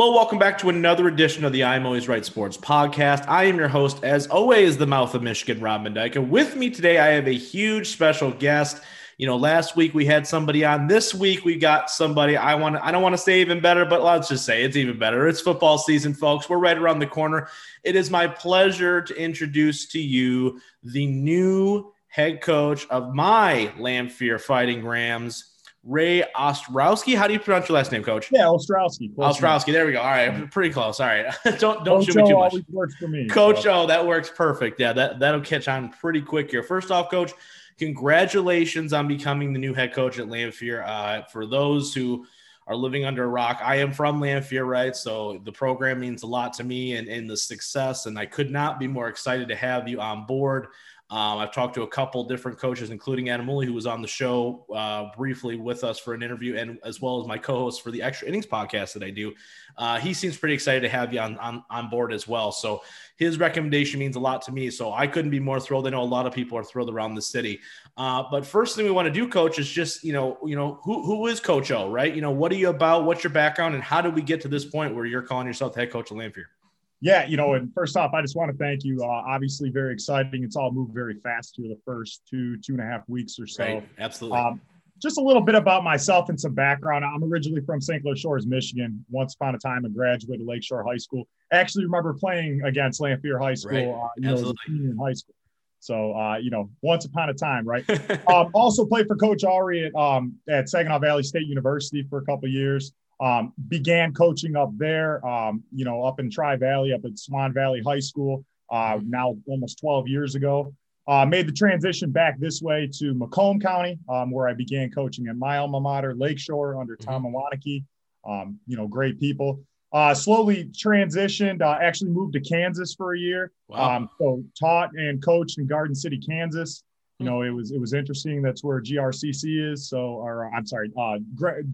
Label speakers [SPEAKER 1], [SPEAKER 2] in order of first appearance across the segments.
[SPEAKER 1] Hello, welcome back to another edition of the I'm Always Right Sports podcast. I am your host, as always, the mouth of Michigan, Rob. And with me today, I have a huge special guest. You know, last week we had somebody on. This week we got somebody I want I don't want to say even better, but let's just say it's even better. It's football season, folks. We're right around the corner. It is my pleasure to introduce to you the new head coach of my Lamphere Fighting Rams, Ray Ostrowski. How do you pronounce your last name, Coach?
[SPEAKER 2] Yeah, Ostrowski.
[SPEAKER 1] Ostrowski. There we go. All right, pretty close. All right, don't don't shoot me too much.
[SPEAKER 2] works for me.
[SPEAKER 1] Coach so. O, that works perfect. Yeah, that that'll catch on pretty quick here. First off, Coach, congratulations on becoming the new head coach at Lamphere. Uh, for those who are living under a rock, I am from Lamphere, right? So the program means a lot to me and, and the success, and I could not be more excited to have you on board. Um, I've talked to a couple different coaches, including Adam Woolley, who was on the show uh, briefly with us for an interview, and as well as my co-host for the Extra Innings podcast that I do. Uh, he seems pretty excited to have you on, on on board as well. So his recommendation means a lot to me. So I couldn't be more thrilled. I know a lot of people are thrilled around the city. Uh, but first thing we want to do, Coach, is just you know you know who who is Coach O, right? You know what are you about? What's your background, and how did we get to this point where you're calling yourself the head coach of Lamphere?
[SPEAKER 2] Yeah, you know, and first off, I just want to thank you. Uh, obviously, very exciting. It's all moved very fast through the first two, two and a half weeks or so. Right.
[SPEAKER 1] Absolutely. Um,
[SPEAKER 2] just a little bit about myself and some background. I'm originally from St. Clair Shores, Michigan. Once upon a time, I graduated Lakeshore High School. I actually remember playing against Lamphere High School, right. uh, you Absolutely. know, in high school. So, uh, you know, once upon a time, right? um, also played for Coach Awrey at, um, at Saginaw Valley State University for a couple years. Um, began coaching up there, um, you know, up in Tri Valley, up at Swan Valley High School, uh, now almost 12 years ago. Uh, made the transition back this way to Macomb County, um, where I began coaching at my alma mater, Lakeshore, under Tom mm-hmm. Um, you know, great people. Uh, slowly transitioned, uh, actually moved to Kansas for a year. Wow. Um, so taught and coached in Garden City, Kansas. You know, it was it was interesting. That's where GRCC is. So, or I'm sorry, uh,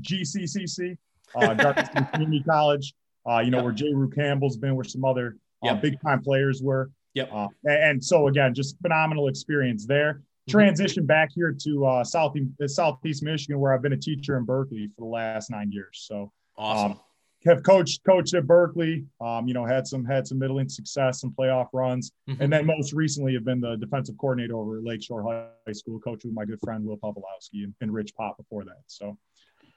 [SPEAKER 2] GCCC uh, Community College, uh, you know, yep. where J. Rue Campbell's been, where some other uh, yep. big time players were.
[SPEAKER 1] Yep.
[SPEAKER 2] Uh, and so, again, just phenomenal experience there. Mm-hmm. Transition back here to uh, Southeast, uh, Southeast Michigan, where I've been a teacher in Berkley for the last nine years. So,
[SPEAKER 1] awesome. Um,
[SPEAKER 2] have coached coached at Berkley. Um, you know, had some had some middling success some playoff runs, mm-hmm. and then most recently have been the defensive coordinator over at Lakeshore High School, coaching with my good friend Will Pawlowski and, and Rich Pop before that. So,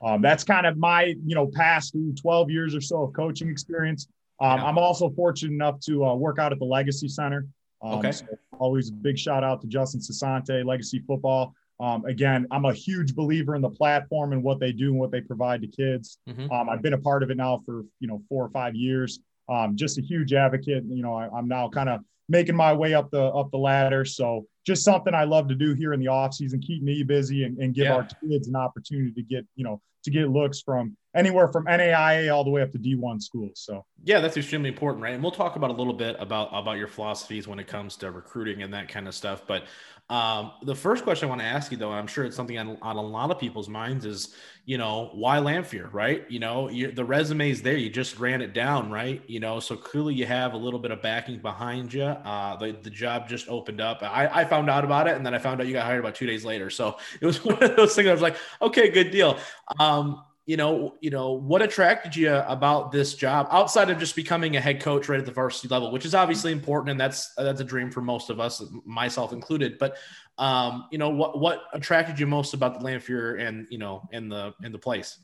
[SPEAKER 2] um, that's kind of my, you know, past 12 years or so of coaching experience. Um, yeah. I'm also fortunate enough to uh, work out at the Legacy Center.
[SPEAKER 1] Um, okay. So
[SPEAKER 2] always a big shout out to Justin Sasante, Legacy Football. Um, again, I'm a huge believer in the platform and what they do and what they provide to kids. Mm-hmm. Um, I've been a part of it now for you know four or five years. Um, just a huge advocate. You know, I, am now kind of making my way up the up the ladder. So just something I love to do here in the off season, keep me busy and, and give yeah. our kids an opportunity to get, you know, to get looks from anywhere from NAIA all the way up to D1 schools. So
[SPEAKER 1] yeah, that's extremely important, right? And we'll talk about a little bit about about your philosophies when it comes to recruiting and that kind of stuff. But um, the first question I want to ask you, though, I'm sure it's something on, on a lot of people's minds, is you know why Lamphere, right? You know, the is there. You just ran it down, right? You know, so clearly you have a little bit of backing behind you. Uh, the the job just opened up. I, I found out about it, and then I found out you got hired about two days later. So it was one of those things. I was like, okay, good deal. Um, you know, you know, what attracted you about this job outside of just becoming a head coach right at the varsity level, which is obviously important, and that's that's a dream for most of us, myself included. But um, you know, what what attracted you most about the Lamphere and you know, in the in the place?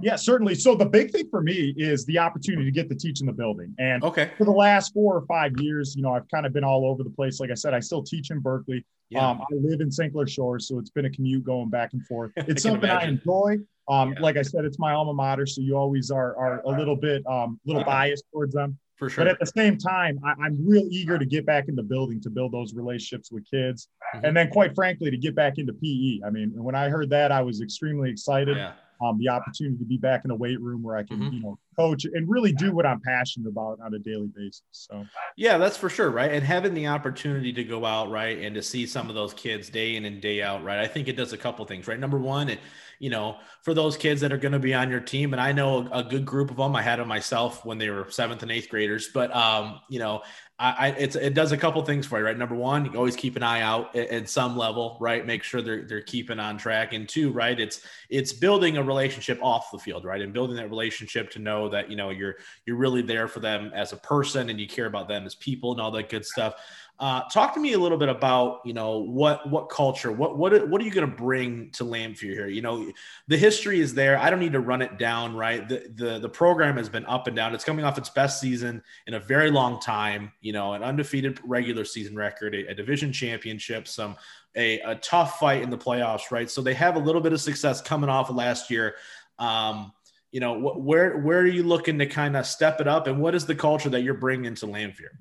[SPEAKER 2] Yeah, certainly. So the big thing for me is the opportunity to get to teach in the building. And
[SPEAKER 1] okay.
[SPEAKER 2] for the last four or five years, you know, I've kind of been all over the place. Like I said, I still teach in Berkley. Yeah. Um, I live in St. Clair Shores, so it's been a commute going back and forth. It's I something. I enjoy. Um, yeah. Like I said, it's my alma mater, so you always are are a little bit um, little biased towards them.
[SPEAKER 1] For sure.
[SPEAKER 2] But at the same time, I, am real eager to get back in the building to build those relationships with kids, mm-hmm. and then quite frankly, to get back into PE. I mean, when I heard that, I was extremely excited.
[SPEAKER 1] Yeah
[SPEAKER 2] um, the opportunity to be back in a weight room where I can, mm-hmm. you know, coach and really do what I'm passionate about on a daily basis. So,
[SPEAKER 1] yeah, that's for sure. Right. And having the opportunity to go out, right. And to see some of those kids day in and day out, right. I think it does a couple things, right. Number one, it, you know, for those kids that are going to be on your team, and I know a, good group of them, I had them myself when they were seventh and eighth graders, but, um, you know, I, it does a couple things for you, right? Number one, you always keep an eye out at, at, some level, right? Make sure they're they're keeping on track. And two, right? It's it's building a relationship off the field, right? And building that relationship to know that you know you're you're really there for them as a person and you care about them as people and all that good stuff. Uh, talk to me a little bit about you know what what culture what what what are you going to bring to Lamphere here? You know, the history is there. I don't need to run it down, right? The the the program has been up and down. It's coming off its best season in a very long time. You know, an undefeated regular season record, a, a division championship, some a, a tough fight in the playoffs, right? So they have a little bit of success coming off of last year. Um, you know, wh- where where are you looking to kind of step it up, and what is the culture that you're bringing to Lamphere?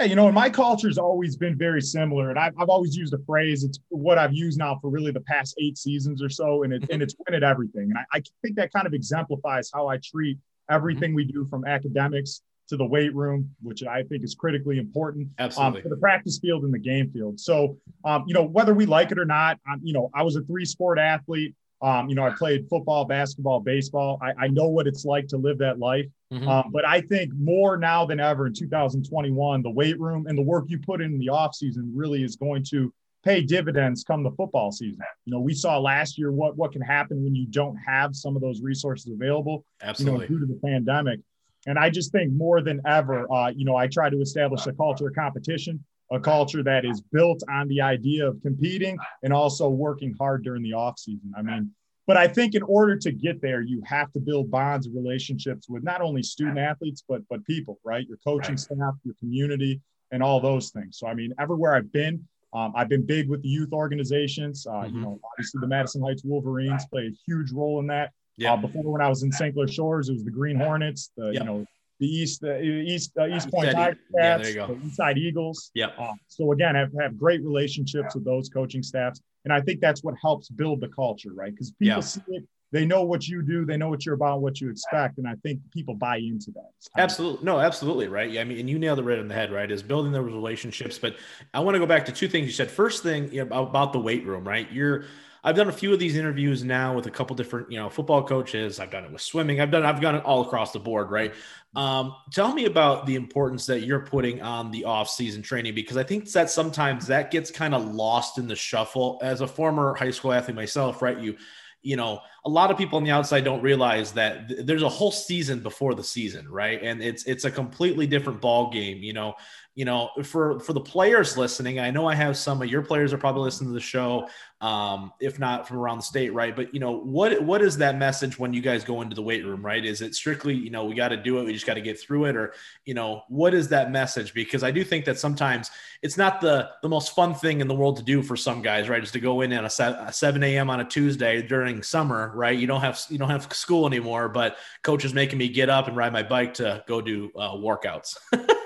[SPEAKER 2] Yeah, you know, and my culture's always been very similar, and I've, I've always used a phrase. It's what I've used now for really the past eight seasons or so, and it, and it's win at everything. And I, I think that kind of exemplifies how I treat everything we do from academics to the weight room, which I think is critically important
[SPEAKER 1] um, Absolutely.
[SPEAKER 2] Um, for the practice field and the game field. So, um, you know, whether we like it or not, um, you know, I was a three sport athlete. Um, you know, I played football, basketball, baseball. I, I, know what it's like to live that life. Mm-hmm. Um, but I think more now than ever in 2021, the weight room and the work you put in the offseason really is going to pay dividends come the football season. You know, we saw last year what what can happen when you don't have some of those resources available.
[SPEAKER 1] Absolutely.
[SPEAKER 2] You know, due to the pandemic. And I just think more than ever, uh, you know, I try to establish a culture of competition a culture that is built on the idea of competing and also working hard during the off season. I mean, but I think in order to get there, you have to build bonds and relationships with not only student athletes, but but people, right? Your coaching staff, your community, and all those things. So I mean, everywhere I've been, um, I've been big with the youth organizations. Uh, mm-hmm. You know, obviously the Madison Heights Wolverines play a huge role in that. Yeah. Uh, before when I was in St. Clair Shores, it was the Green Hornets. The you know the East the East uh, East Point Tiger yeah, there you go. the Eastside Eagles.
[SPEAKER 1] Yeah.
[SPEAKER 2] Uh, so again, have have great relationships with those coaching staffs, and I think that's what helps build the culture, right? Because people yeah. see it, they know what you do, they know what you're about, what you expect, and I think people buy into that.
[SPEAKER 1] Absolutely, no, absolutely, right. Yeah, I mean, and you nailed it right on the head, right? Is building those relationships. But I want to go back to two things you said. First thing you know, about the weight room, right? You're I've done a few of these interviews now with a couple different, you know, football coaches. I've done it with swimming. I've done I've done it all across the board, right? Um, tell me about the importance that you're putting on the off-season training because I think that sometimes that gets kind of lost in the shuffle. As a former high school athlete myself, right? You you know, a lot of people on the outside don't realize that th- there's a whole season before the season, right? And it's it's a completely different ball game, you know you know, for for the players listening, I know I have some of your players are probably listening to the show, um, if not from around the state, right? But you know, what what is that message when you guys go into the weight room, right? Is it strictly, you know, we got to do it, we just got to get through it, or you know, what is that message? Because I do think that sometimes it's not the the most fun thing in the world to do for some guys, right? Is to go in at a, 7 a.m. on a Tuesday during summer, right? You don't have you don't have school anymore, but coach is making me get up and ride my bike to go do uh, workouts.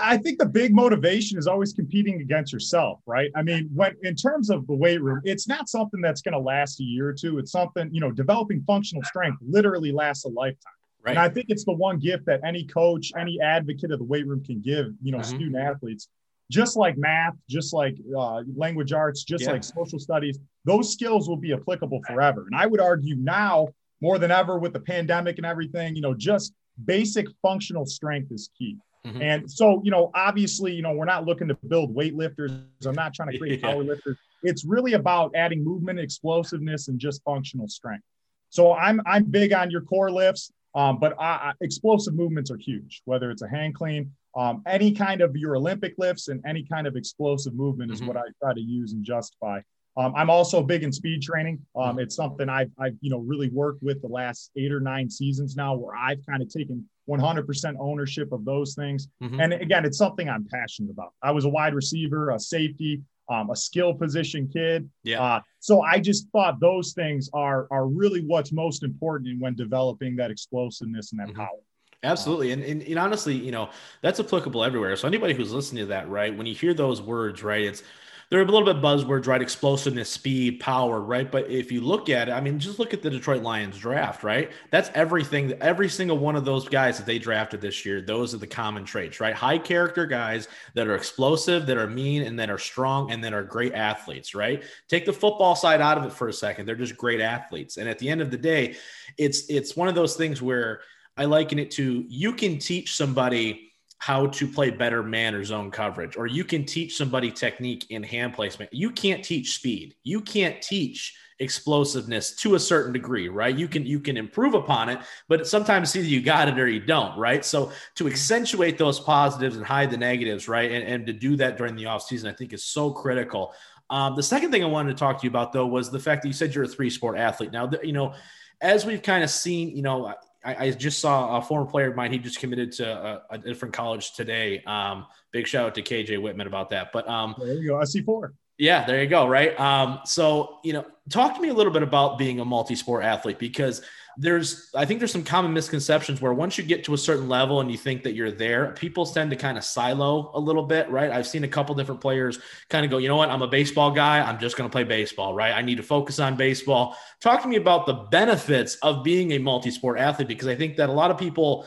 [SPEAKER 2] I think the big motivation is always competing against yourself, right? I mean, when in terms of the weight room, it's not something that's going to last a year or two. It's something, you know, developing functional strength literally lasts a lifetime. Right. And I think it's the one gift that any coach, any advocate of the weight room can give, you know, mm-hmm. student athletes. Just like math, just like uh, language arts, just yeah. like social studies, those skills will be applicable forever. And I would argue now more than ever with the pandemic and everything, you know, just basic functional strength is key. Mm-hmm. And so, you know, obviously, you know, we're not looking to build weightlifters. I'm not trying to create yeah. power lifters. It's really about adding movement, explosiveness, and just functional strength. So I'm I'm big on your core lifts, um, but I, explosive movements are huge. Whether it's a hang clean, um, any kind of your Olympic lifts, and any kind of explosive movement is mm-hmm. what I try to use and justify. Um, I'm also big in speed training. Um, mm-hmm. it's something I've, I've, you know, really worked with the last eight or nine seasons now, where I've kind of taken 100% ownership of those things. Mm-hmm. And again, it's something I'm passionate about. I was a wide receiver, a safety, um, a skill position kid.
[SPEAKER 1] Yeah. Uh,
[SPEAKER 2] so I just thought those things are are really what's most important when developing that explosiveness and that mm-hmm. power.
[SPEAKER 1] Absolutely. And, and, and honestly, you know, that's applicable everywhere. So anybody who's listening to that, right, when you hear those words, right, it's they're a little bit buzzwords, right? Explosiveness, speed, power, right? But if you look at it, I mean, just look at the Detroit Lions draft, right? That's everything, every single one of those guys that they drafted this year, those are the common traits, right? High character guys that are explosive, that are mean, and that are strong, and that are great athletes, right? Take the football side out of it for a second. They're just great athletes. And at the end of the day, it's it's one of those things where I liken it to you can teach somebody how to play better man or zone coverage, or you can teach somebody technique in hand placement. You can't teach speed. You can't teach explosiveness to a certain degree, right? You can you can improve upon it, but sometimes either you got it or you don't, right? So to accentuate those positives and hide the negatives, right? And, and to do that during the offseason, I think is so critical. Um, the second thing I wanted to talk to you about though was the fact that you said you're a three sport athlete. Now, you know, as we've kind of seen, you know, I, I, just saw a former player of mine. He just committed to a, a different college today. Um, big shout out to KJ Whitman about that. But um,
[SPEAKER 2] there you go, SC four.
[SPEAKER 1] Yeah, there you go. Right. Um, so, you know, talk to me a little bit about being a multi sport athlete because there's, I think there's some common misconceptions where once you get to a certain level and you think that you're there, people tend to kind of silo a little bit. Right. I've seen a couple different players kind of go, you know what? I'm a baseball guy. I'm just going to play baseball. Right. I need to focus on baseball. Talk to me about the benefits of being a multi sport athlete because I think that a lot of people,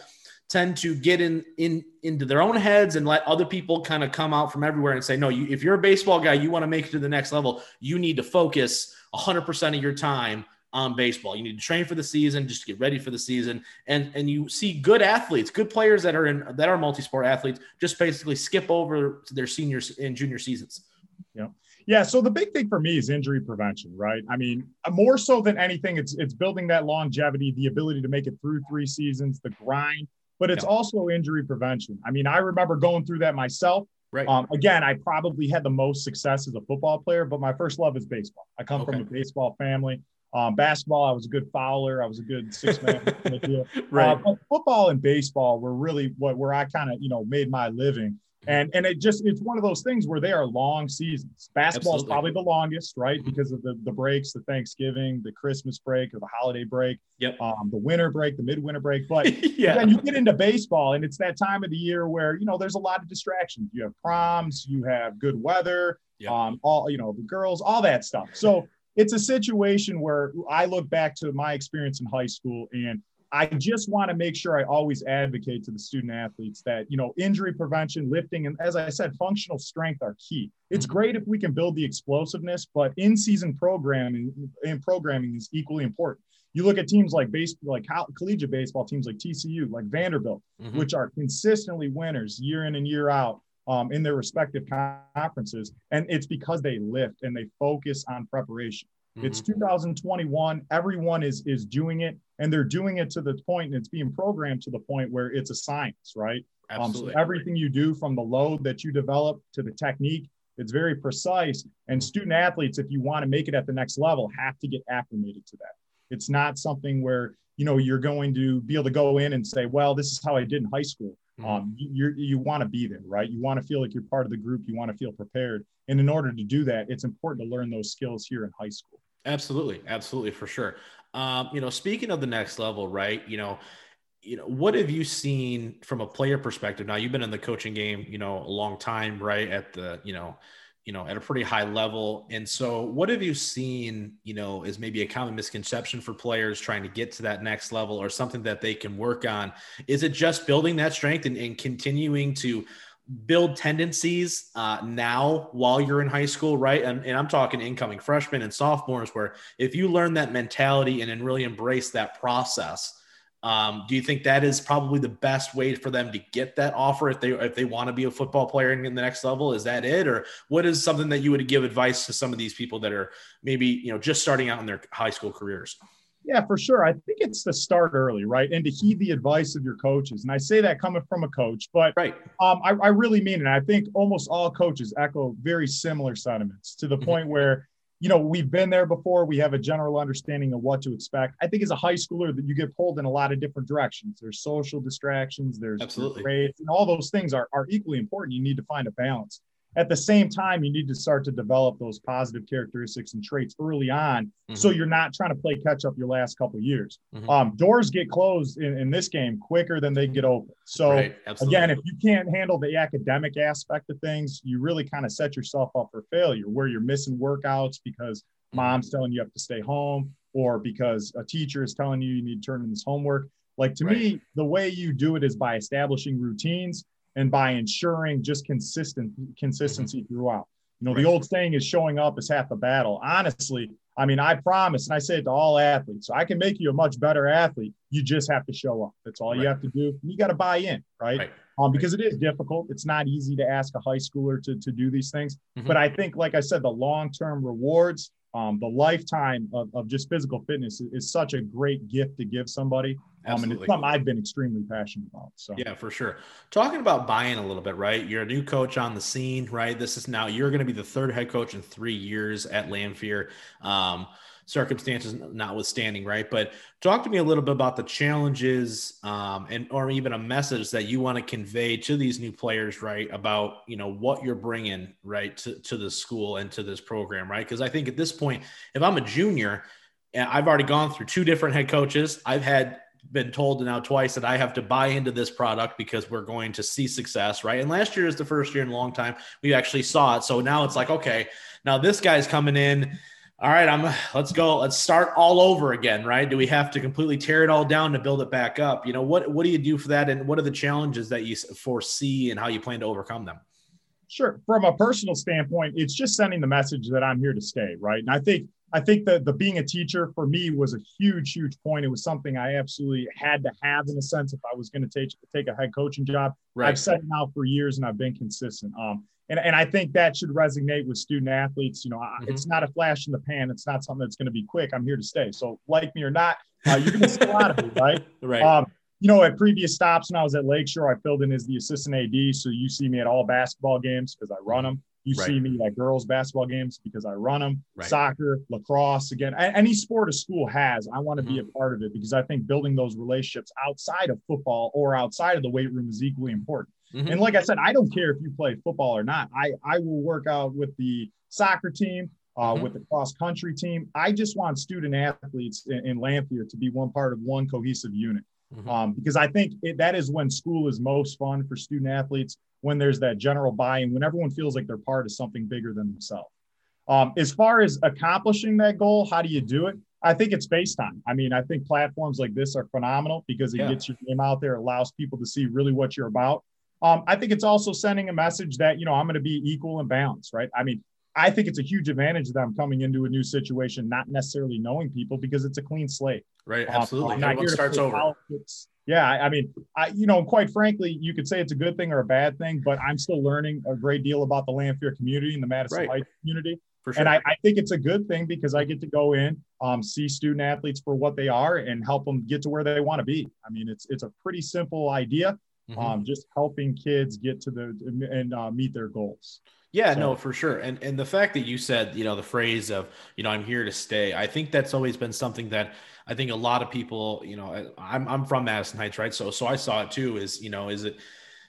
[SPEAKER 1] tend to get in in into their own heads and let other people kind of come out from everywhere and say no you, if you're a baseball guy you want to make it to the next level you need to focus 100% of your time on baseball you need to train for the season just to get ready for the season and and you see good athletes good players that are in that are multi-sport athletes just basically skip over to their seniors and junior seasons
[SPEAKER 2] yeah yeah. So the big thing for me is injury prevention, right? I mean, more so than anything, it's it's building that longevity, the ability to make it through three seasons, the grind, but it's yeah. also injury prevention. I mean, I remember going through that myself.
[SPEAKER 1] Right.
[SPEAKER 2] Um, again, I probably had the most success as a football player, but my first love is baseball. I come okay. from a baseball family. Um, basketball, I was a good fouler. I was a good six man.
[SPEAKER 1] right. Uh,
[SPEAKER 2] but football and baseball were really what where I kind of you know made my living. And and it just it's one of those things where they are long seasons. Basketball is probably the longest, right? Mm-hmm. Because of the the breaks, the Thanksgiving, the Christmas break, or the holiday break.
[SPEAKER 1] Yep.
[SPEAKER 2] Um, the winter break, the midwinter break. But yeah. then you get into baseball, and it's that time of the year where you know there's a lot of distractions. You have proms, you have good weather, yep. um, all you know, the girls, all that stuff. So it's a situation where I look back to my experience in high school and I just want to make sure I always advocate to the student athletes that, you know, injury prevention, lifting, and as I said, functional strength are key. It's mm-hmm. great if we can build the explosiveness, but in season programming and programming is equally important. You look at teams like base, like collegiate baseball teams like TCU, like Vanderbilt, mm-hmm. which are consistently winners year in and year out um, in their respective conferences. And it's because they lift and they focus on preparation. Mm-hmm. It's 2021. Everyone is is doing it, and they're doing it to the point, and it's being programmed to the point where it's a science, right?
[SPEAKER 1] Absolutely.
[SPEAKER 2] Um, so everything you do, from the load that you develop to the technique, it's very precise. And student athletes, if you want to make it at the next level, have to get acclimated to that. It's not something where you know you're going to be able to go in and say, "Well, this is how I did in high school." Mm-hmm. Um, you you want to be there, right? You want to feel like you're part of the group. You want to feel prepared, and in order to do that, it's important to learn those skills here in high school.
[SPEAKER 1] Absolutely, absolutely, for sure. Um, you know, speaking of the next level, right? You know, you know, what have you seen from a player perspective? Now, you've been in the coaching game, you know, a long time, right? At the, you know, you know, at a pretty high level. And so, what have you seen, you know, is maybe a common misconception for players trying to get to that next level or something that they can work on? Is it just building that strength and, and continuing to build tendencies uh, now while you're in high school, right? And, and, I'm talking incoming freshmen and sophomores, where if you learn that mentality and then really embrace that process, um, do you think that is probably the best way for them to get that offer if they if they want to be a football player in the next level? Is that it, or what is something that you would give advice to some of these people that are maybe you know just starting out in their high school careers?
[SPEAKER 2] Yeah, for sure. I think it's to start early, right? And to heed the advice of your coaches. And I say that coming from a coach, but
[SPEAKER 1] right.
[SPEAKER 2] um, I, I really mean it. I think almost all coaches echo very similar sentiments to the mm-hmm. point where, you know, we've been there before. We have a general understanding of what to expect. I think as a high schooler that you get pulled in a lot of different directions. There's social distractions, there's
[SPEAKER 1] Absolutely.
[SPEAKER 2] grades, and all those things are, are equally important. You need to find a balance at the same time, you need to start to develop those positive characteristics and traits early on, mm-hmm. so you're not trying to play catch up your last couple years. Mm-hmm. Um, doors get closed in, in, this game quicker than they get open. So right. again, if you can't handle the academic aspect of things, you really kind of set yourself up for failure, where you're missing workouts because mm-hmm. mom's telling you, you have to stay home, or because a teacher is telling you you need to turn in this homework. Like to right. me, the way you do it is by establishing routines and by ensuring just consistent consistency mm-hmm. throughout. You know, right. the old saying is showing up is half the battle. Honestly, I mean, I promise, and I say it to all athletes, I can make you a much better athlete. You just have to show up. That's all right. you have to do. You got to buy in, right? right? um, because it is difficult. It's not easy to ask a high schooler to, to do these things. Mm-hmm. But I think, like I said, the long term rewards, um, the lifetime of, of just physical fitness is, is, such a great gift to give somebody. Um, and it's something I've been extremely passionate about. So
[SPEAKER 1] yeah, for sure. Talking about buying a little bit, right? You're a new coach on the scene, right? This is now you're going to be the third head coach in three years at Lamphere. Um, circumstances notwithstanding, right? But talk to me a little bit about the challenges um, and or even a message that you want to convey to these new players, right? About you know what you're bringing right to, to the school and to this program, right? Because I think at this point, if I'm a junior, I've already gone through two different head coaches. I've had been told now twice that I have to buy into this product because we're going to see success, right? And last year is the first year in a long time we actually saw it. So now it's like, okay, now this guy's coming in all right, I'm let's go. Let's start all over again, right? Do we have to completely tear it all down to build it back up? You know, what what do you do for that and what are the challenges that you foresee and how you plan to overcome them?
[SPEAKER 2] Sure. From a personal standpoint, it's just sending the message that I'm here to stay, right? And I think I think that the being a teacher for me was a huge, huge point. It was something I absolutely had to have in a sense if I was going to take take a head coaching job. Right. I've said it now for years and I've been consistent. Um, and, and I think that should resonate with student athletes. You know, mm-hmm. it's not a flash in the pan. It's not something that's going to be quick. I'm here to stay. So, like me or not, uh, you're going to see a lot of it, right?
[SPEAKER 1] Right. Um,
[SPEAKER 2] you know, at previous stops when I was at Lakeshore, I filled in as the assistant AD. So you see me at all basketball games because I run them. You right. see me at girls basketball games because I run them. Right. Soccer, lacrosse, again, any sport a school has, I want to mm-hmm. be a part of it because I think building those relationships outside of football or outside of the weight room is equally important. Mm-hmm. And like I said, I don't care if you play football or not. I I will work out with the soccer team, uh, mm-hmm. with the cross country team. I just want student athletes in, in Lamphere to be one part of one cohesive unit. Mm-hmm. Um, because I think it, that is when school is most fun for student athletes when there's that general buy-in, when everyone feels like they're part of something bigger than themselves. Um, as far as accomplishing that goal, how do you do it? I think it's FaceTime. I mean, I think platforms like this are phenomenal because it yeah. gets your name out there, allows people to see really what you're about. Um, I think it's also sending a message that, you know, I'm going to be equal and balanced, right? I mean, I think it's a huge advantage that I'm coming into a new situation, not necessarily knowing people because it's a clean slate.
[SPEAKER 1] Right. Um, Absolutely. Um, Everyone starts over. Politics.
[SPEAKER 2] Yeah. I mean, I, you know, quite frankly, you could say it's a good thing or a bad thing, but I'm still learning a great deal about the Lamphere community and the Madison right. Heights community. Sure. And I, I, think it's a good thing because I get to go in, um, see student athletes for what they are, and help them get to where they want to be. I mean, it's it's a pretty simple idea, mm-hmm. um, just helping kids get to the and uh, meet their goals.
[SPEAKER 1] Yeah, so. no, for sure. And and the fact that you said, you know, the phrase of, you know, I'm here to stay. I think that's always been something that I think a lot of people, you know, I'm I'm from Madison Heights, right? So so I saw it too. Is you know, is it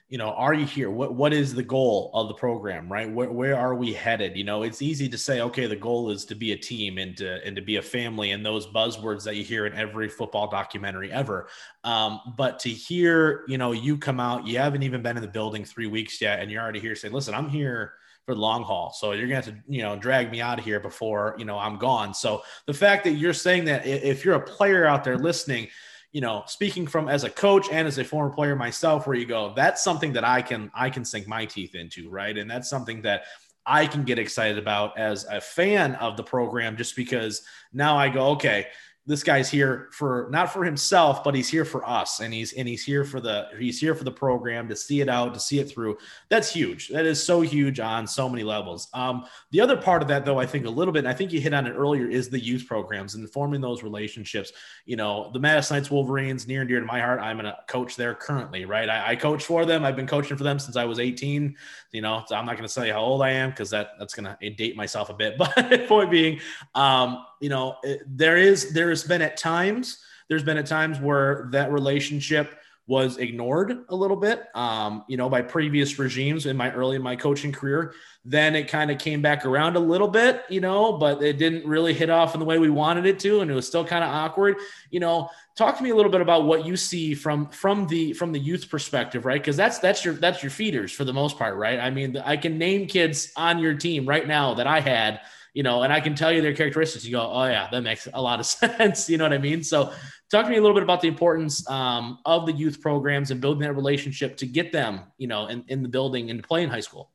[SPEAKER 1] you know, are you here? What what is the goal of the program, right? Where where are we headed? You know, it's easy to say, okay, the goal is to be a team and to and to be a family, and those buzzwords that you hear in every football documentary ever. Um, but to hear, you know, you come out, you haven't even been in the building three weeks yet, and you're already here saying, listen, I'm here for the long haul. So you're gonna have to, you know, drag me out of here before you know I'm gone. So the fact that you're saying that if you're a player out there listening you know, speaking from as a coach and as a former player myself, where you go, that's something that I can I can sink my teeth into, right? And that's something that I can get excited about as a fan of the program, just because now I go, okay, this guy's here for not for himself, but he's here for us, and he's and he's here for the he's here for the program to see it out, to see it through. That's huge. That is so huge on so many levels. Um, the other part of that, though, I think a little bit, I think you hit on it earlier, is the youth programs and forming those relationships. You know, the Madison Heights Wolverines, near and dear to my heart. I'm a coach there currently, right? I, I coach for them. I've been coaching for them since I was 18. You know, so I'm not going to say how old I am because that that's going to date myself a bit. But point being, um, you know, there is there has been at times there's been at times where that relationship was ignored a little bit, um, you know, by previous regimes in my early in my coaching career. Then it kind of came back around a little bit, you know, but it didn't really hit off in the way we wanted it to, and it was still kind of awkward. You know, talk to me a little bit about what you see from from the from the youth perspective, right? Because that's that's your that's your feeders for the most part, right? I mean, I can name kids on your team right now that I had you know, and I can tell you their characteristics. You go, oh yeah, that makes a lot of sense. You know what I mean? So, talk to me a little bit about the importance um, of the youth programs and building that relationship to get them, you know, in, in the building and to play in high school.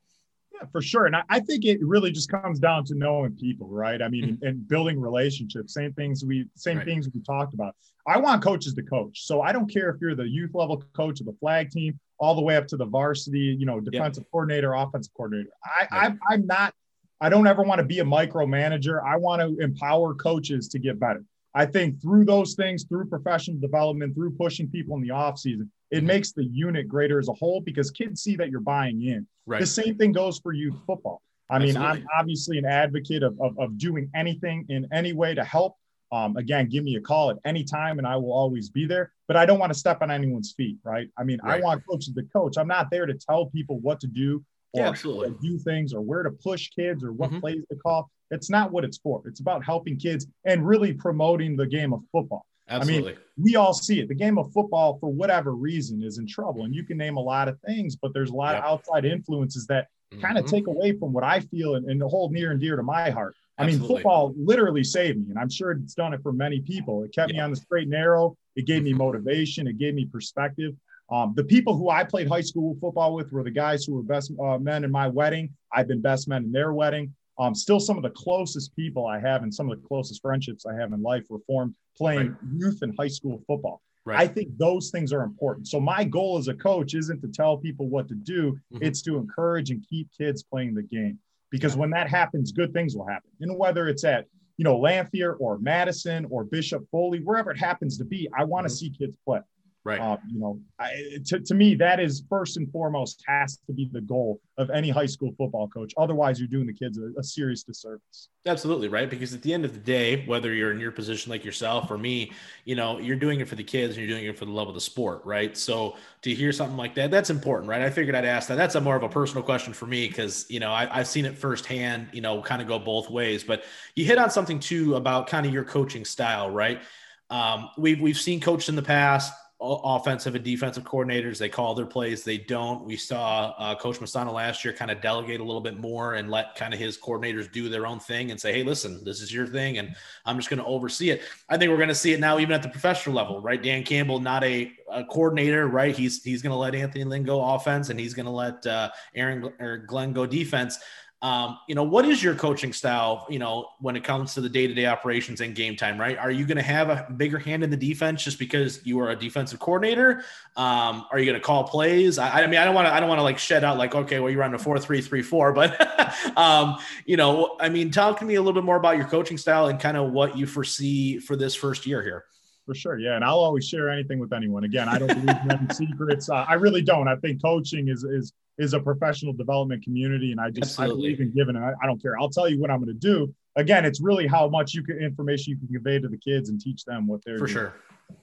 [SPEAKER 2] Yeah, for sure. And I, I, think it really just comes down to knowing people, right? I mean, mm-hmm. and building relationships, same things we same right. things we talked about. I want coaches to coach. So I don't care if you're the youth level coach of the flag team, all the way up to the varsity, you know, defensive yep. coordinator, offensive coordinator. I, right. I I'm not, I don't ever want to be a micromanager. I want to empower coaches to get better. I think through those things, through professional development, through pushing people in the off season, it mm-hmm. makes the unit greater as a whole because kids see that you're buying in. Right. The same thing goes for youth football. I mean, Absolutely. I'm obviously an advocate of, of, of, doing anything in any way to help. Um, again, give me a call at any time and I will always be there. But I don't want to step on anyone's feet, right? I mean, right. I want coaches to coach. I'm not there to tell people what to do or, yeah, absolutely. do things or where to push kids or what mm-hmm. plays to call. It's not what it's for. It's about helping kids and really promoting the game of football. Absolutely. I mean, we all see it. The game of football, for whatever reason, is in trouble. And you can name a lot of things, but there's a lot yep. of outside influences that mm-hmm. kind of take away from what I feel and, and hold near and dear to my heart. I Absolutely. mean, football literally saved me, and I'm sure it's done it for many people. It kept yep. me on the straight and narrow. It gave me mm-hmm. motivation. It gave me perspective. Um, the people who I played high school football with were the guys who were best uh, men in my wedding. I've been best men in their wedding. Um, still, some of the closest people I have and some of the closest friendships I have in life were formed playing right. youth and high school football. Right. I think those things are important. So my goal as a coach isn't to tell people what to do; mm-hmm. it's to encourage and keep kids playing the game. Because yeah. when that happens, good things will happen. And whether it's at you know Lamphere or Madison or Bishop Foley, wherever it happens to be, I want to mm-hmm. see kids play.
[SPEAKER 1] Right. Uh,
[SPEAKER 2] you know, I, to, to me, that is first and foremost has to be the goal of any high school football coach. Otherwise, you're doing the kids a, a, serious disservice.
[SPEAKER 1] Absolutely. Right. Because at the end of the day, whether you're in your position like yourself or me, you know, you're doing it for the kids and you're doing it for the love of the sport. Right. So to hear something like that, that's important. Right. I figured I'd ask that. That's a more of a personal question for me because, you know, I, I've seen it firsthand, you know, kind of go both ways. But you hit on something too about kind of your coaching style. Right. Um, we've, we've seen coached in the past offensive and defensive coordinators. They call their plays. They don't. We saw uh, Coach Mastano last year kind of delegate a little bit more and let kind of his coordinators do their own thing and say, "Hey, listen, this is your thing, and I'm just going to oversee it." I think we're going to see it now, even at the professional level, right? Dan Campbell, not a, a coordinator, right? He's he's going to let Anthony Lynn go offense, and he's going to let uh, Aaron or Glenn go defense. Um, you know, what is your coaching style, you know, when it comes to the day to day operations and game time, right? Are you going to have a bigger hand in the defense just because you are a defensive coordinator? Um, are you going to call plays? I, I mean, I don't want to, I don't want to like shed out like, okay, well, you're on a four, three, three, four, but, um, you know, I mean, talk to me a little bit more about your coaching style and kind of what you foresee for this first year here.
[SPEAKER 2] For sure. Yeah. And I'll always share anything with anyone. Again, I don't believe in any secrets. Uh, I really don't. I think coaching is, is, is a professional development community, and I just Absolutely. I believe in giving. I, I don't care. I'll tell you what I'm going to do. Again, it's really how much you can information you can convey to the kids and teach them what they're
[SPEAKER 1] for doing. sure.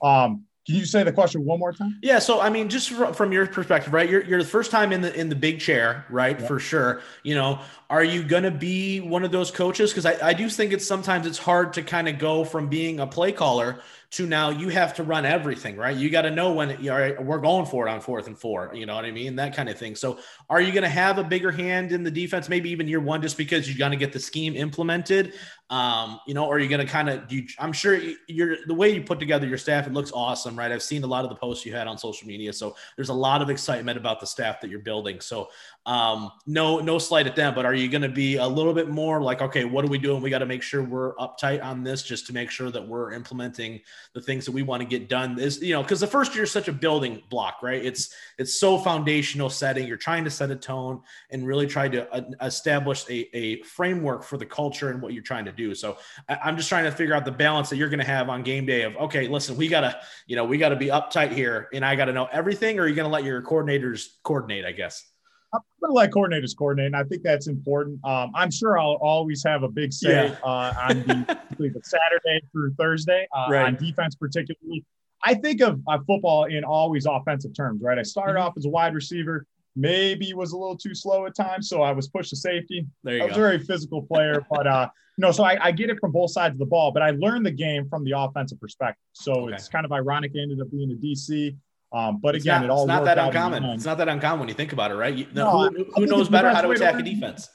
[SPEAKER 2] Um, can you say the question one more time?
[SPEAKER 1] Yeah. So I mean, just from your perspective, right? You're, you're the first time in the in the big chair, right? For sure. You know, are you going to be one of those coaches? Because I, I do think it's sometimes it's hard to kind of go from being a play caller to now you have to run everything, right? You got to know when you are, we're going for it on fourth and four, you know what I mean? That kind of thing. So, are you going to have a bigger hand in the defense, maybe even year one, just because you're going to get the scheme implemented? Um, you know, or are you going to kind of, I'm sure you're the way you put together your staff, it looks awesome, right? I've seen a lot of the posts you had on social media. So, there's a lot of excitement about the staff that you're building. So, um, no, no slight at them, but are you going to be a little bit more like, okay, what are we doing? We got to make sure we're uptight on this just to make sure that we're implementing the things that we want to get done. Is you know, because the first year is such a building block, right? It's it's so foundational setting. You're trying to set a tone and really try to uh, establish a, a framework for the culture and what you're trying to do. So I, I'm just trying to figure out the balance that you're going to have on game day of okay, listen, we gotta, you know, we got to be uptight here, and I got to know everything, or are you going to let your coordinators coordinate? I guess.
[SPEAKER 2] I'm going to let coordinators coordinate, and I think that's important. Um, I'm sure I'll always have a big say yeah. uh, on the, the, Saturday through Thursday uh, right. on defense, particularly. I think of uh, football in always offensive terms, right? I started mm-hmm. off as a wide receiver, maybe was a little too slow at times, so I was pushed to safety. There you I was go. a very physical player, but uh, you know, so I, I, get it from both sides of the ball, but I learned the game from the offensive perspective. So okay. it's kind of ironic. I ended up being a DC. Um, but it's again, not, it all
[SPEAKER 1] it's not that uncommon. It's not that uncommon when you think about it, right? You, no, who, who knows better how to attack a defense?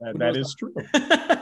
[SPEAKER 2] That, that is true.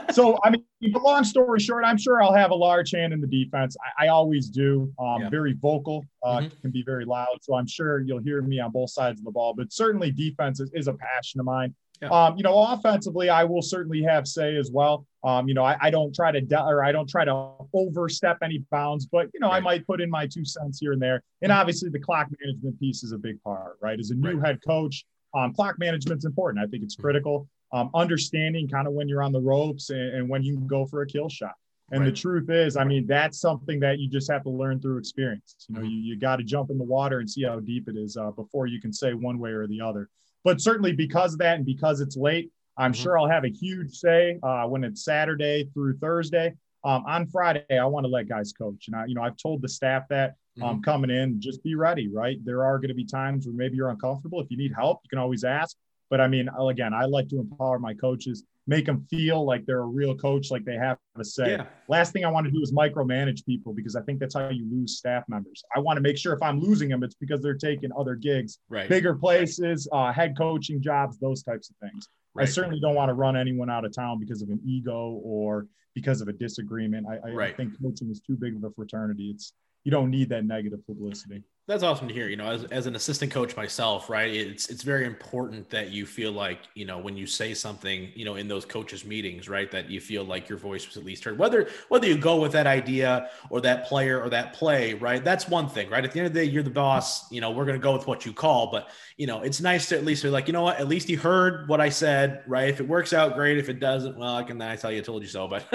[SPEAKER 2] so, I mean, long story short, I'm sure I'll have a large hand in the defense. I, I always do. Um, yeah. Very vocal, uh, mm-hmm. can be very loud. So I'm sure you'll hear me on both sides of the ball. But certainly, defense is, is a passion of mine. Yeah. Um, you know, offensively, I will certainly have say as well. Um, you know, I, I don't try to de- or I don't try to overstep any bounds, but you know, right. I might put in my two cents here and there. And mm-hmm. obviously, the clock management piece is a big part, right? As a new right. head coach, um, clock management's important. I think it's mm-hmm. critical. Um, understanding kind of when you're on the ropes and, and, when you can go for a kill shot. And right. the truth is, I mean, that's something that you just have to learn through experience. You know, mm-hmm. you, you got to jump in the water and see how deep it is uh, before you can say one way or the other. But certainly because of that and because it's late, I'm mm-hmm. sure I'll have a huge say uh, when it's Saturday through Thursday. Um, on Friday, I want to let guys coach, and I, you know, I've told the staff that um, mm-hmm. coming in, just be ready. Right, there are going to be times where maybe you're uncomfortable. If you need help, you can always ask. But I mean, again, I like to empower my coaches make them feel like they're a real coach, like they have a say. Yeah. Last thing I want to do is micromanage people because I think that's how you lose staff members. I want to make sure if I'm losing them, it's because they're taking other gigs,
[SPEAKER 1] right.
[SPEAKER 2] bigger places, uh, head coaching jobs, those types of things. Right. I certainly don't want to run anyone out of town because of an ego or because of a disagreement. I, I, right. I think coaching is too big of a fraternity. It's you don't need that negative publicity
[SPEAKER 1] that's awesome to hear. You know, as, as an assistant coach myself, right? It's it's very important that you feel like you know when you say something, you know, in those coaches meetings, right, that you feel like your voice was at least heard. Whether whether you go with that idea or that player or that play, right? That's one thing, right? At the end of the day, you're the boss. You know, we're gonna go with what you call, but you know, it's nice to at least be like, you know what, at least he heard what I said, right? If it works out, great. If it doesn't, well, I can then I tell you, I told you so. But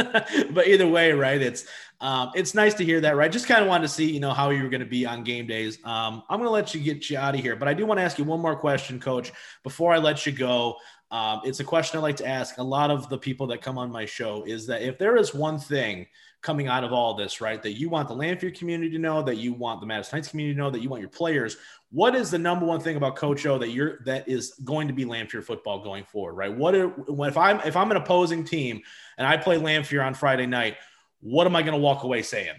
[SPEAKER 1] but either way, right? It's um, it's nice to hear that, right? Just kind of wanted to see, you know, how you were going to be on game days. Um, I'm going to let you get you out of here, but I do want to ask you one more question, Coach, before I let you go. Um, it's a question I like to ask a lot of the people that come on my show is that if there is one thing coming out of all this, right, that you want the Lamphere community to know, that you want the Madison Heights community to know, that you want your players, what is the number one thing about Coach O that you're that is going to be Lamphere football going forward, right? What if I'm if I'm an opposing team and I play Lamphere on Friday night? What am I going to walk away saying?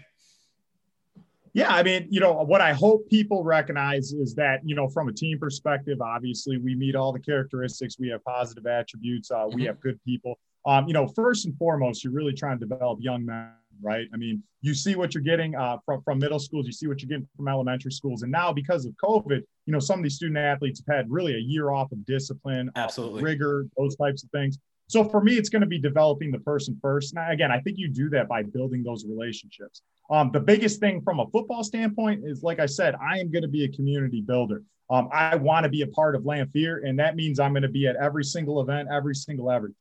[SPEAKER 2] Yeah, I mean, you know, what I hope people recognize is that, you know, from a team perspective, obviously we meet all the characteristics. We have positive attributes. Uh, mm-hmm. We have good people. Um, you know, first and foremost, you're really trying to develop young men, right? I mean, you see what you're getting uh, from from middle schools, you see what you're getting from elementary schools, and now because of COVID, you know, some of these student athletes have had really a year off of discipline,
[SPEAKER 1] absolutely
[SPEAKER 2] rigor, those types of things. So for me, it's going to be developing the person first. And again, I think you do that by building those relationships. Um, the biggest thing from a football standpoint is, like I said, I am going to be a community builder. Um, I want to be a part of Lamphere, and that means I'm going to be at every single event, every single everything.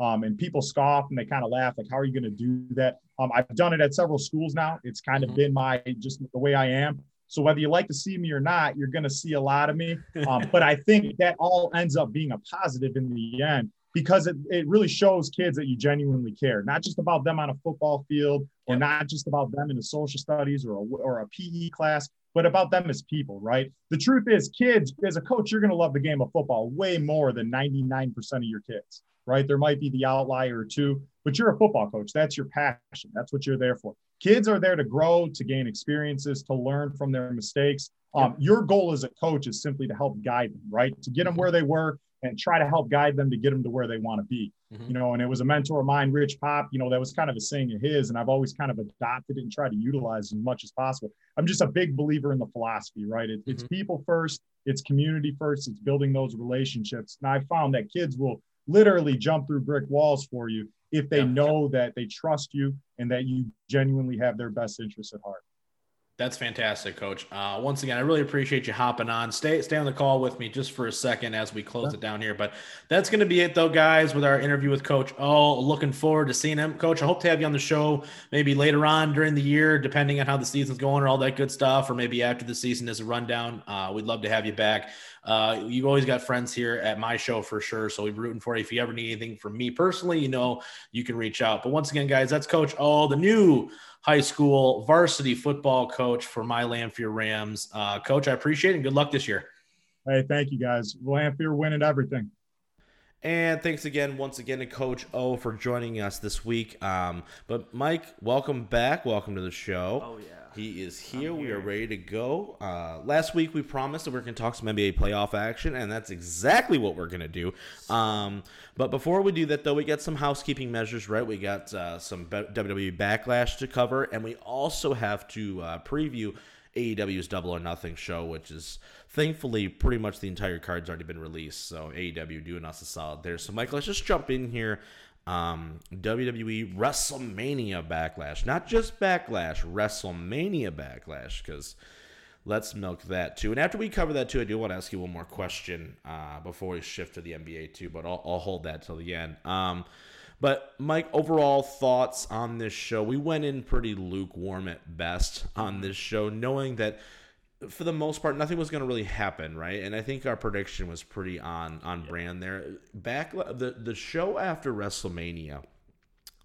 [SPEAKER 2] Um, and people scoff and they kind of laugh, like, "How are you going to do that?" Um, I've done it at several schools now. It's kind of mm-hmm. been my just the way I am. So whether you like to see me or not, you're going to see a lot of me. Um, but I think that all ends up being a positive in the end because it, it really shows kids that you genuinely care, not just about them on a football field or not just about them in a social studies or a, or a PE class, but about them as people, right? The truth is, kids, as a coach, you're going to love the game of football way more than 99% of your kids, right? There might be the outlier or two, but you're a football coach. That's your passion. That's what you're there for. Kids are there to grow, to gain experiences, to learn from their mistakes. Um, your goal as a coach is simply to help guide them, right? To get them where they were and try to help guide them to get them to where they want to be. Mm-hmm. You know, and it was a mentor of mine, Rich Pop, you know, that was kind of a saying of his, and I've always kind of adopted it and tried to utilize as much as possible. I'm just a big believer in the philosophy, right? It, mm-hmm. It's people first, it's community first, it's building those relationships. And I found that kids will literally jump through brick walls for you if they yeah. know that they trust you and that you genuinely have their best interests at heart.
[SPEAKER 1] That's fantastic, Coach. Uh, once again, I really appreciate you hopping on. Stay stay on the call with me just for a second as we close it down here. But that's going to be it, though, guys, with our interview with Coach Oh, looking forward to seeing him, Coach. I hope to have you on the show maybe later on during the year, depending on how the season's going or all that good stuff, or maybe after the season as a rundown. Uh, we'd love to have you back. Uh, you've always got friends here at my show for sure. So we're rooting for you. If you ever need anything from me personally, you know, you can reach out. But once again, guys, that's Coach Oh, the new high school varsity football coach for my Lamphere Rams. Uh, coach, I appreciate it and good luck this year.
[SPEAKER 2] Hey, thank you guys. Lamphere winning everything.
[SPEAKER 1] And thanks again, once again, to Coach O for joining us this week. Um, but Mike, welcome back. Welcome to the show.
[SPEAKER 3] Oh yeah.
[SPEAKER 1] He is here. here. We are ready to go. Uh, last week we promised that we are going to talk some NBA playoff action, and that's exactly what we're going to do. Um, but before we do that, though, we got some housekeeping measures, right? We got uh, some WWE Backlash to cover, and we also have to uh, preview AEW's Double or Nothing show, which is thankfully pretty much the entire card's already been released. So AEW doing us a solid there. So Mike, let's just jump in here. Um, WWE WrestleMania Backlash, not just Backlash, WrestleMania Backlash, because let's milk that too. And after we cover that too, I do want to ask you one more question uh, before we shift to the NBA too, but I'll, I'll hold that till the end. Um, but Mike, overall thoughts on this show? We went in pretty lukewarm at best on this show, knowing that for the most part, nothing was going to really happen, right? And I think our prediction was pretty on on yeah. brand there. Back the the show after WrestleMania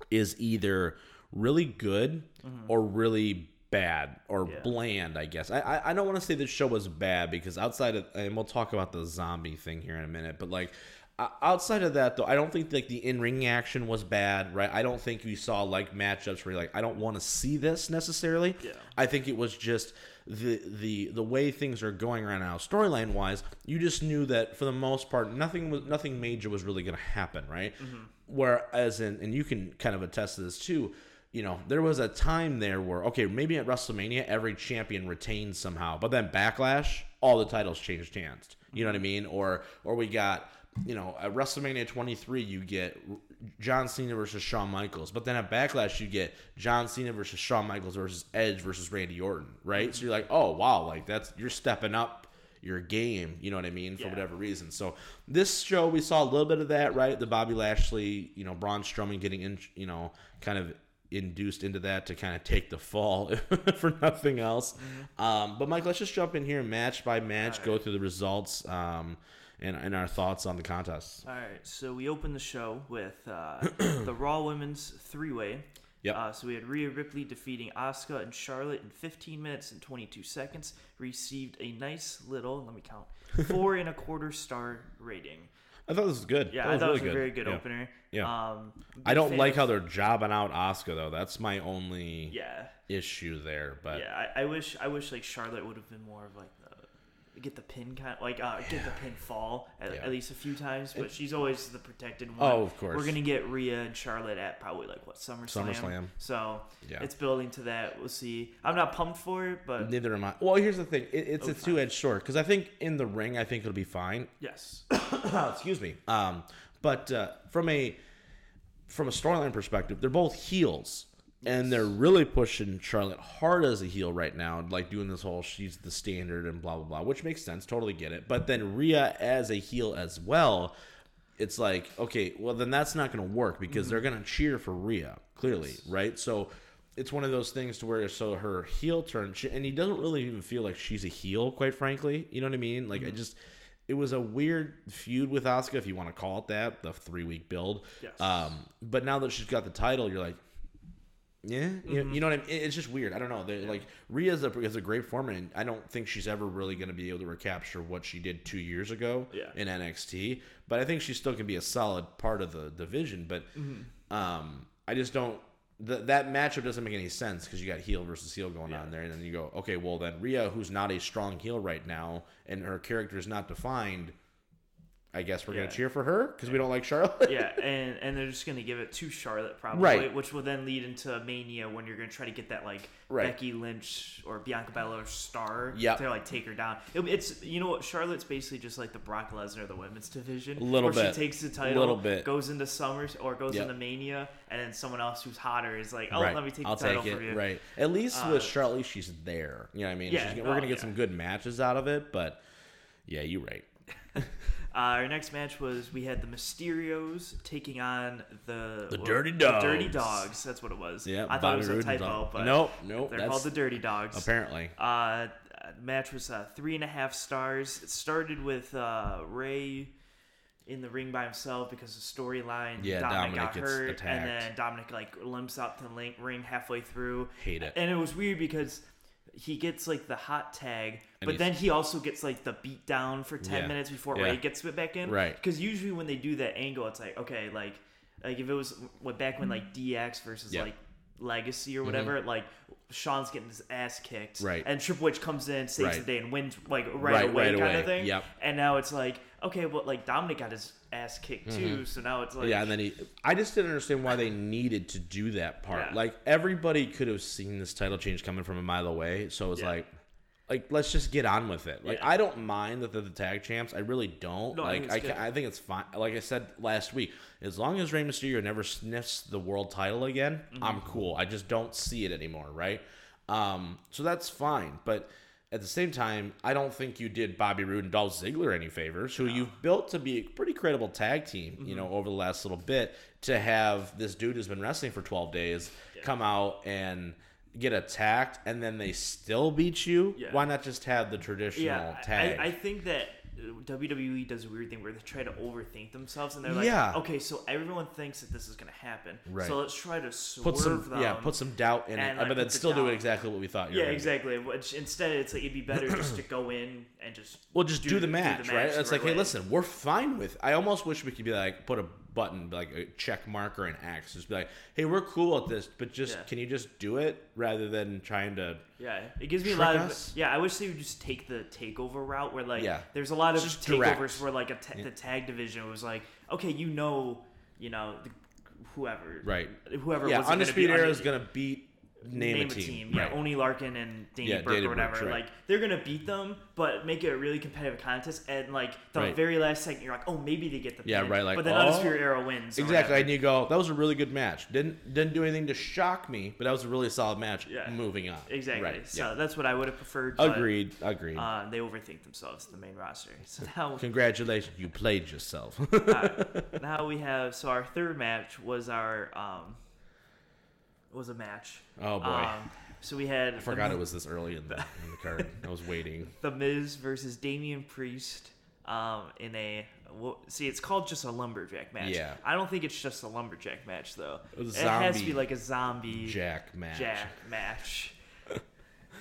[SPEAKER 1] is either really good mm-hmm. or really bad or yeah. bland. I guess I I don't want to say the show was bad because outside of and we'll talk about the zombie thing here in a minute, but like outside of that though i don't think like the in-ring action was bad right i don't think we saw like matchups where like i don't want to see this necessarily yeah. i think it was just the the the way things are going right now storyline wise you just knew that for the most part nothing was nothing major was really going to happen right? Mm-hmm. whereas in and you can kind of attest to this too you know there was a time there where okay maybe at wrestlemania every champion retained somehow but then backlash all the titles changed hands. You know what i mean? Or or we got you know, at WrestleMania 23, you get John Cena versus Shawn Michaels, but then at Backlash, you get John Cena versus Shawn Michaels versus Edge versus Randy Orton, right? So you're like, oh wow, like that's you're stepping up your game, you know what I mean, for yeah. whatever reason. So this show, we saw a little bit of that, right? The Bobby Lashley, you know, Braun Strowman getting in, you know, kind of induced into that to kind of take the fall for nothing else. Mm-hmm. Um, but Mike, let's just jump in here, match by match, right. go through the results. Um, and, and our thoughts on the contest.
[SPEAKER 3] All right, so we opened the show with uh, the Raw Women's Three Way.
[SPEAKER 1] Yep.
[SPEAKER 3] Uh, so we had Rhea Ripley defeating Asuka and Charlotte in 15 minutes and 22 seconds. Received a nice little, let me count, four and a quarter star rating.
[SPEAKER 1] I thought this was good.
[SPEAKER 3] Yeah,
[SPEAKER 1] that
[SPEAKER 3] I thought really it was a good. very good yeah. opener.
[SPEAKER 1] Yeah. Um, I don't like how they're jobbing out Asuka though. That's my only
[SPEAKER 3] yeah
[SPEAKER 1] issue there. But
[SPEAKER 3] yeah, I, I wish I wish like Charlotte would have been more of like get the pin kind of, like uh, get the pin fall at, yeah. at, least a few times, but she's always the protected one.
[SPEAKER 1] Oh, of course.
[SPEAKER 3] We're gonna get Rhea and Charlotte at probably like what SummerSlam. SummerSlam. So yeah. it's building to that. We'll see. I'm not pumped for it, but
[SPEAKER 1] neither am I. Well, here's the thing. It, it's a two edged sword because I think in the ring, I think it'll be fine.
[SPEAKER 3] Yes.
[SPEAKER 1] Excuse me. Um, but uh, from a from a storyline perspective, they're both heels and they're really pushing Charlotte hard as a heel right now, like doing this whole she's the standard and blah blah blah, which makes sense, totally get it. But then Rhea as a heel as well, it's like okay, well then that's not going to work because mm-hmm. they're going to cheer for Rhea clearly, yes. right? So it's one of those things to where so her heel turn, she, and he doesn't really even feel like she's a heel, quite frankly. You know what I mean? Like mm-hmm. I just. It was a weird feud with Asuka, if you want to call it that, the three week build. Yes. Um, but now that she's got the title, you're like, yeah, mm-hmm. you, know what I mean. It's just weird. I don't know. Yeah. Like Rhea's a is a great format, and I don't think she's ever really going to be able to recapture what she did two years ago
[SPEAKER 3] yeah.
[SPEAKER 1] in NXT. But I think she still can be a solid part of the division. But
[SPEAKER 3] mm-hmm.
[SPEAKER 1] um, I just don't. The, that matchup doesn't make any sense because you got heel versus heel going yeah. on there, and then you go, okay, well then Rhea, who's not a strong heel right now, and her character is not defined I guess we're yeah. gonna cheer for her because we don't like Charlotte.
[SPEAKER 3] yeah, and and they're just gonna give it to Charlotte probably, right. which will then lead into Mania when you're gonna try to get that like right. Becky Lynch or Bianca Belair star
[SPEAKER 1] yep.
[SPEAKER 3] to like take her down. It, it's you know what Charlotte's basically just like the Brock Lesnar of the women's division,
[SPEAKER 1] a little bit.
[SPEAKER 3] She takes the title,
[SPEAKER 1] a little bit,
[SPEAKER 3] goes into Summers or goes yep. into Mania, and then someone else who's hotter is like, oh,
[SPEAKER 1] right.
[SPEAKER 3] let me take
[SPEAKER 1] I'll
[SPEAKER 3] the title
[SPEAKER 1] take from you. Right. At least uh, with Charlotte, she's there. You know what I mean?
[SPEAKER 3] Yeah,
[SPEAKER 1] we're gonna get yeah. some good matches out of it, but yeah, you're right.
[SPEAKER 3] Uh, our next match was we had the Mysterios taking on the
[SPEAKER 1] the Dirty Dogs.
[SPEAKER 3] The Dirty Dogs. That's what it was.
[SPEAKER 1] Yeah,
[SPEAKER 3] I thought it was a typo, but
[SPEAKER 1] nope, nope.
[SPEAKER 3] They're called the Dirty Dogs.
[SPEAKER 1] Apparently.
[SPEAKER 3] Uh, match was uh, three and a half stars. It started with uh, Rey in the ring by himself because the storyline
[SPEAKER 1] yeah,
[SPEAKER 3] Dominic,
[SPEAKER 1] Dominic,
[SPEAKER 3] got hurt,
[SPEAKER 1] attacked.
[SPEAKER 3] and then Dominic like limps up to the ring halfway through.
[SPEAKER 1] Hate it.
[SPEAKER 3] And it was weird because he gets like the hot tag, and but then he also gets like the beat down for ten
[SPEAKER 1] yeah.
[SPEAKER 3] minutes before
[SPEAKER 1] yeah.
[SPEAKER 3] Rey gets it back in.
[SPEAKER 1] Right.
[SPEAKER 3] Because usually when they do that angle, it's like okay, like like if it was what back when like DX versus like Legacy or mm-hmm. whatever, mm-hmm. like Shawn's getting his ass kicked,
[SPEAKER 1] right?
[SPEAKER 3] And Triple H comes in, saves
[SPEAKER 1] right.
[SPEAKER 3] the day, and wins like right,
[SPEAKER 1] right
[SPEAKER 3] away,
[SPEAKER 1] right
[SPEAKER 3] kind
[SPEAKER 1] away.
[SPEAKER 3] of thing.
[SPEAKER 1] Yep.
[SPEAKER 3] And now it's like okay, well, like Dominic got his ass kicked too, mm-hmm. so now it's like
[SPEAKER 1] yeah. And then he, I just didn't understand why they needed to do that part. Yeah. Like everybody could have seen this title change coming from a mile away, so it was yeah. like like let's just get on with it. Like yeah. I don't mind that they're the tag champs. I really don't. No, like I, think I, I, think it's fine. Like I said last week, as long as Rey Mysterio never sniffs the world title again, mm-hmm. I'm cool. I just don't see it anymore, right? Um, so that's fine. But at the same time, I don't think you did Bobby Roode and Dolph Ziggler any favors, who no. you've built to be a pretty credible tag team, mm-hmm. you know, over the last little bit. To have this dude who's been wrestling for 12 days yeah. come out and get attacked and then they still beat you, yeah. why not just have the traditional yeah, tag?
[SPEAKER 3] I, I think that WWE does a weird thing where they try to overthink themselves and they're like, yeah. okay, so everyone thinks that this is going to happen. Right. So let's try to swerve
[SPEAKER 1] put some,
[SPEAKER 3] them.
[SPEAKER 1] Yeah, put some doubt in it, like, but then still do it exactly what we thought
[SPEAKER 3] Yeah, exactly. Which instead, it's like it'd be better just to go in and just.
[SPEAKER 1] Well, just do, do, the, match, do the, match, right? It's right like, way. hey, listen, we're fine with. I almost wish we could be like, put a button, like a check mark or an X. Just be like, hey, we're cool at this, but just yeah. can you just do it rather than trying to.
[SPEAKER 3] Yeah, it gives me a lot us? of. Yeah, I wish they would just take the takeover route where like, yeah. there's a lot of just takeovers direct. where like a ta- yeah. the tag division was like, okay, you know, you know, the, whoever,
[SPEAKER 1] right,
[SPEAKER 3] whoever.
[SPEAKER 1] Yeah, Undisputed Era is gonna beat name,
[SPEAKER 3] name a, team. team. Yeah, Oney Lorcan and Danny yeah, Burch or whatever. Right. Like they're gonna beat them, but make it a really competitive contest. And like the right. very last second, you're like, oh, maybe they get the
[SPEAKER 1] yeah, right. Like,
[SPEAKER 3] but then
[SPEAKER 1] oh,
[SPEAKER 3] Undisputed Era wins.
[SPEAKER 1] Exactly, and you go, that was a really good match. Didn't didn't do anything to shock me, but that was a really solid match. Yeah. moving on.
[SPEAKER 3] Exactly. Right. So yeah. that's what I would have preferred.
[SPEAKER 1] But, agreed. Agreed.
[SPEAKER 3] Uh, they overthink themselves the main roster. So now,
[SPEAKER 1] congratulations, you played yourself.
[SPEAKER 3] now we have so our third match was our um was a match.
[SPEAKER 1] Oh boy. Um,
[SPEAKER 3] so we had.
[SPEAKER 1] I forgot it was this early in the, in the card. I was waiting.
[SPEAKER 3] The Miz versus Damian Priest um, in a. Well, see, it's called just a lumberjack match. Yeah. I don't think it's just a lumberjack match though. It, it has to be like a zombie
[SPEAKER 1] jack match.
[SPEAKER 3] Jack match.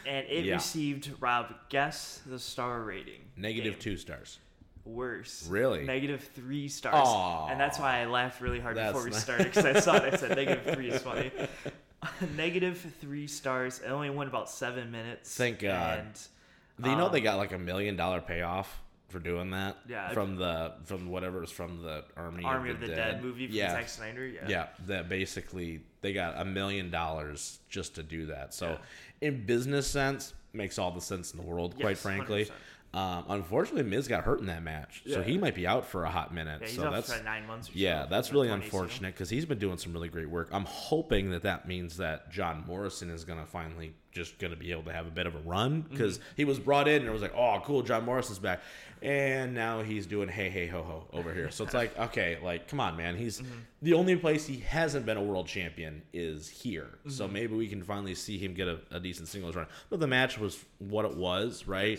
[SPEAKER 3] and it yeah. received Rob guess the star rating.
[SPEAKER 1] Negative two stars.
[SPEAKER 3] Worse.
[SPEAKER 1] Really?
[SPEAKER 3] Negative three stars. Aww. And that's why I laughed really hard that's before we nice. started because I saw. I said negative three is funny. negative three stars. It only went about seven minutes.
[SPEAKER 1] Thank God. And, Do you know they um, got like a million dollar payoff for doing that?
[SPEAKER 3] Yeah.
[SPEAKER 1] From the from whatever was from the Army,
[SPEAKER 3] Army of the, of the Dead. Dead. movie from yeah. Zack Snyder. Yeah.
[SPEAKER 1] Yeah. That basically they got a million dollars just to do that. So yeah. in business sense, makes all the sense in the world, yes, quite frankly. 100%. Um, unfortunately, Miz got hurt in that match, yeah. so he might be out for a hot minute.
[SPEAKER 3] Yeah,
[SPEAKER 1] so that's
[SPEAKER 3] nine months.
[SPEAKER 1] yeah, so, that's really unfortunate because he's been doing some really great work. I'm hoping that that means that John Morrison is going to finally just going to be able to have a bit of a run because mm-hmm. he was brought in and it was like, oh, cool, John Morrison's back, and now he's doing hey hey ho ho over here. So it's like, okay, like come on, man, he's mm-hmm. the only place he hasn't been a world champion is here. Mm-hmm. So maybe we can finally see him get a, a decent singles run. But the match was what it was, right?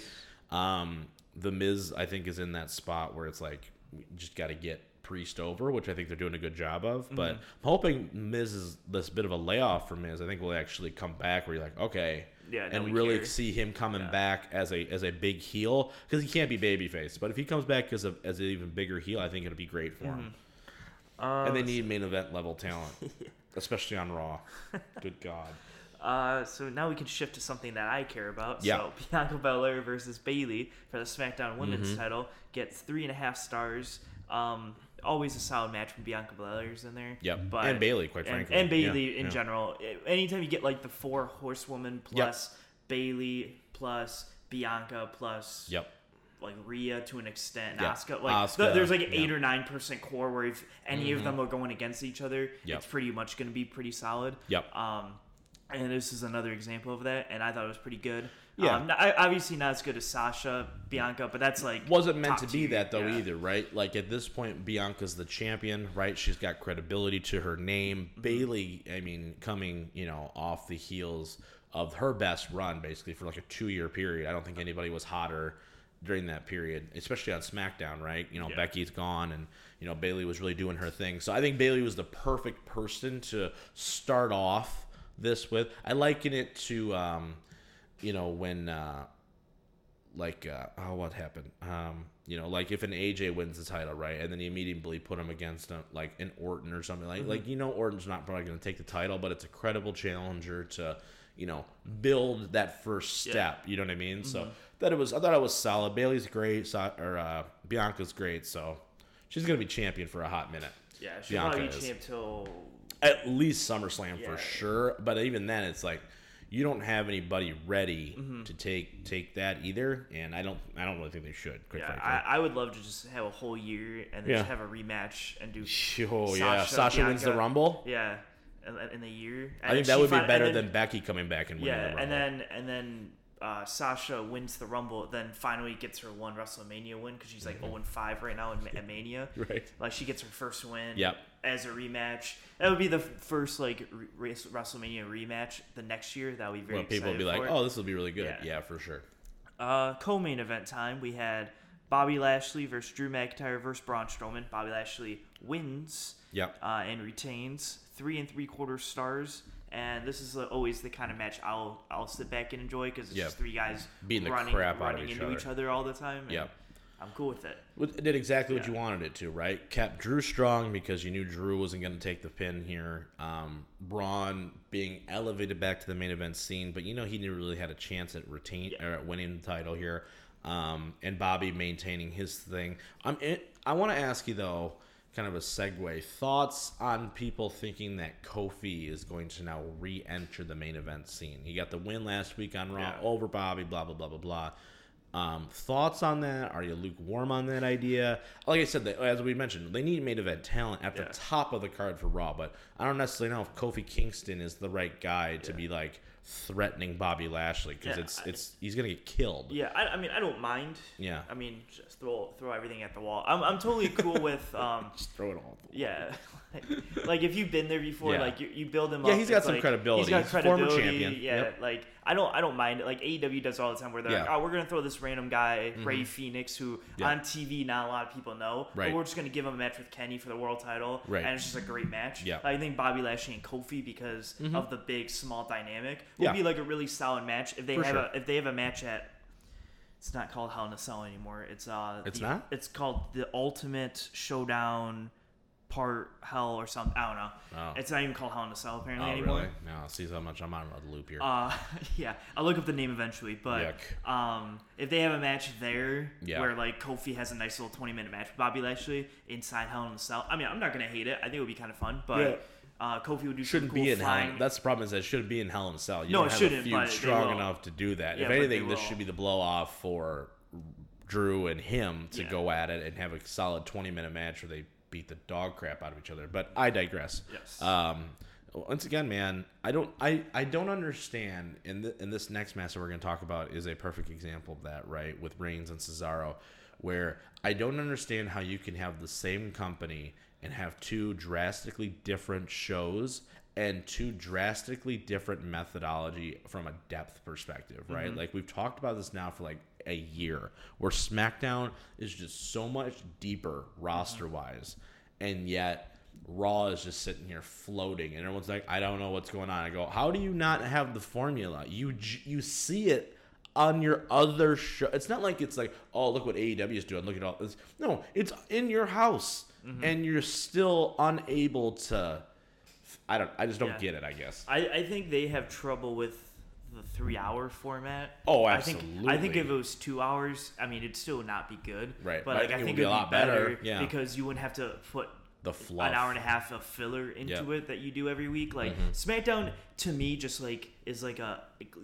[SPEAKER 1] Um, the Miz, I think, is in that spot where it's like we just got to get Priest over, which I think they're doing a good job of. Mm-hmm. But I'm hoping Miz is this bit of a layoff for Miz. I think we'll actually come back where you're like, okay,
[SPEAKER 3] yeah,
[SPEAKER 1] and really care. see him coming yeah. back as a as a big heel because he can't be babyface. But if he comes back as a as an even bigger heel, I think it'll be great for mm-hmm. him. Uh, and they need main event level talent, especially on Raw. Good God.
[SPEAKER 3] Uh, so now we can shift to something that I care about.
[SPEAKER 1] Yeah.
[SPEAKER 3] So Bianca Belair versus Bayley for the SmackDown Women's mm-hmm. title gets three and a half stars. Um, always a solid match when Bianca Belair's in there.
[SPEAKER 1] Yep. But, and Bayley, quite frankly.
[SPEAKER 3] And, and Bayley yeah, in yeah. general. Anytime you get like the four horsewoman plus yep. Bayley plus Bianca plus
[SPEAKER 1] yep
[SPEAKER 3] like Rhea to an extent, yeah. Asuka. Like Asuka, there's like an eight or nine percent core where if any mm-hmm. of them are going against each other, yep. it's pretty much going to be pretty solid.
[SPEAKER 1] Yep.
[SPEAKER 3] Um, and this is another example of that, and I thought it was pretty good.
[SPEAKER 1] Yeah,
[SPEAKER 3] um, obviously not as good as Sasha Bianca, but that's like
[SPEAKER 1] wasn't meant to be that though yeah. either, right? Like at this point, Bianca's the champion, right? She's got credibility to her name. Mm-hmm. Bayley, I mean, coming you know off the heels of her best run, basically for like a two year period. I don't think anybody was hotter during that period, especially on SmackDown, right? You know, yeah. Becky's gone and, you know, Bayley was really doing her thing. So I think Bayley was the perfect person to start off this with. I liken it to, um, you know, when, uh, like, uh, oh, what happened? Um, you know, like if an AJ wins the title, right, and then you immediately put him against a, like an Orton or something like, mm-hmm. like you know, Orton's not probably going to take the title, but it's a credible challenger to, you know, build that first step. Yeah. You know what I mean? Mm-hmm. So that it was, I thought it was solid. Bayley's great, so, or uh, Bianca's great, so she's going to be champion for a hot minute.
[SPEAKER 3] Yeah, she'll Bianca probably be champ till
[SPEAKER 1] at least SummerSlam yeah. for sure. But even then, it's like you don't have anybody ready mm-hmm. to take take that either, and I don't I don't really think they should.
[SPEAKER 3] yeah, I, I, would love to just have a whole year and then yeah. just have a rematch and do.
[SPEAKER 1] Oh Sasha, yeah, Sasha Bianca. wins the Rumble.
[SPEAKER 3] Yeah, in the year.
[SPEAKER 1] And I think that would be better then, than Becky coming back and winning.
[SPEAKER 3] Yeah, the and then and then uh, Sasha wins the Rumble, then finally gets her one WrestleMania win because she's like mm-hmm. 0 and 5 right now in, Mania.
[SPEAKER 1] right.
[SPEAKER 3] Like she gets her first win.
[SPEAKER 1] Yep.
[SPEAKER 3] As a rematch, that would be the first like re- WrestleMania rematch the next year. That would be very. People will be like,
[SPEAKER 1] it. "Oh, this will be really good." Yeah, yeah for sure.
[SPEAKER 3] Uh, co-main event time. We had Bobby Lashley versus Drew McIntyre versus Braun Strowman. Bobby Lashley wins.
[SPEAKER 1] Yep.
[SPEAKER 3] Uh, and retains three and three quarter stars and this is always the kind of match I'll I'll sit back and enjoy because it's yep. just three guys
[SPEAKER 1] beating
[SPEAKER 3] running,
[SPEAKER 1] the crap
[SPEAKER 3] running out
[SPEAKER 1] of
[SPEAKER 3] each into
[SPEAKER 1] other.
[SPEAKER 3] each other all the time.
[SPEAKER 1] Yep.
[SPEAKER 3] I'm cool with it.
[SPEAKER 1] It did exactly what you wanted it to, right? Kept Drew strong because you knew Drew wasn't going to take the pin here. Um, Braun being elevated back to the main event scene, but you know he never really had a chance at retain yeah. or at winning the title here. Um, and Bobby maintaining his thing. I'm. I want to ask you though kind of a segue. Thoughts on people thinking that Kofi is going to now re-enter the main event scene? He got the win last week on Raw yeah. over Bobby. Blah blah blah blah blah. Um, thoughts on that? Are you lukewarm on that idea? Like I said, as we mentioned, they need main event talent at the top of the card for Raw, but I don't necessarily know if Kofi Kingston is the right guy to yeah. be like threatening Bobby Lashley because yeah, it's it's he's gonna get killed.
[SPEAKER 3] Yeah, I, I, mean I don't mind.
[SPEAKER 1] Yeah,
[SPEAKER 3] I mean just throw throw everything at the wall. I'm, I'm totally cool with um
[SPEAKER 1] just throw it all.
[SPEAKER 3] Yeah, like, like, if you've been there before, yeah. like you, you build him up.
[SPEAKER 1] yeah,
[SPEAKER 3] up.
[SPEAKER 1] he's got some
[SPEAKER 3] like,
[SPEAKER 1] credibility.
[SPEAKER 3] He's got credibility.
[SPEAKER 1] Former champion.
[SPEAKER 3] Yeah, yep. like I don't I don't mind it. Like AEW does all the time where they're yeah. like, oh, we're gonna throw this random guy mm-hmm. Rey Fenix who yeah. on TV not a lot of people know, right. but we're just gonna give him a match with Kenny for the world title,
[SPEAKER 1] right.
[SPEAKER 3] and it's just a great match.
[SPEAKER 1] Yeah,
[SPEAKER 3] I think Bobby Lashley and Kofi because mm-hmm. of the big small dynamic will be like a really solid match if they for have sure. a if they have a match at. It's not called Hell in a Cell anymore. It's uh.
[SPEAKER 1] It's
[SPEAKER 3] the,
[SPEAKER 1] not.
[SPEAKER 3] It's called the Ultimate Showdown part hell or something. I don't know. Oh. It's not even called Hell in a Cell apparently
[SPEAKER 1] oh,
[SPEAKER 3] anymore.
[SPEAKER 1] Really? No, see how much I'm on the loop here.
[SPEAKER 3] Uh, yeah, I'll look up the name eventually. But Yuck. um, if they have a match there yeah. where like Kofi has a nice little 20 minute match with Bobby Lashley inside Hell in a Cell, I mean, I'm not gonna hate it. I think it would be kind of fun, but. Yeah. Uh, Kofi would do
[SPEAKER 1] shouldn't
[SPEAKER 3] cool
[SPEAKER 1] be in
[SPEAKER 3] flying.
[SPEAKER 1] Hell. That's the problem is that it shouldn't be in Hell in a Cell. You
[SPEAKER 3] no,
[SPEAKER 1] don't
[SPEAKER 3] it
[SPEAKER 1] have
[SPEAKER 3] shouldn't.
[SPEAKER 1] A feud strong enough to do that.
[SPEAKER 3] Yeah,
[SPEAKER 1] if anything, this should be the blow off for Drew and him to yeah. go at it and have a solid 20 minute match where they beat the dog crap out of each other. But I digress.
[SPEAKER 3] Yes.
[SPEAKER 1] Um, once again, man, I don't, I, I don't understand. And in, in this next match that we're going to talk about is a perfect example of that, right? With Reigns and Cesaro, where I don't understand how you can have the same company and have two drastically different shows and two drastically different methodology from a depth perspective, right? Mm-hmm. Like we've talked about this now for like a year, where SmackDown is just so much deeper roster wise, and yet Raw is just sitting here floating, and everyone's like, "I don't know what's going on." I go, "How do you not have the formula? You you see it." on your other show. It's not like it's like, oh, look what AEW is doing. Look at all this. No, it's in your house, mm-hmm. and you're still unable to. I don't. I just don't yeah. get it. I guess.
[SPEAKER 3] I, I think they have trouble with the three hour format.
[SPEAKER 1] Oh, absolutely.
[SPEAKER 3] I think I think if it was two hours, I mean, it'd still not be good.
[SPEAKER 1] Right.
[SPEAKER 3] But, like, I think,
[SPEAKER 1] it would
[SPEAKER 3] be
[SPEAKER 1] a lot better, better yeah.
[SPEAKER 3] because you wouldn't have to put
[SPEAKER 1] the fluff.
[SPEAKER 3] an hour and a half of filler into yep. it that you do every week. Like mm-hmm. SmackDown to me just like is like a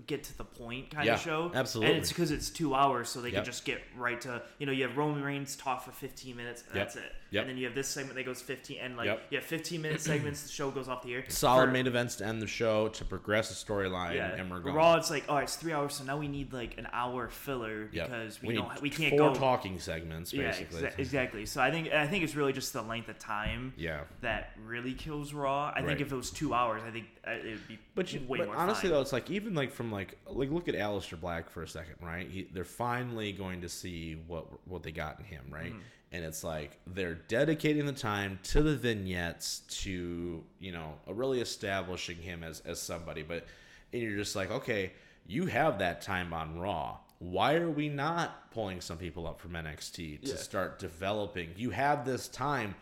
[SPEAKER 3] get to the point kind
[SPEAKER 1] yeah,
[SPEAKER 3] of show.
[SPEAKER 1] Absolutely.
[SPEAKER 3] And it's because it's two hours, so they yep. can just get right to you know you have Roman Reigns talk for 15 minutes and yep. that's it.
[SPEAKER 1] Yep.
[SPEAKER 3] And then you have this segment that goes 15 and like yep. you have 15 minute segments. the show goes off the air.
[SPEAKER 1] Solid for, main events to end the show to progress the storyline. Yeah. And we're going.
[SPEAKER 3] Raw, it's like oh it's three hours, so now we need like an hour filler because we, we don't we can't
[SPEAKER 1] four
[SPEAKER 3] go
[SPEAKER 1] talking segments basically.
[SPEAKER 3] Yeah, exa- exactly. So I think I think it's really just the length of time.
[SPEAKER 1] Yeah.
[SPEAKER 3] That really kills Raw. I right. think if it was two hours, I think uh, it would be but you, way
[SPEAKER 1] but
[SPEAKER 3] more.
[SPEAKER 1] Honestly, fine. though, it's like even like from like like look at Aleister Black for a second, right? He, they're finally going to see what what they got in him, right? Mm-hmm. And it's like they're dedicating the time to the vignettes to you know really establishing him as as somebody, but and you're just like, okay, you have that time on Raw. Why are we not pulling some people up from NXT to yeah. start developing? You have this time.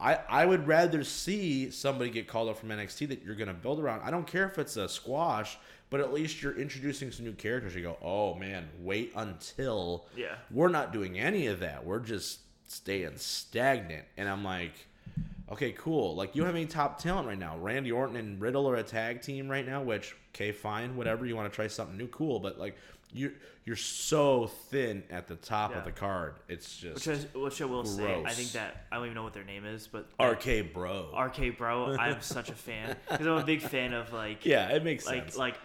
[SPEAKER 1] I, I would rather see somebody get called up from NXT that you're going to build around. I don't care if it's a squash but at least you're introducing some new characters. You go, oh man, wait until
[SPEAKER 3] yeah.
[SPEAKER 1] We're not doing any of that. We're just staying stagnant. And I'm like, okay, cool. Like you don't have any top talent right now. Randy Orton and Riddle are a tag team right now, which okay, fine, whatever. You want to try something new, cool. But like you're you're so thin at the top yeah. of the card. It's just
[SPEAKER 3] which, I, which I will gross. say. I think that I don't even know what their name is, but
[SPEAKER 1] RK Bro.
[SPEAKER 3] RK Bro. I'm such a fan because I'm a big fan of like
[SPEAKER 1] yeah, it makes
[SPEAKER 3] like
[SPEAKER 1] sense.
[SPEAKER 3] like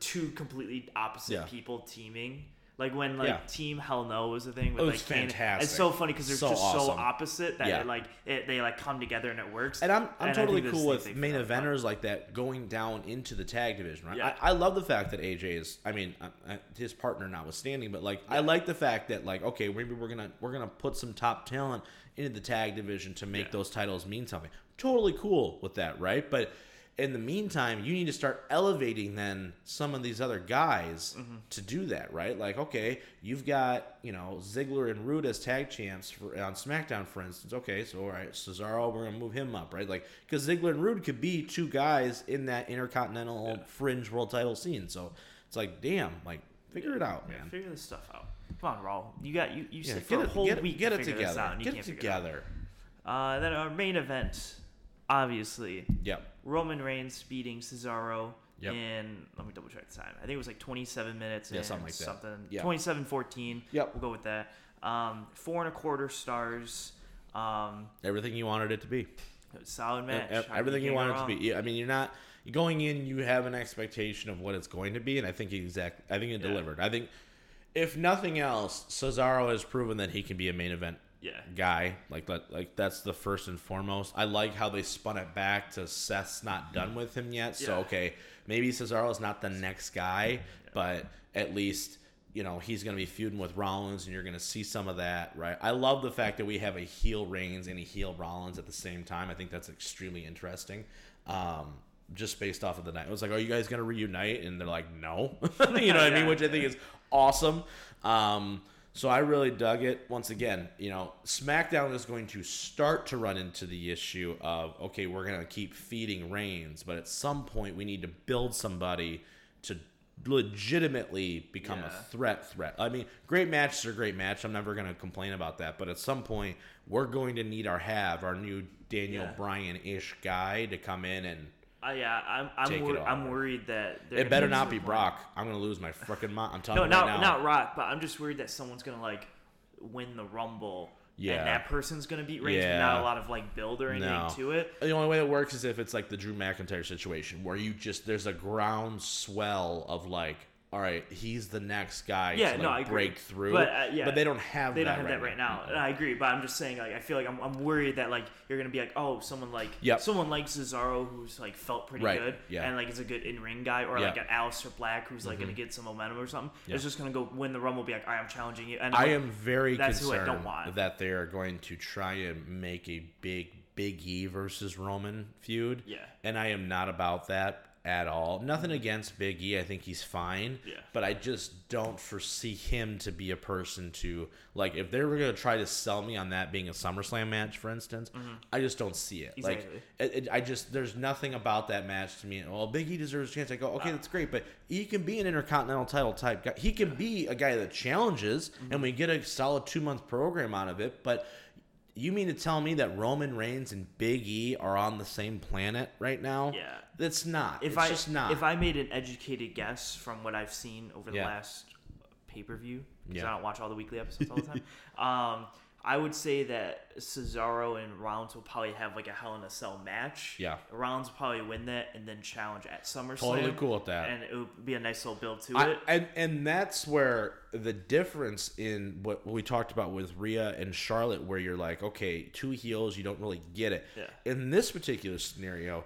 [SPEAKER 3] two completely opposite yeah. people teaming like when like yeah. Team Hell No was the thing with
[SPEAKER 1] it
[SPEAKER 3] was like
[SPEAKER 1] fantastic.
[SPEAKER 3] It's so funny because they're so just awesome. so opposite that yeah. it, like it, they like come together and it works.
[SPEAKER 1] And I'm I'm and totally cool with main eventers fun. like that going down into the tag division. Right. Yeah. I, I love the fact that AJ is. I mean, uh, uh, his partner notwithstanding, but like I like the fact that like okay, maybe we're gonna we're gonna put some top talent into the tag division to make those titles mean something. Totally cool with that, right? But in the meantime, you need to start elevating then some of these other guys mm-hmm. to do that, right? Like, okay, you've got you know Ziggler and Roode as tag champs for, on SmackDown, for instance. Okay, so all right, Cesaro, we're gonna move him up, right? Like, because Ziggler and Roode could be two guys in that Intercontinental yeah. Fringe World Title scene. So it's like, damn, like figure it out, man.
[SPEAKER 3] figure this stuff out. Come on, Raw. You got you. You yeah, for a whole get week.
[SPEAKER 1] Get it together. Get it together.
[SPEAKER 3] It uh, then our main event, obviously.
[SPEAKER 1] Yep
[SPEAKER 3] Roman Reigns beating Cesaro yep. in let me double check the time. I think it was like 27 minutes. Yeah, something like something. that. Yeah. 27 14.
[SPEAKER 1] Yep.
[SPEAKER 3] We'll go with that. Um, four and a quarter stars. Um,
[SPEAKER 1] everything you wanted it to be.
[SPEAKER 3] solid match.
[SPEAKER 1] everything you, you wanted it to be. I mean, you're not going in. You have an expectation of what it's going to be, and I think exact. I think it yeah. delivered. I think, if nothing else, Cesaro has proven that he can be a main event
[SPEAKER 3] yeah.
[SPEAKER 1] guy. Like that, like that's the first and foremost. I like how they spun it back to Seth's not done with him yet. So okay, maybe Cesaro is not the next guy, yeah. but at least you know he's going to be feuding with Rollins, and you're going to see some of that, right? I love the fact that we have a heel Reigns and a heel Rollins at the same time. I think that's extremely interesting. Um, just based off of the night, it was like, "Are you guys going to reunite?" And they're like, "No," you know what I mean? Which I think is awesome. Um, so I really dug it. Once again, you know, SmackDown is going to start to run into the issue of okay, we're going to keep feeding Reigns, but at some point we need to build somebody to legitimately become yeah. a threat threat. I mean, great matches are great match. I'm never going to complain about that, but at some point we're going to need our have our new Daniel yeah. Bryan ish guy to come in and
[SPEAKER 3] uh, yeah, I'm I'm, wor- I'm worried that
[SPEAKER 1] it better not be Brock. I'm gonna lose my freaking mind. I'm telling no, you
[SPEAKER 3] not
[SPEAKER 1] right
[SPEAKER 3] not Rock, but I'm just worried that someone's gonna like win the Rumble. Yeah. And that person's gonna beat Reigns, yeah. not a lot of like build or anything no. to it.
[SPEAKER 1] The only way it works is if it's like the Drew McIntyre situation, where you just there's a ground swell of like all right, he's the next guy yeah, to like, no, I break agree. through. But uh, yeah, but they don't have
[SPEAKER 3] they
[SPEAKER 1] don't
[SPEAKER 3] have
[SPEAKER 1] right
[SPEAKER 3] that right now. now. I agree, but I'm just saying like I feel like I'm, I'm worried that like you're gonna be like oh someone like yep. someone like Cesaro who's like felt pretty right. good yeah. and like is a good in ring guy or like an Aleister Black who's like mm-hmm. gonna get some momentum or something. It's just gonna go win the Rumble. Be like all right, I'm challenging you. And
[SPEAKER 1] I like, am very that's concerned who I don't want. that they are going to try and make a big Big E versus Roman feud.
[SPEAKER 3] Yeah,
[SPEAKER 1] and I am not about that at all. Nothing against Big E. I think he's fine.
[SPEAKER 3] Yeah.
[SPEAKER 1] But I just don't foresee him to be a person to like if they were going to try to sell me on that being a SummerSlam match, for instance. Mm-hmm. I just don't see it. Exactly. Like it, it, I just there's nothing about that match to me. Well, Big E deserves a chance. I go, okay, that's great, but he can be an intercontinental title type guy. He can be a guy that challenges, mm-hmm. and we get a solid two month program out of it, but you mean to tell me that Roman Reigns and Big E are on the same planet right now?
[SPEAKER 3] Yeah.
[SPEAKER 1] That's not.
[SPEAKER 3] If
[SPEAKER 1] it's
[SPEAKER 3] I,
[SPEAKER 1] just not.
[SPEAKER 3] If I made an educated guess from what I've seen over the yeah. last pay per view, because yeah. I don't watch all the weekly episodes all the time, um, I would say that Cesaro and Rollins will probably have like a Hell in a Cell match.
[SPEAKER 1] Yeah.
[SPEAKER 3] Rollins will probably win that and then challenge at SummerSlam.
[SPEAKER 1] Totally cool with that.
[SPEAKER 3] And it would be a nice little build to
[SPEAKER 1] I,
[SPEAKER 3] it.
[SPEAKER 1] And and that's where the difference in what we talked about with Rhea and Charlotte, where you're like, okay, two heels, you don't really get it.
[SPEAKER 3] Yeah.
[SPEAKER 1] In this particular scenario,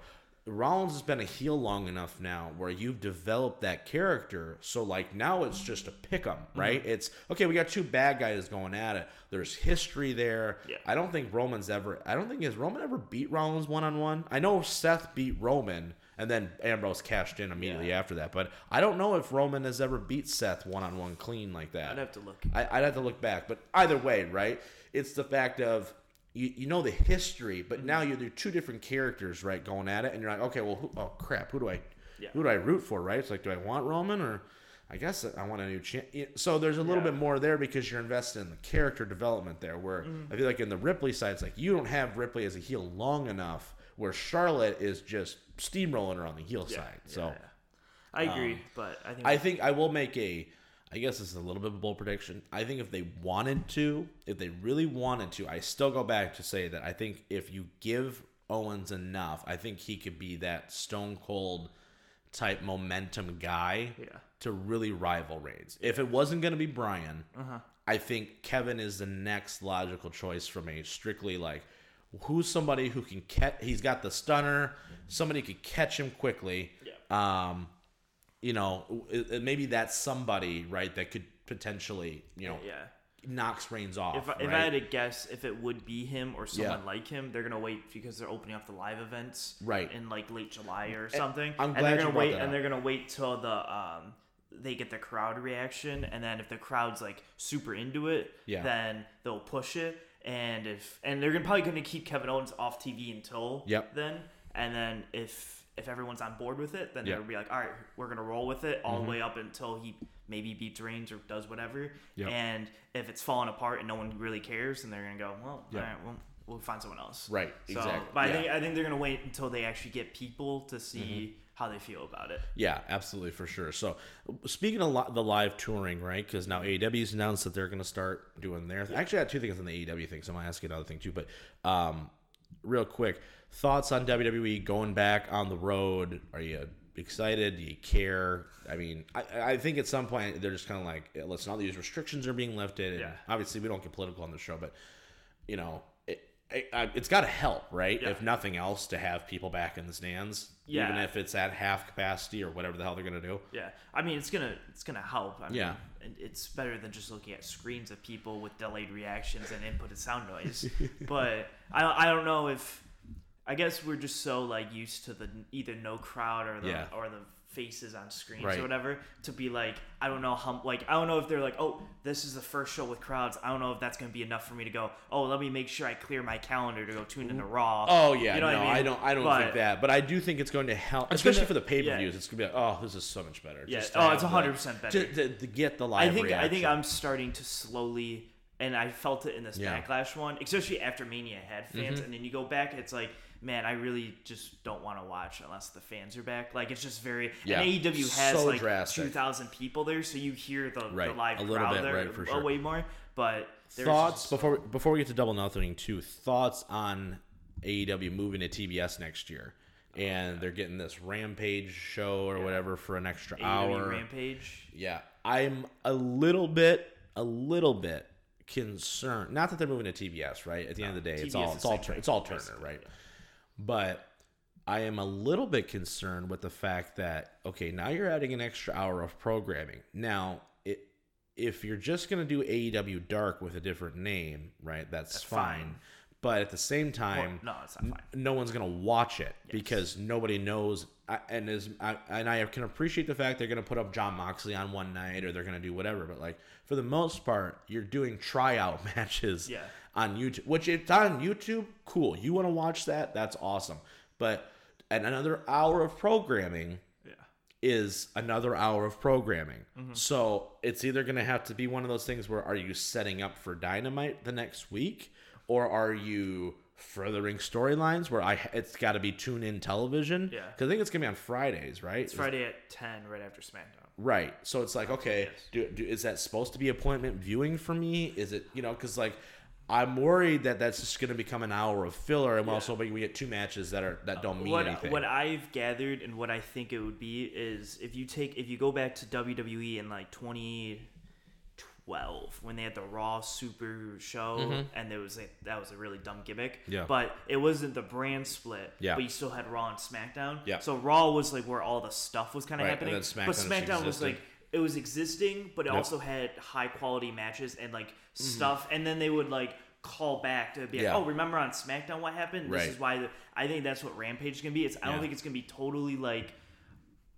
[SPEAKER 1] Rollins has been a heel long enough now where you've developed that character. So like now it's just a pick 'em, mm-hmm. right? Mm-hmm. It's okay. We got two bad guys going at it. There's history there.
[SPEAKER 3] Yeah.
[SPEAKER 1] I don't think Roman's ever. I don't think has Roman ever beat Rollins one on one. I know Seth beat Roman, and then Ambrose cashed in immediately yeah. after that. But I don't know if Roman has ever beat Seth one on one clean like that.
[SPEAKER 3] I'd have to look.
[SPEAKER 1] I, I'd have to look back. But either way, right? It's the fact of you, you know the history, but now you're there two different characters, right, going at it, and you're like, okay, well, who, oh crap, who do I, yeah. who do I root for, right? It's like, do I want Roman or I guess I want a new chance. So there's a little yeah. bit more there because you're invested in the character development there. Where mm-hmm. I feel like in the Ripley side, it's like you don't have Ripley as a heel long enough. Where Charlotte is just steamrolling her on the heel yeah. side. So
[SPEAKER 3] I agree, um, but I think
[SPEAKER 1] I think I will make a. I guess this is a little bit of a bold prediction. I think if they wanted to, if they really wanted to, I still go back to say that I think if you give Owens enough, I think he could be that stone cold type momentum guy
[SPEAKER 3] yeah.
[SPEAKER 1] to really rival Reigns. If it wasn't going to be Bryan,
[SPEAKER 3] uh-huh.
[SPEAKER 1] I think Kevin is the next logical choice from a strictly like who's somebody who can catch. He's got the stunner. Somebody could catch him quickly.
[SPEAKER 3] Yeah.
[SPEAKER 1] Um, you know, maybe that's somebody right that could potentially you know
[SPEAKER 3] yeah
[SPEAKER 1] knocks Reigns off.
[SPEAKER 3] If, I,
[SPEAKER 1] right?
[SPEAKER 3] if I had to guess, if it would be him or someone yeah. like him, they're gonna wait because they're opening up the live events
[SPEAKER 1] right
[SPEAKER 3] in like late July or something.
[SPEAKER 1] I'm
[SPEAKER 3] and
[SPEAKER 1] they're
[SPEAKER 3] gonna wait and they're gonna wait till the um they get the crowd reaction, and then if the crowd's like super into it,
[SPEAKER 1] yeah.
[SPEAKER 3] then they'll push it. And if and they're gonna probably gonna keep Kevin Owens off TV until
[SPEAKER 1] yep.
[SPEAKER 3] then, and then if if everyone's on board with it, then yep. they'll be like, all right, we're gonna roll with it all mm-hmm. the way up until he maybe beats Reigns or does whatever.
[SPEAKER 1] Yep.
[SPEAKER 3] And if it's falling apart and no one really cares, then they're gonna go, well, yep. all right, well, we'll find someone else.
[SPEAKER 1] Right.
[SPEAKER 3] So,
[SPEAKER 1] exactly.
[SPEAKER 3] But
[SPEAKER 1] yeah.
[SPEAKER 3] I think I think they're gonna wait until they actually get people to see. Mm-hmm. How they feel about it?
[SPEAKER 1] Yeah, absolutely for sure. So, speaking of the live touring, right? Because now AEW's announced that they're going to start doing their. Th- Actually, I had two things on the AEW thing, so I'm to ask you another thing too. But um, real quick, thoughts on WWE going back on the road? Are you excited? Do you care? I mean, I, I think at some point they're just kind of like, listen, all these restrictions are being lifted. And
[SPEAKER 3] yeah.
[SPEAKER 1] Obviously, we don't get political on the show, but you know, it, it, has got to help, right?
[SPEAKER 3] Yeah.
[SPEAKER 1] If nothing else, to have people back in the stands,
[SPEAKER 3] yeah.
[SPEAKER 1] even if it's at half capacity or whatever the hell they're gonna do.
[SPEAKER 3] Yeah, I mean, it's gonna it's gonna help. I mean,
[SPEAKER 1] yeah,
[SPEAKER 3] it's better than just looking at screens of people with delayed reactions and inputted sound noise. but I I don't know if I guess we're just so like used to the either no crowd or the
[SPEAKER 1] yeah.
[SPEAKER 3] or the faces on screens
[SPEAKER 1] right.
[SPEAKER 3] or whatever to be like I don't know how like I don't know if they're like oh this is the first show with crowds I don't know if that's gonna be enough for me to go oh let me make sure I clear my calendar to go tune into Raw
[SPEAKER 1] oh yeah you know no I, mean? I, don't I don't but, think that but I do think it's going to help especially gonna, for the pay per views yeah. it's gonna be like oh this is so much better
[SPEAKER 3] yeah oh it's hundred percent better
[SPEAKER 1] to, to, to, get the live
[SPEAKER 3] I think
[SPEAKER 1] reaction.
[SPEAKER 3] I think I'm starting to slowly and I felt it in this yeah. backlash one especially after Mania had fans mm-hmm. and then you go back it's like man, I really just don't want to watch unless the fans are back. Like it's just very
[SPEAKER 1] yeah.
[SPEAKER 3] and AEW has
[SPEAKER 1] so
[SPEAKER 3] like
[SPEAKER 1] drastic.
[SPEAKER 3] two thousand people there, so you hear the,
[SPEAKER 1] right.
[SPEAKER 3] the live
[SPEAKER 1] a little
[SPEAKER 3] crowd
[SPEAKER 1] bit,
[SPEAKER 3] there
[SPEAKER 1] right, for sure.
[SPEAKER 3] way more. But
[SPEAKER 1] thoughts just, before before we get to double nothing too. Thoughts on AEW moving to TBS next year. Oh, and they're getting this Rampage show or yeah. whatever for an extra
[SPEAKER 3] AEW
[SPEAKER 1] hour.
[SPEAKER 3] Rampage.
[SPEAKER 1] Yeah, I'm a little bit, a little bit concerned. Not that they're moving to TBS, right? At the no, end of the day, TBS it's all it's all it's all Turner, right? But I am a little bit concerned with the fact that okay, now you're adding an extra hour of programming. Now, it, if you're just going to do AEW Dark with a different name, right? That's, that's fine. fine. But at the same time,
[SPEAKER 3] well, no, it's not fine.
[SPEAKER 1] N- no one's going to watch it yes. because nobody knows. I, and is I, and I can appreciate the fact they're going to put up Jon Moxley on one night or they're going to do whatever. But like for the most part, you're doing tryout matches
[SPEAKER 3] yeah.
[SPEAKER 1] On YouTube, which it's on YouTube. Cool. You want to watch that? That's awesome. But and another hour of programming
[SPEAKER 3] yeah.
[SPEAKER 1] is another hour of programming.
[SPEAKER 3] Mm-hmm.
[SPEAKER 1] So it's either going to have to be one of those things where are you setting up for Dynamite the next week, or are you furthering storylines where I it's got to be tune in television?
[SPEAKER 3] Yeah,
[SPEAKER 1] because I think it's gonna be on Fridays, right?
[SPEAKER 3] It's Friday at ten, right after SmackDown.
[SPEAKER 1] Right. So it's like, okay, do, do, is that supposed to be appointment viewing for me? Is it, you know, because like I'm worried that that's just going to become an hour of filler, and yeah. also we get two matches that are that don't mean
[SPEAKER 3] what,
[SPEAKER 1] anything.
[SPEAKER 3] What I've gathered and what I think it would be is if you take if you go back to WWE in like 2012 when they had the Raw Super Show,
[SPEAKER 1] mm-hmm.
[SPEAKER 3] and there was like that was a really dumb gimmick.
[SPEAKER 1] Yeah.
[SPEAKER 3] But it wasn't the brand split.
[SPEAKER 1] Yeah.
[SPEAKER 3] But you still had Raw and SmackDown.
[SPEAKER 1] Yeah.
[SPEAKER 3] So Raw was like where all the stuff was kind of
[SPEAKER 1] right.
[SPEAKER 3] happening.
[SPEAKER 1] And SmackDown
[SPEAKER 3] but SmackDown was like it was existing, but it
[SPEAKER 1] yep.
[SPEAKER 3] also had high quality matches and like mm-hmm. stuff. And then they would like call back to be like,
[SPEAKER 1] Yeah.
[SPEAKER 3] oh, remember on SmackDown what happened? This
[SPEAKER 1] Right.
[SPEAKER 3] is why the, I think that's what Rampage is gonna be. It's I don't
[SPEAKER 1] Yeah.
[SPEAKER 3] think it's gonna be totally like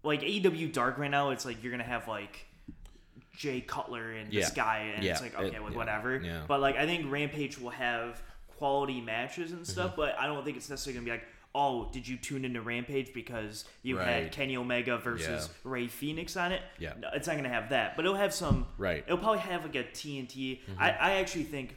[SPEAKER 3] like AEW Dark right now. It's like you're gonna have like Jay Cutler and this
[SPEAKER 1] Yeah.
[SPEAKER 3] guy, and
[SPEAKER 1] Yeah.
[SPEAKER 3] it's like okay,
[SPEAKER 1] It-
[SPEAKER 3] with
[SPEAKER 1] yeah.
[SPEAKER 3] whatever.
[SPEAKER 1] Yeah.
[SPEAKER 3] But like I think Rampage will have quality matches and
[SPEAKER 1] Mm-hmm.
[SPEAKER 3] stuff, but I don't think it's necessarily gonna be like, oh, did you tune into Rampage because you right. had Kenny Omega versus yeah. Rey Fenix on it?
[SPEAKER 1] Yeah,
[SPEAKER 3] no, it's not gonna have that, but it'll have some.
[SPEAKER 1] Right.
[SPEAKER 3] It'll probably have like a TNT. Mm-hmm. I, I actually think,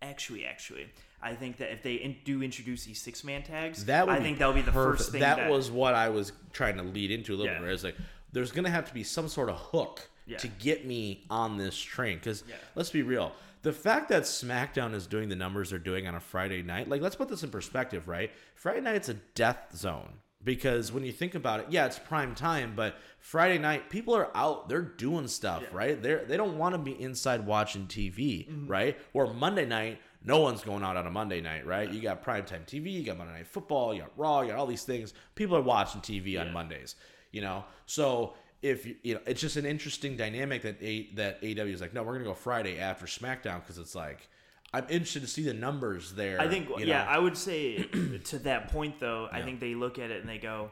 [SPEAKER 3] actually, actually. I think that if they in, do introduce these six man tags, that I think that'll be the perfect. first thing.
[SPEAKER 1] That, that, was what I was trying to lead into a little yeah. bit. It's like there's going to have to be some sort of hook yeah. to get me on this train. Because let's be real, the fact that SmackDown is doing the numbers they're doing on a Friday night, like let's put this in perspective, right? Friday night's a death zone because when you think about it, yeah, it's prime time, but Friday night people are out, they're doing stuff, yeah. right? They're they don't want to be inside watching TV, mm-hmm. right? Or Monday night, no one's going out on a Monday night, right? Yeah. You got primetime TV, you got Monday Night Football, you got Raw, you got all these things. People are watching TV yeah. on Mondays, you know. So if you know, it's just an interesting dynamic that a that AW is like, no, we're gonna go Friday after SmackDown because it's like. I'm interested to see the numbers there.
[SPEAKER 3] I think, yeah, know? I would say to that point though, yeah. I think they look at it and they go,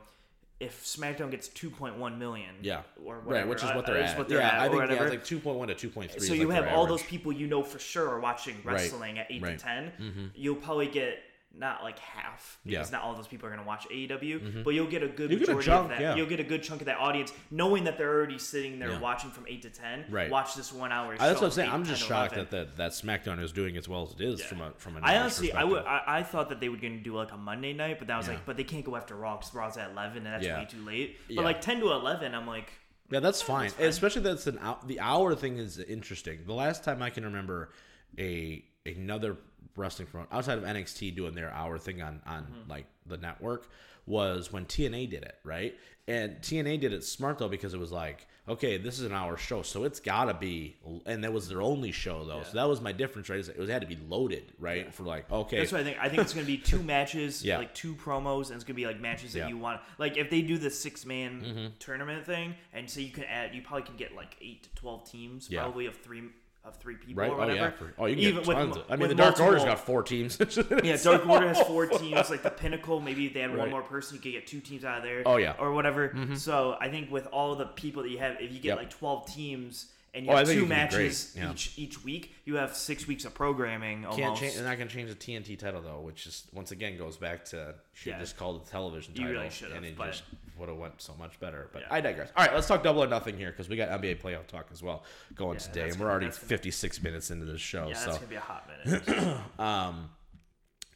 [SPEAKER 3] if SmackDown gets 2.1 million,
[SPEAKER 1] yeah,
[SPEAKER 3] or
[SPEAKER 1] whatever, right, which is what they're uh, at. What they're yeah, at I think yeah, like 2.1 to 2.3.
[SPEAKER 3] So you like have all those people you know for sure are watching wrestling right. at 8 right. to 10. Mm-hmm. You'll probably get not like half because yeah. not all those people are going to watch AEW, mm-hmm. but you'll get a good you majority chunk, of that. Yeah. You'll get a good chunk of that audience knowing that they're already sitting there yeah. watching from eight to ten.
[SPEAKER 1] Right.
[SPEAKER 3] Watch this one hour.
[SPEAKER 1] That's what I'm saying. I'm just shocked that, that that SmackDown is doing as well as it is from a from a. I honestly,
[SPEAKER 3] I would, I, I, thought that they were going to do like a Monday night, but that was like, but they can't go after Raw because Raw's at eleven and that's way too late. But like ten to eleven, I'm like.
[SPEAKER 1] Yeah, that's fine. that's fine. Especially that's an hour, the hour thing is interesting. The last time I can remember a another wrestling from outside of NXT doing their hour thing on on mm-hmm. like the network was when TNA did it, right? And TNA did it smart though because it was like, okay, this is an hour show, so it's gotta be, and that was their only show though, yeah. so that was my difference, right? It was it had to be loaded, right? Yeah. For like, okay,
[SPEAKER 3] that's what I think. I think it's gonna be two matches, yeah. like two promos, and it's gonna be like matches that you want. Like if they do the six man mm-hmm. tournament thing, and so you can add, you probably can get like eight to twelve teams, probably of three of three people right? or whatever. Oh, yeah. For,
[SPEAKER 1] oh you can Even with, of, I mean, the Dark multiple, Order's got four teams.
[SPEAKER 3] yeah, Dark Order has four teams. Like the Pinnacle, maybe if they had right. one more person, you could get two teams out of there.
[SPEAKER 1] Oh, yeah.
[SPEAKER 3] Or whatever. Mm-hmm. So I think with all the people that you have, if you get yep. like 12 teams and you oh, have two matches yeah. each each week. You have six weeks of programming. Almost. Can't
[SPEAKER 1] change. They're not going to change the TNT title though, which just once again goes back to should yeah. just call the television title, really and it just would have went so much better. But yeah. I digress. All right, let's talk double or nothing here because we got NBA playoff talk as well going today, and we're already 56 minutes into this show. Yeah,
[SPEAKER 3] so. that's gonna be a hot minute.
[SPEAKER 1] um,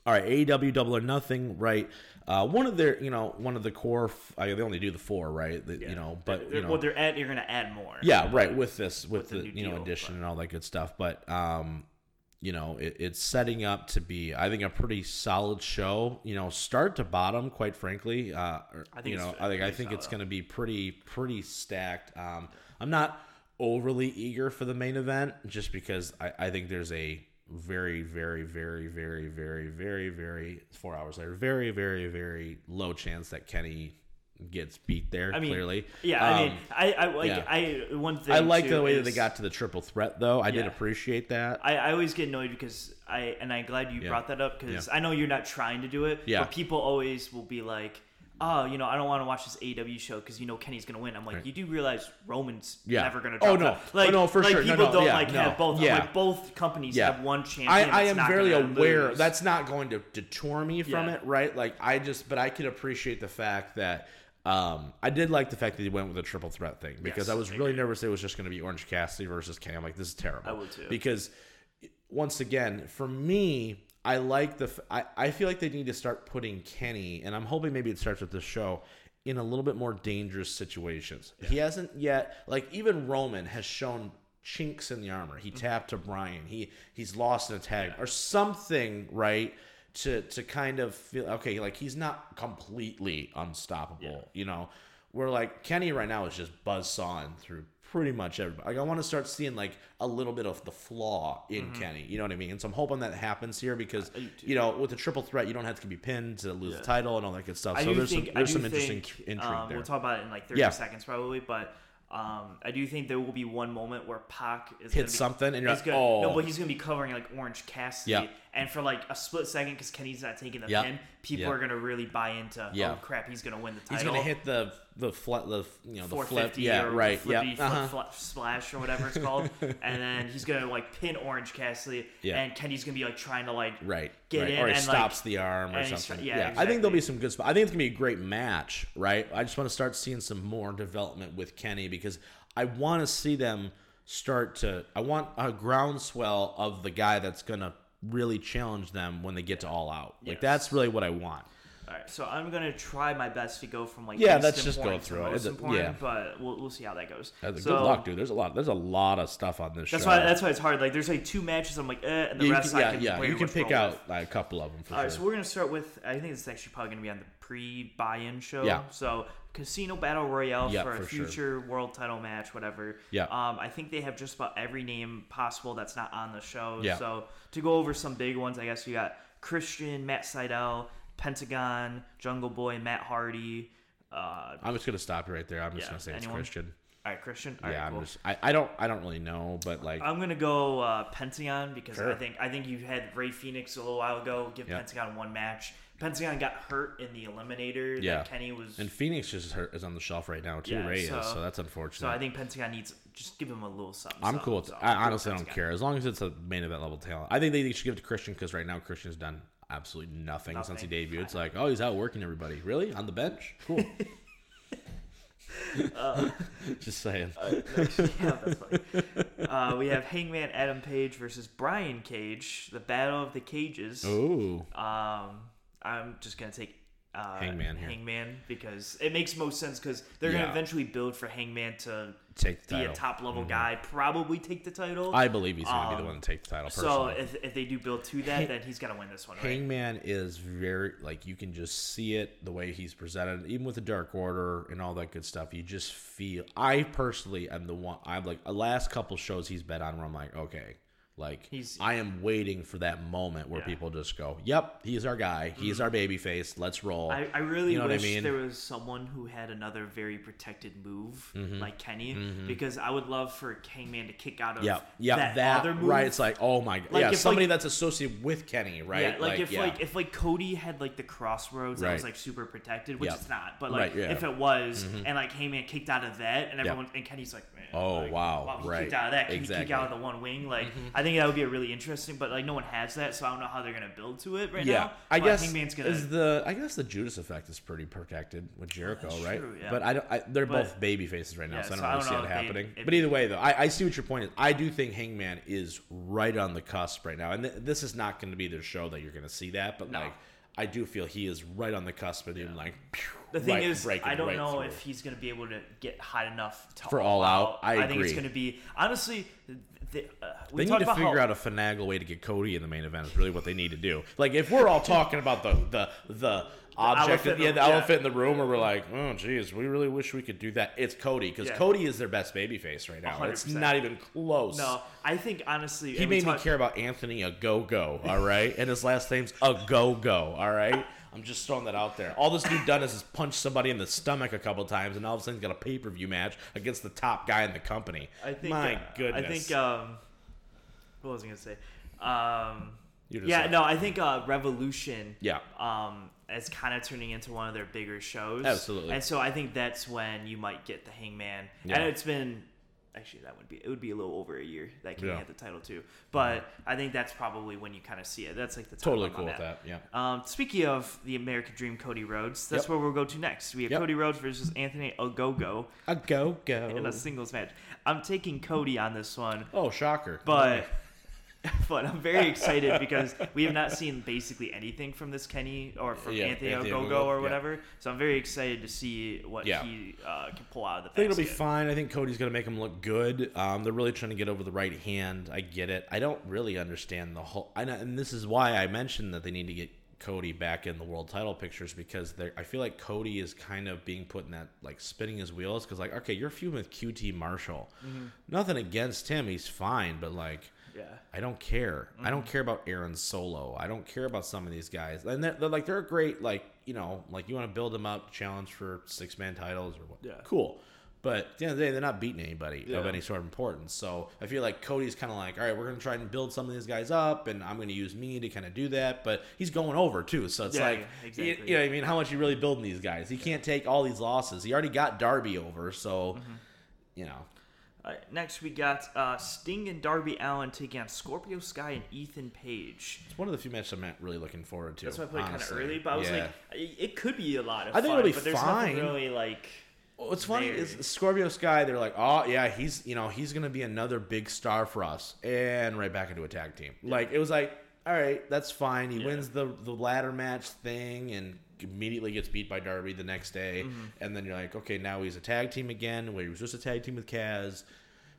[SPEAKER 1] all right, AEW Double or Nothing, right? Uh, one of their, you know, one of the core. I mean, they only do the four, right? The, yeah. You know, but you know,
[SPEAKER 3] well, they're add, you're going to add more.
[SPEAKER 1] Yeah, right. With this, with, with the, the you know addition and all that good stuff, but um, you know, it, it's setting up to be, I think, a pretty solid show. You know, start to bottom, quite frankly. Uh, I think you know, I think I think it's going to be pretty pretty stacked. Um, I'm not overly eager for the main event just because I, I think there's a very, very, very, very, very, very, very four hours later, very, very, very low chance that Kenny gets beat there. I
[SPEAKER 3] mean,
[SPEAKER 1] clearly,
[SPEAKER 3] yeah. Um, I mean, I, I like yeah. I one thing.
[SPEAKER 1] I like the way is, that they got to the triple threat, though. I yeah. did appreciate that.
[SPEAKER 3] I, I always get annoyed because I and I'm glad you yeah. brought that up because I know you're not trying to do it.
[SPEAKER 1] Yeah.
[SPEAKER 3] But people always will be like oh, you know, I don't want to watch this AEW show because you know Kenny's gonna win. I'm like, right. you do realize Roman's yeah. never gonna. Oh, drop
[SPEAKER 1] oh no,
[SPEAKER 3] that. like
[SPEAKER 1] oh, no, for
[SPEAKER 3] like
[SPEAKER 1] sure.
[SPEAKER 3] People
[SPEAKER 1] no, no,
[SPEAKER 3] don't
[SPEAKER 1] yeah,
[SPEAKER 3] like
[SPEAKER 1] no.
[SPEAKER 3] have both.
[SPEAKER 1] Yeah.
[SPEAKER 3] Like both companies
[SPEAKER 1] yeah.
[SPEAKER 3] have one champion.
[SPEAKER 1] I, I am very aware
[SPEAKER 3] lose.
[SPEAKER 1] that's not going to deter me from yeah. it, right? Like I just, but I can appreciate the fact that. Um, I did like the fact that he went with a triple threat thing because yes, I was really nervous it was just going to be Orange Cassidy versus Kenny. I'm like, this is terrible.
[SPEAKER 3] I would too.
[SPEAKER 1] Because once again, for me, I like the. I, I feel like they need to start putting Kenny, and I'm hoping maybe it starts with this show in a little bit more dangerous situations. Yeah. He hasn't yet, like even Roman has shown chinks in the armor. He mm-hmm. tapped to Bryan. He he's lost in a tag yeah. or something, right? To to kind of feel okay, like he's not completely unstoppable. Yeah. You know, we're like Kenny right now is just buzz sawing through pretty much everybody. Like I want to start seeing like a little bit of the flaw in mm-hmm. Kenny. You know what I mean? And so I'm hoping that happens here because you know with the triple threat, you don't have to be pinned to lose yeah. the title and all that good stuff. I so there's think, some there's some interesting think, intrigue um, there.
[SPEAKER 3] We'll talk about it in like 30 yeah. seconds probably, but. Um, I do think there will be one moment where Pac is
[SPEAKER 1] hit something, and you're like,
[SPEAKER 3] gonna,
[SPEAKER 1] oh,
[SPEAKER 3] no, but he's gonna be covering like Orange Cassidy,
[SPEAKER 1] yeah.
[SPEAKER 3] And for like a split second, because Kenny's not taking the yep. pin, people yep. are gonna really buy into. Yeah. Oh crap, he's gonna win the title.
[SPEAKER 1] He's gonna hit the the flat the you know the flip. Yeah, right. Yeah.
[SPEAKER 3] Uh-huh. Flip, splash or whatever it's called, and then he's gonna like pin Orange Cassidy, yeah. and Kenny's gonna be like trying to like
[SPEAKER 1] right
[SPEAKER 3] get
[SPEAKER 1] right.
[SPEAKER 3] in
[SPEAKER 1] or he
[SPEAKER 3] and
[SPEAKER 1] stops
[SPEAKER 3] like,
[SPEAKER 1] the arm or something. yeah, yeah. Exactly. I think there'll be some good. Sp- I think it's gonna be a great match. Right. I just want to start seeing some more development with Kenny because I want to see them start to. I want a groundswell of the guy that's gonna really challenge them when they get to all out. Like yes. that's really what I want.
[SPEAKER 3] All right, so I'm gonna try my best to go from like
[SPEAKER 1] yeah, let's just go through it.
[SPEAKER 3] yeah, but we'll, we'll see how that goes.
[SPEAKER 1] so, good luck, dude. There's a lot. There's a lot of stuff on this.
[SPEAKER 3] That's
[SPEAKER 1] show.
[SPEAKER 3] why. That's why it's hard. Like there's like two matches. I'm like, eh, and the
[SPEAKER 1] yeah,
[SPEAKER 3] rest
[SPEAKER 1] can,
[SPEAKER 3] yeah,
[SPEAKER 1] I can. Yeah, you can pick out like, a couple of them.
[SPEAKER 3] All
[SPEAKER 1] sure.
[SPEAKER 3] right, so we're gonna start with. I think it's actually probably gonna be on the pre-buy-in show. Yeah. So Casino Battle Royale yeah, for a for future sure. world title match, whatever.
[SPEAKER 1] Yeah.
[SPEAKER 3] Um, I think they have just about every name possible that's not on the show. Yeah. So to go over some big ones, I guess you got Christian, Matt Sydal, Pentagon, Jungle Boy, Matt Hardy. Uh,
[SPEAKER 1] I'm just gonna stop you right there. I'm just yeah, gonna say anyone? it's Christian.
[SPEAKER 3] All right, Christian. All
[SPEAKER 1] yeah,
[SPEAKER 3] right,
[SPEAKER 1] I'm
[SPEAKER 3] cool.
[SPEAKER 1] just. I, I don't. I don't really know, but like.
[SPEAKER 3] I'm gonna go uh, Pentagon because sure. I think I think you had Rey Fénix a little while ago give yep. Pentagon one match. Pentagon got hurt in the Eliminator. Yeah, Kenny was.
[SPEAKER 1] And Phoenix just hurt, is on the shelf right now too. Yeah, Rey so, is, so that's unfortunate.
[SPEAKER 3] So I think Pentagon needs just give him a little something.
[SPEAKER 1] I'm cool. With, so I honestly don't care as long as it's a main event level talent. I think they should give it to Christian because right now Christian's done absolutely nothing, nothing. since he debuted. It's like, oh, he's out working everybody. Really? On the bench? Cool. uh, Just saying. Uh,
[SPEAKER 3] yeah, that's funny. Uh, we have Hangman Adam Page versus Brian Cage, the Battle of the Cages.
[SPEAKER 1] Ooh.
[SPEAKER 3] Um, I'm just gonna take uh,
[SPEAKER 1] Hangman here.
[SPEAKER 3] Hangman because it makes most sense because they're yeah. gonna eventually build for Hangman to
[SPEAKER 1] take
[SPEAKER 3] be a top level mm-hmm. guy, probably take the title.
[SPEAKER 1] I believe he's gonna um, be the um, one to take the title. Personally.
[SPEAKER 3] So if, if they do build to that, then he's gonna win this one. Right?
[SPEAKER 1] Hangman is very like you can just see it the way he's presented, even with the Dark Order and all that good stuff. You just feel. I personally am the one. I'm like the last couple shows he's been on where I'm like, okay, like he's, I am waiting for that moment where yeah. people just go, "Yep, he's our guy. He's our baby face. Let's roll."
[SPEAKER 3] I, I really you know wish I mean? there was someone who had another very protected move mm-hmm. like Kenny, mm-hmm. because I would love for Hangman to kick out of
[SPEAKER 1] yep. Yep. that, that other move. Right? It's like, oh my god, like yeah, somebody like, that's associated with Kenny, right?
[SPEAKER 3] Yeah, like, like if yeah. like if like Cody had like the crossroads right. that was like super protected, which yep. it's not, but like right, yeah. if it was, mm-hmm. and like Hangman kicked out of that, and everyone and Kenny's like, man,
[SPEAKER 1] oh wow,
[SPEAKER 3] wow,
[SPEAKER 1] he right,
[SPEAKER 3] kicked out of that, can exactly. he kick out of the one wing? Like, mm-hmm. I think that would be a really interesting, but like no one has that, so I don't know how they're gonna build to it right yeah, now.
[SPEAKER 1] I guess Hangman's gonna is the I guess the Judas effect is pretty protected with oh, Jericho, right? True, yeah. But I don't. I, they're but, both baby faces right now, yeah, so I don't, so really see it happening. They, but either way, though, I, I, see what your point is. I do think Hangman is right on the cusp right now, and th- this is not going to be their show that you're going to see that, but no. like I do feel he is right on the cusp of him, like.
[SPEAKER 3] The thing right, is, I don't right know through. if he's going to be able to get hot enough to
[SPEAKER 1] for all out. out. I,
[SPEAKER 3] I think it's going to be honestly. They, uh,
[SPEAKER 1] they need to figure how, out a finagle way to get Cody in the main event. Is really what they need to do. Like if we're all talking about the the the object, yeah, the, elephant in the room, where we're like, oh, geez, we really wish we could do that. It's Cody because yeah. Cody is their best baby face right now. 100%. It's not even close.
[SPEAKER 3] No, I think honestly,
[SPEAKER 1] he made talk- me care about Anthony Ogogo. All right, and his last name's a go go. All right. I'm just throwing that out there. All this dude done is, is punch somebody in the stomach a couple times, and all of a sudden he's got a pay per view match against the top guy in the company. I think. My uh, goodness.
[SPEAKER 3] I think. Um, what was I gonna say? Um, yeah, no, I think uh, Revolution.
[SPEAKER 1] Yeah.
[SPEAKER 3] Um, is kind of turning into one of their bigger shows.
[SPEAKER 1] Absolutely.
[SPEAKER 3] And so I think that's when you might get the Hangman. Yeah. And it's been actually that would be it would be a little over a year that Kenny yeah. had the title too. But I think that's probably when you kind of see it. That's like the
[SPEAKER 1] totally cool with that. Yeah.
[SPEAKER 3] Um, speaking of the American Dream, Cody Rhodes. That's yep. where we'll go to next. We have yep. Cody Rhodes versus Anthony Ogogo.
[SPEAKER 1] Ogogo
[SPEAKER 3] in a singles match. I'm taking Cody on this one.
[SPEAKER 1] Oh, shocker!
[SPEAKER 3] But. but I'm very excited because we have not seen basically anything from this Kenny or from yeah, Anthony, Anthony Ogogo or whatever. Yeah. So I'm very excited to see what yeah. he uh, can pull out of the. I
[SPEAKER 1] think it'll be fine. I think Cody's going to make him look good. Um, they're really trying to get over the right hand. I get it. I don't really understand the whole. I know, and this is why I mentioned that they need to get Cody back in the world title pictures because I feel like Cody is kind of being put in that like spinning his wheels because like okay you're feuding with QT Marshall, mm-hmm. nothing against him he's fine but like
[SPEAKER 3] yeah.
[SPEAKER 1] I don't care. Mm-hmm. I don't mm-hmm. care about Aaron Solo. I don't care about some of these guys. And they're, they're like they're great. Like you know, like you want to build them up, challenge for six man titles or what?
[SPEAKER 3] Yeah.
[SPEAKER 1] Cool. But at the end of the day, they're not beating anybody yeah. of any sort of importance. So I feel like Cody's kind of like, all right, we're going to try and build some of these guys up, and I'm going to use me to kind of do that. But he's going over too, so it's yeah, like, yeah, exactly. you, you, know, I mean, how much you really building these guys? He can't take all these losses. He already got Darby over, so mm-hmm. you know.
[SPEAKER 3] Next we got uh, Sting and Darby Allin taking on Scorpio Sky and Ethan Page.
[SPEAKER 1] It's one of the few matches I'm really looking forward to.
[SPEAKER 3] That's why I played kind of early, but I was like, it could be a lot of I think it'll be but there's fine. nothing really like
[SPEAKER 1] What's funny there. is Scorpio Sky. They're like, oh yeah, he's you know he's gonna be another big star for us, and right back into a tag team. Yeah. Like it was like, all right, that's fine. He yeah. wins the the ladder match thing and immediately gets beat by Darby the next day, mm-hmm. and then you're like, okay, now he's a tag team again. Where he was just a tag team with Kaz.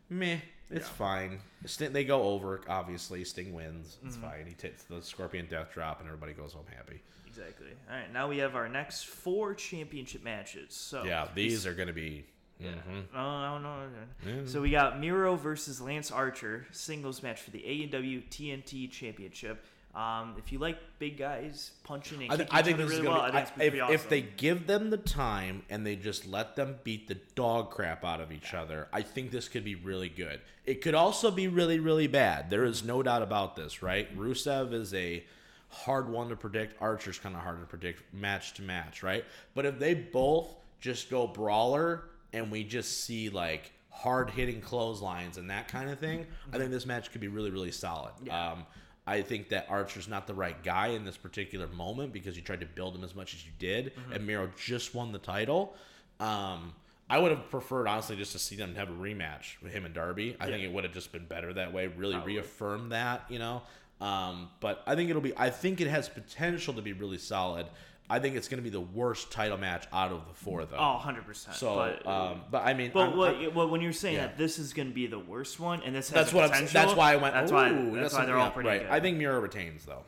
[SPEAKER 1] Meh, it's yeah. fine. They go over. Obviously, Sting wins. It's mm-hmm. fine. He takes the Scorpion Death Drop, and everybody goes home happy.
[SPEAKER 3] Exactly. All right, now we have our next four championship matches. So
[SPEAKER 1] yeah, these are going to be.
[SPEAKER 3] Yeah. Mm-hmm. Oh, no, no. Yeah. So we got Miro versus Lance Archer singles match for the AEW TNT Championship. Um, if you like big guys punching and I, th- I think this really is well, be, I,
[SPEAKER 1] if,
[SPEAKER 3] awesome.
[SPEAKER 1] if, they give them the time and they just let them beat the dog crap out of each other, I think this could be really good. It could also be really, really bad. There is no doubt about this, right? Rusev is a hard one to predict. Archer's kind of hard to predict match to match, right? But if they both just go brawler and we just see like hard hitting clotheslines and that kind of thing, I think this match could be really, really solid. Yeah. Um, I think that Archer's not the right guy in this particular moment because you tried to build him as much as you did, mm-hmm. and Miro just won the title. Um, I would have preferred honestly just to see them have a rematch with him and Darby. I yeah. think it would have just been better that way. Really Probably. reaffirm that, you know. Um, but I think it'll be. I think it has potential to be really solid. I think it's going to be the worst title match out of the four, though.
[SPEAKER 3] Oh, 100 percent.
[SPEAKER 1] So, but, um, but I mean,
[SPEAKER 3] but what, well, when you're saying yeah. that this is going to be the worst one, and this has
[SPEAKER 1] that's what I'm. That's why I went. That's why. That's,
[SPEAKER 3] that's why they're all pretty
[SPEAKER 1] right.
[SPEAKER 3] good.
[SPEAKER 1] I think Miro retains though.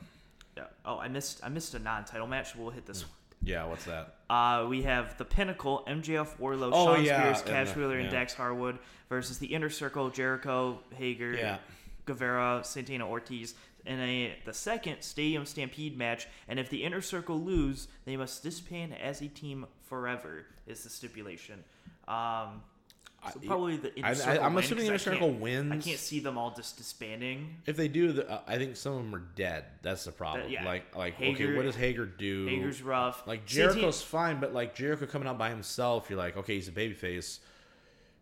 [SPEAKER 3] Yeah. Oh, I missed. I missed a non-title match. We'll hit this. one.
[SPEAKER 1] Yeah, what's that?
[SPEAKER 3] Uh, we have the Pinnacle, MJF, Wardlow, oh, Shawn yeah, Spears, Cash Wheeler, and, yeah. and Dax Harwood versus the Inner Circle, Jericho, Hager, yeah. Guevara, Santana Ortiz, in a the second Stadium Stampede match, and if the Inner Circle lose, they must disband as a team forever. Is the stipulation. Um, so probably the inner. I, am
[SPEAKER 1] assuming the inner circle wins.
[SPEAKER 3] I can't see them all just disbanding.
[SPEAKER 1] If they do, the, uh, I think some of them are dead. That's the problem. Yeah. Like, like Hager, okay, what does Hager do?
[SPEAKER 3] Hager's rough.
[SPEAKER 1] Like Jericho's fine, but like Jericho coming out by himself, you're like, okay, he's a babyface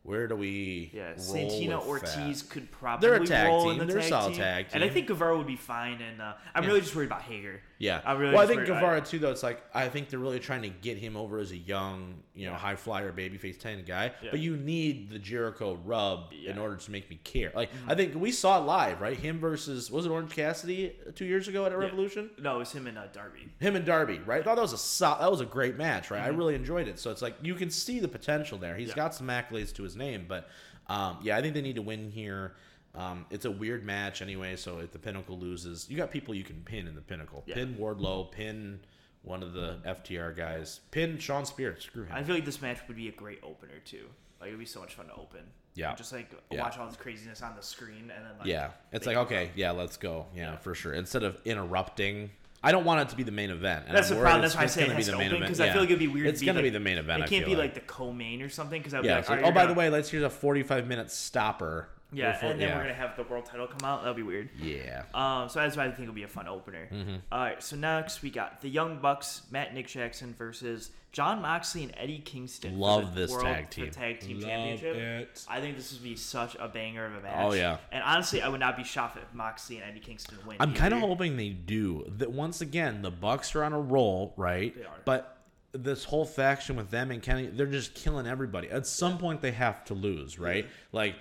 [SPEAKER 1] where do we?
[SPEAKER 3] Yeah, Santana Ortiz that? could probably They're a tag roll team. in the They're tag, solid team. tag team. And I think Guevara would be fine. And uh, I'm yeah. really just worried about Hager.
[SPEAKER 1] Yeah, I'm really. Well, I think Guevara too. Though it's like I think they're really trying to get him over as a young, you know, yeah. high flyer, babyface ten guy. Yeah. But you need the Jericho rub in order to make me care. Like mm-hmm. I think we saw it live, right? Him versus was it Orange Cassidy two years ago at a Revolution?
[SPEAKER 3] No, it was him and uh, Darby.
[SPEAKER 1] Him and Darby, right? I thought that was a so- that was a great match, right? Mm-hmm. I really enjoyed it. So it's like you can see the potential there. He's got some accolades to his name, but um, yeah, I think they need to win here. Um, it's a weird match anyway, so if the Pinnacle loses, you got people you can pin in the Pinnacle. Yeah. Pin Wardlow, pin one of the FTR guys, pin Shawn Spears. Screw him.
[SPEAKER 3] I feel like this match would be a great opener too. Like it'd be so much fun to open.
[SPEAKER 1] Yeah.
[SPEAKER 3] Just like yeah. watch all this craziness on the screen and then like
[SPEAKER 1] Yeah. It's like okay, yeah, let's go. Yeah, yeah, for sure. Instead of interrupting I don't want it to be the main event.
[SPEAKER 3] That's the problem. That's why I say it has to open because yeah. I feel like it'd be weird.
[SPEAKER 1] It's going to be the main event.
[SPEAKER 3] It can't be like, like the co-main or something because
[SPEAKER 1] yeah.
[SPEAKER 3] Like,
[SPEAKER 1] like, oh, by the way, let's here's a 45 minute stopper
[SPEAKER 3] yeah, before, and then yeah. we're gonna have the world title come out. That'll be weird.
[SPEAKER 1] Yeah.
[SPEAKER 3] Um. So that's why I think it'll be a fun opener. Mm-hmm. All right. So next we got the Young Bucks, Matt Nick Jackson versus Jon Moxley and Eddie Kingston.
[SPEAKER 1] Love this world, tag team.
[SPEAKER 3] tag team Love championship. It. I think this would be such a banger of a match.
[SPEAKER 1] Oh yeah.
[SPEAKER 3] And honestly, I would not be shocked if Moxley and Eddie Kingston win.
[SPEAKER 1] I'm kind of hoping they do. That once again, the Bucks are on a roll, right? They are. But this whole faction with them and Kenny, they're just killing everybody. At some point, they have to lose, right? Yeah. Like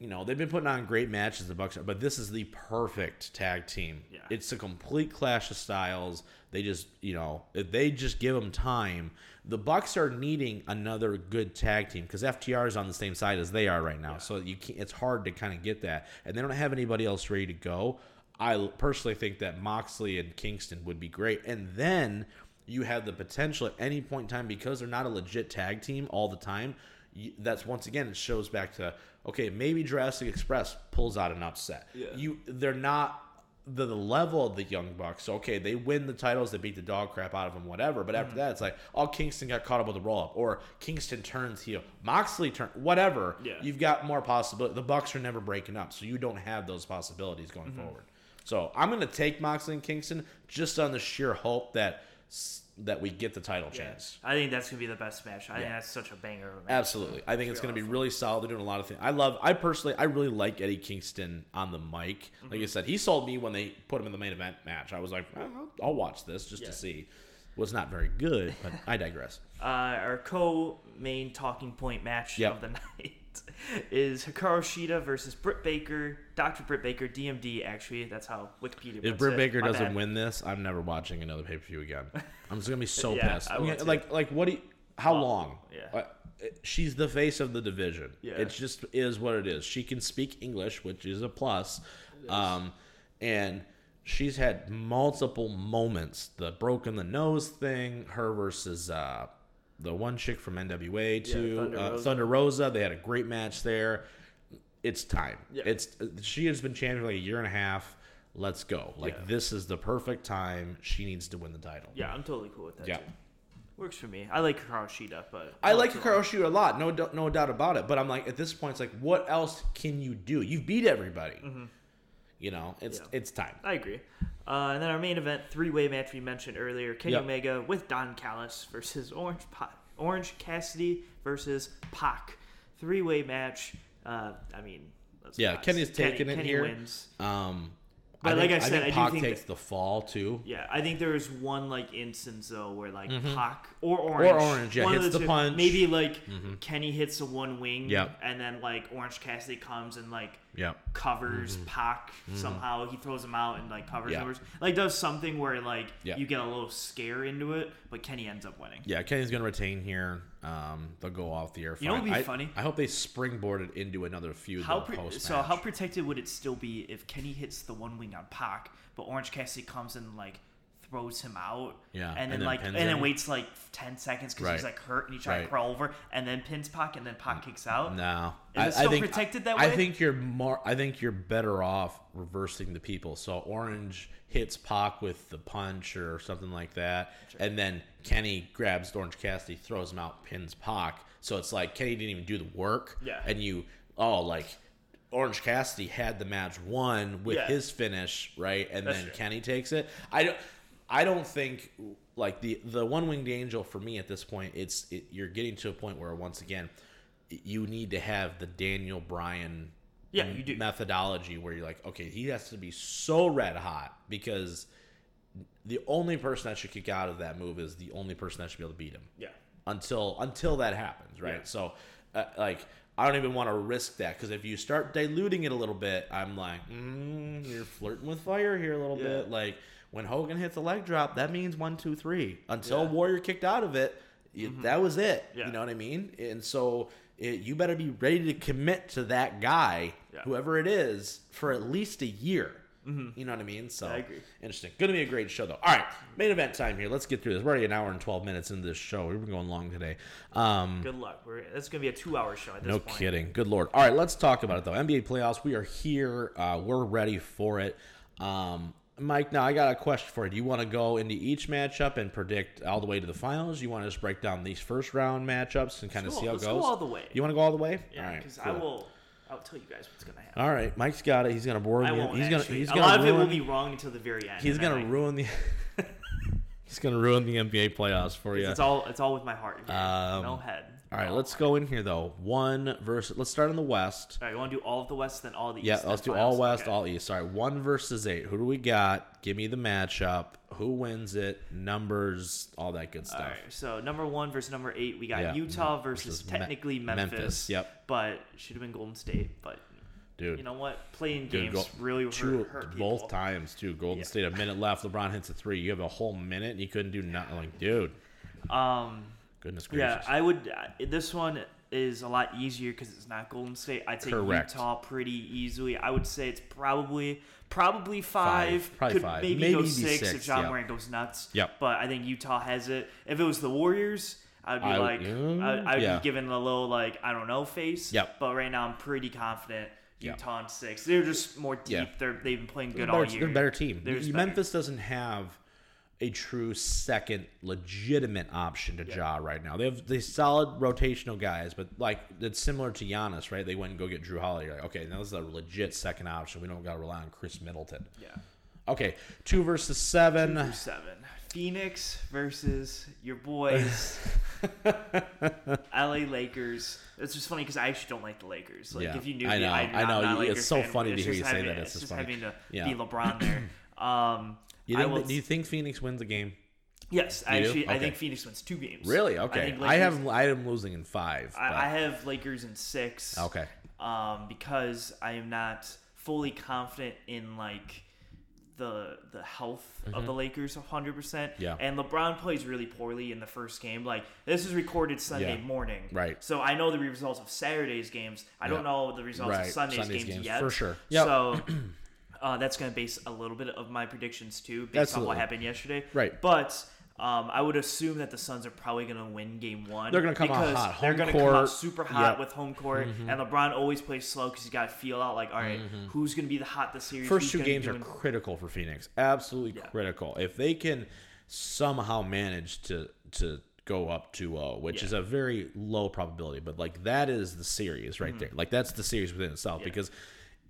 [SPEAKER 1] you know they've been putting on great matches the bucks but this is the perfect tag team. Yeah. it's a complete clash of styles. They just you know if they just give them time. The bucks are needing another good tag team because ftr is on the same side as they are right now. Yeah. so you can it's hard to kind of get that. And they don't have anybody else ready to go. I personally think that moxley and kingston would be great. And then you have the potential at any point in time because they're not a legit tag team all the time that's once again it shows back to okay maybe Jurassic Express pulls out an upset. Yeah. You they're not the, the level of the Young Bucks. Okay, they win the titles, they beat the dog crap out of them, whatever. But after mm-hmm. that, it's like, oh, Kingston got caught up with the roll up, or Kingston turns heel, Moxley turn, whatever. Yeah. You've got more possibility. The Bucks are never breaking up, so you don't have those possibilities going mm-hmm. forward. So I'm to take Moxley and Kingston just on the sheer hope that that we get the title yeah. chance.
[SPEAKER 3] I think that's gonna be the best match. I yeah. think that's such a banger. Match.
[SPEAKER 1] Absolutely, I think it's gonna be really solid. They're doing a lot of things. I love. I personally, I really like Eddie Kingston on the mic. Mm-hmm. Like I said, he sold me when they put him in the main event match. I was like, I'll, I'll watch this just yeah. to see. Was not very good, but I digress.
[SPEAKER 3] Uh, our co-main talking point match yep. of the night is Hikaru Shida versus Britt Baker, Dr. Britt Baker, DMD. Actually, that's how Wikipedia.
[SPEAKER 1] If Britt Baker doesn't bad. win this, I'm never watching another pay per view again. I'm just gonna be so yeah, pissed. Gonna, like, like what? Do you, how well, long? Yeah. Uh, she's the face of the division. Yeah. It just is what it is. She can speak English, which is a plus. Um, and she's had multiple moments. The broken the nose thing, her versus uh, the one chick from NWA to yeah, Thunder, uh, Rosa. Thunder Rosa. They had a great match there. It's time. Yeah. It's she has been champion for like a year and a half. Let's go. Like yeah. this is the perfect time. She needs to win the title.
[SPEAKER 3] Yeah, I'm totally cool with that. Yeah. Too. Works for me. I like Hikaru Shida, but
[SPEAKER 1] I like Hikaru Shida a lot. No, no doubt about it. But I'm like, at this point, it's like, what else can you do? You've beat everybody. Mm-hmm. You know, it's yeah. it's time.
[SPEAKER 3] I agree. Uh, and then our main event, three way match we mentioned earlier: Kenny yep. Omega with Don Callis versus Orange pa- Orange Cassidy versus Pac. Three way match. Uh, I mean,
[SPEAKER 1] yeah, Kenny's taking Kenny, it Kenny here. Wins. Um, but I like think, I said, I, think I Pac think takes that, the fall too.
[SPEAKER 3] Yeah, I think there was one like instance though where like mm-hmm. Pac or Orange
[SPEAKER 1] or Orange yeah hits the, the punch.
[SPEAKER 3] Maybe like mm-hmm. Kenny hits a one wing. Yep. and then like Orange Cassidy comes and like yep. covers mm-hmm. Pac mm-hmm. somehow. He throws him out and like covers yep. Like does something where like yep. you get a little scare into it, but Kenny ends up winning.
[SPEAKER 1] Yeah, Kenny's gonna retain here. Um, they'll go off the air.
[SPEAKER 3] You know what would be I, funny?
[SPEAKER 1] I hope they springboarded into another feud.
[SPEAKER 3] How pre- so how protected would it still be if Kenny hits the one wing on Pac, but Orange Cassidy comes and like throws him out.
[SPEAKER 1] Yeah.
[SPEAKER 3] And then, and then like and him. then waits like ten seconds because right. he's like hurt and he tries right. to crawl over and then pins Pac and then Pac kicks out.
[SPEAKER 1] No.
[SPEAKER 3] Is I, it still I think, protected that way?
[SPEAKER 1] I think you're more I think you're better off reversing the people. So Orange hits Pac with the punch or something like that. Sure. And then Kenny grabs Orange Cassidy, throws him out, pins Pac. So it's like Kenny didn't even do the work.
[SPEAKER 3] Yeah.
[SPEAKER 1] And you oh like Orange Cassidy had the match won with yeah. his finish, right? And That's then true. Kenny takes it. I don't I don't think like the the one winged angel for me at this point. It's it, you're getting to a point where once again you need to have the Daniel Bryan
[SPEAKER 3] yeah, you do.
[SPEAKER 1] methodology where you're like, okay, he has to be so red hot because the only person that should kick out of that move is the only person that should be able to beat him.
[SPEAKER 3] Yeah.
[SPEAKER 1] Until until that happens, right? Yeah. So, uh, like, I don't even want to risk that because if you start diluting it a little bit, I'm like, mm, you're flirting with fire here a little yeah. bit. Like, when Hogan hits a leg drop, that means one, two, three. Until yeah. Warrior kicked out of it, mm-hmm. that was it. Yeah. You know what I mean? And so it, you better be ready to commit to that guy, yeah. whoever it is, for at least a year. Mm-hmm. You know what I mean? So
[SPEAKER 3] I agree.
[SPEAKER 1] Interesting. Going to be a great show, though. All right, main event time here. Let's get through this. We're already an hour and twelve minutes into this show. We've been going long today. Um,
[SPEAKER 3] Good luck. We're, it's going to be a two-hour show.
[SPEAKER 1] no
[SPEAKER 3] point.
[SPEAKER 1] kidding. Good lord. All right, let's talk about it though. NBA playoffs. We are here. Uh, we're ready for it. Um, Mike, now I got a question for you. Do you want to go into each matchup and predict all the way to the finals? You want to just break down these first round matchups and kind of see how it goes? Go
[SPEAKER 3] all the way.
[SPEAKER 1] You want to go all the way?
[SPEAKER 3] Yeah, because I will. I'll tell you guys what's gonna happen.
[SPEAKER 1] All right, Mike's got it. He's gonna bore.
[SPEAKER 3] Won't
[SPEAKER 1] he's
[SPEAKER 3] actually.
[SPEAKER 1] gonna. He's
[SPEAKER 3] a
[SPEAKER 1] gonna.
[SPEAKER 3] lot
[SPEAKER 1] ruin,
[SPEAKER 3] of it will be wrong until the very end.
[SPEAKER 1] He's gonna ruin the. he's gonna ruin the NBA playoffs for you.
[SPEAKER 3] It's all. It's all with my heart. Um, no head.
[SPEAKER 1] All right, let's go in here though. One versus. Let's start in the West.
[SPEAKER 3] All right, you want to do all of the West, then all the East.
[SPEAKER 1] Yeah, let's do all West, okay. all East. All right, one versus eight. Who do we got? Give me the matchup. Who wins it? Numbers, all that good stuff. All right,
[SPEAKER 3] so number one versus number eight, we got yeah. Utah versus, versus technically Me- Memphis. Memphis.
[SPEAKER 1] Yep.
[SPEAKER 3] But should have been Golden State. But
[SPEAKER 1] dude,
[SPEAKER 3] you know what? Playing dude, games go, really hurt, hurt
[SPEAKER 1] Both times too. Golden yeah. State, a minute left. LeBron hits a three. You have a whole minute and you couldn't do nothing. Like, dude.
[SPEAKER 3] Um.
[SPEAKER 1] Goodness gracious.
[SPEAKER 3] Yeah, I would. Uh, this one is a lot easier because it's not Golden State. I take Correct. Utah pretty easily. I would say it's probably probably five.
[SPEAKER 1] five probably
[SPEAKER 3] could
[SPEAKER 1] five.
[SPEAKER 3] Maybe,
[SPEAKER 1] maybe
[SPEAKER 3] go six,
[SPEAKER 1] six
[SPEAKER 3] if Ja
[SPEAKER 1] yep.
[SPEAKER 3] Morant goes nuts.
[SPEAKER 1] Yep.
[SPEAKER 3] But I think Utah has it. If it was the Warriors, I'd be I, like, I, I'd yeah. be giving a little like I don't know face.
[SPEAKER 1] Yep.
[SPEAKER 3] But right now I'm pretty confident Utah yep. six. They're just more deep. Yeah. They're they've been playing good
[SPEAKER 1] they're
[SPEAKER 3] all
[SPEAKER 1] better,
[SPEAKER 3] year.
[SPEAKER 1] They're a better team. Memphis better. doesn't have a true second legitimate option to yeah. Ja right now. They have these solid rotational guys, but like it's similar to Giannis, right? They went and go get Jrue Holiday. Like, okay, now this is a legit second option. We don't got to rely on Khris Middleton.
[SPEAKER 3] Yeah.
[SPEAKER 1] Okay, two versus seven.
[SPEAKER 3] Two seven. Phoenix versus your boys, LA Lakers. It's just funny because I actually don't like the Lakers. Like
[SPEAKER 1] yeah,
[SPEAKER 3] if you knew
[SPEAKER 1] I
[SPEAKER 3] me,
[SPEAKER 1] know,
[SPEAKER 3] I,
[SPEAKER 1] I know.
[SPEAKER 3] it's
[SPEAKER 1] so
[SPEAKER 3] fan.
[SPEAKER 1] funny to hear you say that.
[SPEAKER 3] It's,
[SPEAKER 1] it's
[SPEAKER 3] just
[SPEAKER 1] funny.
[SPEAKER 3] having to
[SPEAKER 1] yeah.
[SPEAKER 3] be LeBron there. Um,
[SPEAKER 1] you think, will, do you think Phoenix wins a game?
[SPEAKER 3] Yes, I actually, okay. I think Phoenix wins two games.
[SPEAKER 1] Really? Okay. I, Lakers, I have I am losing in five.
[SPEAKER 3] I, I, have Lakers in six.
[SPEAKER 1] Okay.
[SPEAKER 3] Um, because I am not fully confident in like the the health mm-hmm. of the Lakers 100%.
[SPEAKER 1] Yeah.
[SPEAKER 3] And LeBron plays really poorly in the first game. Like this is recorded Sunday yeah. morning.
[SPEAKER 1] Right.
[SPEAKER 3] So I know the results of Saturday's games. I don't know the results
[SPEAKER 1] right.
[SPEAKER 3] of Sunday's,
[SPEAKER 1] Sunday's
[SPEAKER 3] games,
[SPEAKER 1] games,
[SPEAKER 3] yet.
[SPEAKER 1] For sure.
[SPEAKER 3] Yep. So uh, that's going to base a little bit of my predictions too based Absolutely. on what happened yesterday.
[SPEAKER 1] Right.
[SPEAKER 3] But um, I would assume that the Suns are probably going to win Game One.
[SPEAKER 1] They're going to come out hot.
[SPEAKER 3] Home they're going to come out super hot
[SPEAKER 1] yep.
[SPEAKER 3] with home court, mm-hmm. and LeBron always plays slow because he's got to feel out like, all right, mm-hmm. who's going to be the hot this series?
[SPEAKER 1] First two games are critical for Phoenix. Absolutely yeah. critical. If they can somehow manage to to go up 2-0, which yeah. is a very low probability, but like that is the series right mm-hmm. there. Like that's the series within itself yeah. because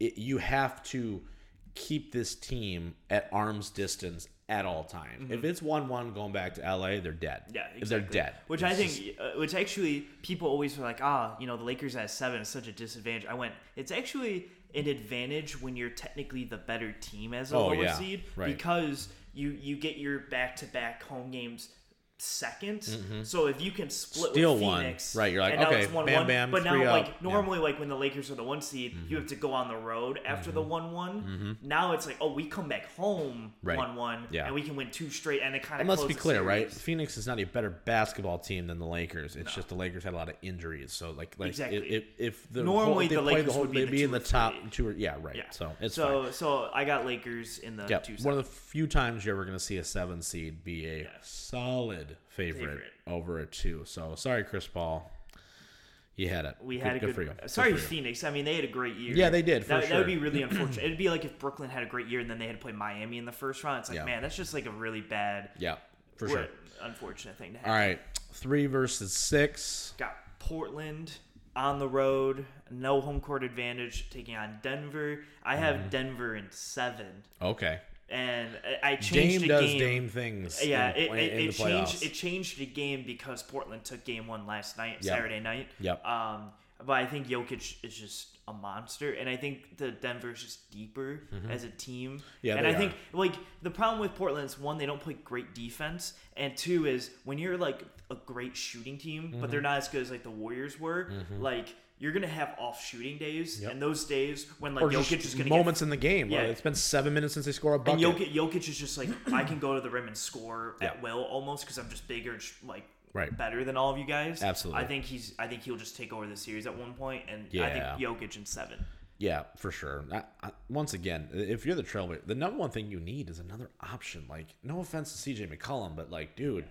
[SPEAKER 1] it, you have to keep this team at arm's distance at all times. Mm-hmm. If it's one one going back to LA, they're dead.
[SPEAKER 3] Yeah, exactly.
[SPEAKER 1] they're dead.
[SPEAKER 3] Which
[SPEAKER 1] it's
[SPEAKER 3] I think, just... uh, which actually people always are like, ah, you know, the Lakers at seven is such a disadvantage. I went, it's actually an advantage when you're technically the better team as a oh, lower yeah. seed
[SPEAKER 1] right.
[SPEAKER 3] because you you get your back to back home games 2nd mm-hmm. So if you can split
[SPEAKER 1] Steal
[SPEAKER 3] with Phoenix,
[SPEAKER 1] one. right? You're like, okay, one, bam, bam.
[SPEAKER 3] But now,
[SPEAKER 1] like
[SPEAKER 3] up. normally, yeah. like when the Lakers are the one seed, mm-hmm. you have to go on the road after mm-hmm. the one one.
[SPEAKER 1] Mm-hmm.
[SPEAKER 3] Now it's like, oh, we come back home
[SPEAKER 1] right.
[SPEAKER 3] one one,
[SPEAKER 1] yeah.
[SPEAKER 3] and we can win two straight, and it kind of.
[SPEAKER 1] let's be clear, right? Phoenix is not a better basketball team than the Lakers. It's no. just the Lakers had a lot of injuries, so like, like
[SPEAKER 3] exactly.
[SPEAKER 1] if, if the
[SPEAKER 3] normally
[SPEAKER 1] whole,
[SPEAKER 3] the Lakers
[SPEAKER 1] the whole,
[SPEAKER 3] would be,
[SPEAKER 1] be in the top
[SPEAKER 3] three.
[SPEAKER 1] two, or, yeah, right. Yeah. So it's
[SPEAKER 3] so
[SPEAKER 1] fine.
[SPEAKER 3] so I got Lakers in the
[SPEAKER 1] yep.
[SPEAKER 3] two.
[SPEAKER 1] One of the few times you're ever going to see a seven seed be a solid favorite, favorite, over a two. So sorry, Chris Paul. You had it.
[SPEAKER 3] We
[SPEAKER 1] good,
[SPEAKER 3] had a good.
[SPEAKER 1] good for you.
[SPEAKER 3] Sorry,
[SPEAKER 1] good
[SPEAKER 3] Phoenix. I mean, they had a great year.
[SPEAKER 1] Yeah, they did.
[SPEAKER 3] that,
[SPEAKER 1] sure.
[SPEAKER 3] that would be really unfortunate. It'd be like if Brooklyn had a great year and then they had to play Miami in the first round. It's like,
[SPEAKER 1] yeah.
[SPEAKER 3] man, that's just like a really bad.
[SPEAKER 1] Yeah, for sure.
[SPEAKER 3] Unfortunate thing to happen.
[SPEAKER 1] All right, three versus six.
[SPEAKER 3] Got Portland on the road, no home court advantage, taking on Denver. I have mm-hmm. Denver in seven.
[SPEAKER 1] Okay
[SPEAKER 3] and I changed
[SPEAKER 1] Dame
[SPEAKER 3] the
[SPEAKER 1] does
[SPEAKER 3] game.
[SPEAKER 1] Dame things.
[SPEAKER 3] Yeah,
[SPEAKER 1] in,
[SPEAKER 3] it, it,
[SPEAKER 1] it
[SPEAKER 3] changed. It changed the game because Portland took game one last night,
[SPEAKER 1] yep.
[SPEAKER 3] Saturday night.
[SPEAKER 1] Yep.
[SPEAKER 3] Um, but I think Jokic is just a monster, and I think the Denver is just deeper mm-hmm. as a team.
[SPEAKER 1] Yeah,
[SPEAKER 3] and I
[SPEAKER 1] are.
[SPEAKER 3] think like the problem with Portland is one, they don't play great defense, and two is when you're like a great shooting team, mm-hmm. but they're not as good as like the Warriors were.
[SPEAKER 1] Mm-hmm.
[SPEAKER 3] Like you're gonna have off shooting days, yep. and those days when like
[SPEAKER 1] or
[SPEAKER 3] Jokic is gonna
[SPEAKER 1] moments
[SPEAKER 3] get,
[SPEAKER 1] in the game. Yeah, it's been seven minutes since they score a bucket.
[SPEAKER 3] And Jokic, Jokic is just like I can go to the rim and score at will almost because I'm just bigger, like
[SPEAKER 1] right.
[SPEAKER 3] better than all of you guys.
[SPEAKER 1] Absolutely,
[SPEAKER 3] I think he's. I think he'll just take over the series at one point, and
[SPEAKER 1] yeah.
[SPEAKER 3] I think Jokic in seven.
[SPEAKER 1] Yeah, for sure. I, I, once again, if you're the Trailblazers, the number one thing you need is another option. Like, no offense to C.J. McCollum, but like, dude.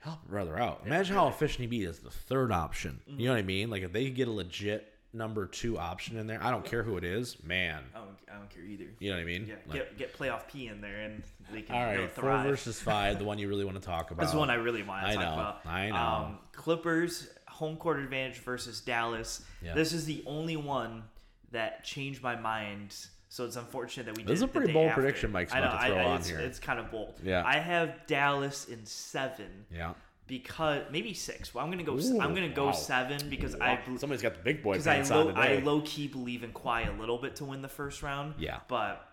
[SPEAKER 1] Help brother out. Imagine how efficient he'd be as the third option. You know what I mean? Like if they get a legit number two option in there. I don't care who it is, man.
[SPEAKER 3] I don't, I don't care either.
[SPEAKER 1] You know what I mean?
[SPEAKER 3] Yeah, like, get get playoff P in there, and they can.
[SPEAKER 1] All right, four versus five, the one you really want to talk about.
[SPEAKER 3] This is one I really want to
[SPEAKER 1] I
[SPEAKER 3] talk
[SPEAKER 1] know,
[SPEAKER 3] about.
[SPEAKER 1] I know.
[SPEAKER 3] Um, Clippers home court advantage versus Dallas.
[SPEAKER 1] Yeah.
[SPEAKER 3] This is the only one that changed my mind. So it's unfortunate that we.
[SPEAKER 1] This is a pretty bold after. prediction, Mike's about I know, to throw
[SPEAKER 3] I,
[SPEAKER 1] on
[SPEAKER 3] it's,
[SPEAKER 1] here.
[SPEAKER 3] It's kind of bold.
[SPEAKER 1] Yeah.
[SPEAKER 3] I have Dallas in seven.
[SPEAKER 1] Yeah
[SPEAKER 3] because maybe six. Well, I'm gonna go. Ooh, I'm gonna go wow. seven because wow. I
[SPEAKER 1] somebody's got the big boy
[SPEAKER 3] pants
[SPEAKER 1] I
[SPEAKER 3] low,
[SPEAKER 1] on today.
[SPEAKER 3] I low key believe in Kawhi a little bit to win the first round.
[SPEAKER 1] Yeah,
[SPEAKER 3] but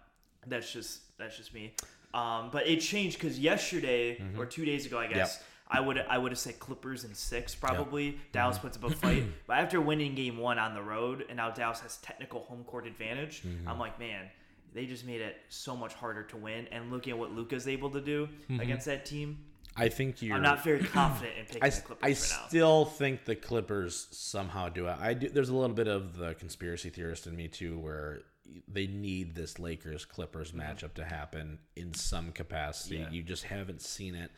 [SPEAKER 3] that's just that's just me. Um, but it changed because yesterday mm-hmm. or two days ago, I guess. Yep. I would I would have said Clippers in six probably. Yep. Dallas mm-hmm. puts a fight, but after winning Game One on the road, and now Dallas has technical home court advantage, mm-hmm. I'm like, man, they just made it so much harder to win. And looking at what Luka's able to do mm-hmm. against that team,
[SPEAKER 1] I think you.
[SPEAKER 3] I'm not very confident in picking
[SPEAKER 1] I,
[SPEAKER 3] the Clippers
[SPEAKER 1] I still think the Clippers somehow do it. I do. There's a little bit of the conspiracy theorist in me too, where they need this Lakers Clippers mm-hmm. matchup to happen in some capacity. Yeah. You just haven't seen it.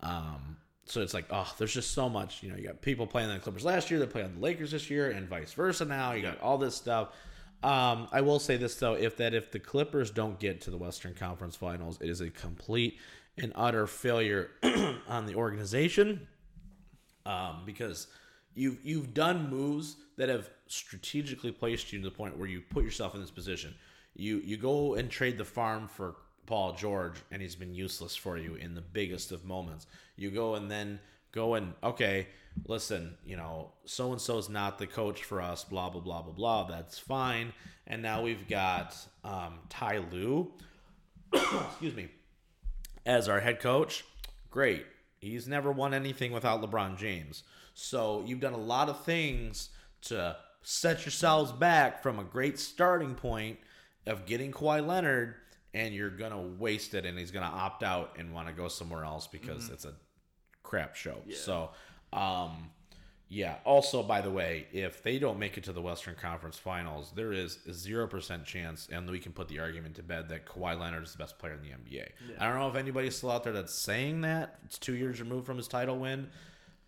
[SPEAKER 1] Um, so it's like, oh, there's just so much. You know, you got people playing the Clippers last year, they play on the Lakers this year, and vice versa. Now you got all this stuff. Um, I will say this though, if that if the Clippers don't get to the Western Conference Finals, it is a complete and utter failure on the organization. Um, because you've you've done moves that have strategically placed you to the point where you put yourself in this position. You you go and trade the farm for Paul George, and he's been useless for you in the biggest of moments. You go and then go and okay, listen, you know, so and so is not the coach for us, blah blah blah blah blah. That's fine. And now we've got um, Ty Lue, excuse me, as our head coach. Great. He's never won anything without LeBron James. So you've done a lot of things to set yourselves back from a great starting point of getting Kawhi Leonard, and you're gonna waste it, and he's gonna opt out and want to go somewhere else because mm-hmm. it's a crap show. Yeah. So, um, yeah. Also, by the way, if they don't make it to the Western Conference Finals, there is a zero percent chance, and we can put the argument to bed that Kawhi Leonard is the best player in the NBA. Yeah. I don't know if anybody's still out there that's saying that. It's two years removed from his title win,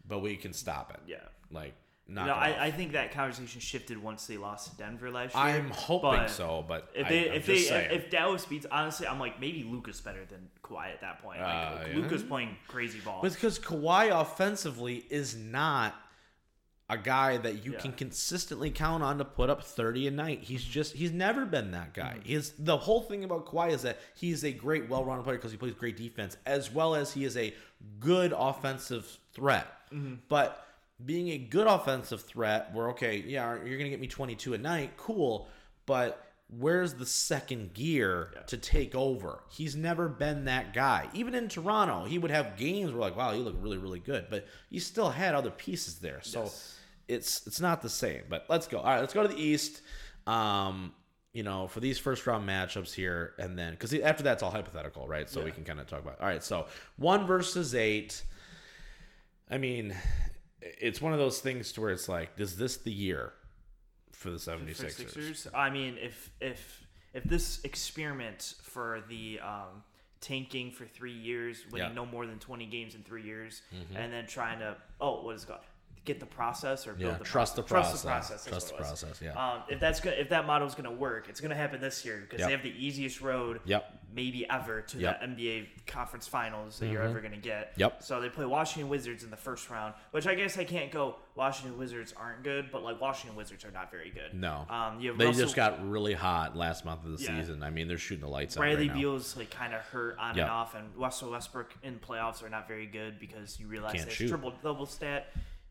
[SPEAKER 1] but we can stop it.
[SPEAKER 3] Yeah.
[SPEAKER 1] Like
[SPEAKER 3] no, I, I, think that conversation shifted once they lost to Denver last year.
[SPEAKER 1] I'm hoping but so, but
[SPEAKER 3] if they I, if they saying. if Dallas beats, honestly, I'm like maybe Luka's better than Kawhi at that point. Like, uh, yeah. Luka's playing crazy ball.
[SPEAKER 1] But because Kawhi offensively is not a guy that you yeah. can consistently count on to put up 30 a night. He's just he's never been that guy. Mm-hmm. He's the whole thing about Kawhi is that he's a great well-rounded player because he plays great defense as well as he is a good offensive threat. Mm-hmm. But being a good offensive threat where okay yeah you're gonna get me 22 a night cool but where's the second gear yeah. to take over he's never been that guy even in toronto he would have games where like wow you look really really good but you still had other pieces there so yes. it's it's not the same but let's go all right let's go to the east um you know, for these first round matchups here, and then because after that's all hypothetical, right? So yeah. we can kind of talk about. All right, so one versus eight. I mean, it's one of those things to where it's like, is this the year for the 76ers?
[SPEAKER 3] I mean, if if if this experiment for the um, tanking for three years, winning yeah. no more than 20 games in three years, mm-hmm. and then trying to, oh, what is it called? Get the process or build
[SPEAKER 1] yeah,
[SPEAKER 3] the
[SPEAKER 1] trust
[SPEAKER 3] process.
[SPEAKER 1] the process.
[SPEAKER 3] Trust the process.
[SPEAKER 1] Trust the process. Yeah.
[SPEAKER 3] Um, if that's good, if that model is going to work, it's going to happen this year because yep. they have the easiest road,
[SPEAKER 1] yep.
[SPEAKER 3] maybe ever, to yep. the NBA conference finals that mm-hmm. you're ever going to get.
[SPEAKER 1] Yep.
[SPEAKER 3] So they play Washington Wizards in the first round, which I guess I can't go. Washington Wizards aren't good, but like Washington Wizards are not very good.
[SPEAKER 1] No.
[SPEAKER 3] Um,
[SPEAKER 1] they Russell, just got really hot last month of the yeah. season. I mean, they're shooting the lights
[SPEAKER 3] Bradley
[SPEAKER 1] out. Bradley
[SPEAKER 3] right Beal's like kind of hurt on and off, and Russell Westbrook in playoffs are not very good because you realize they triple double stat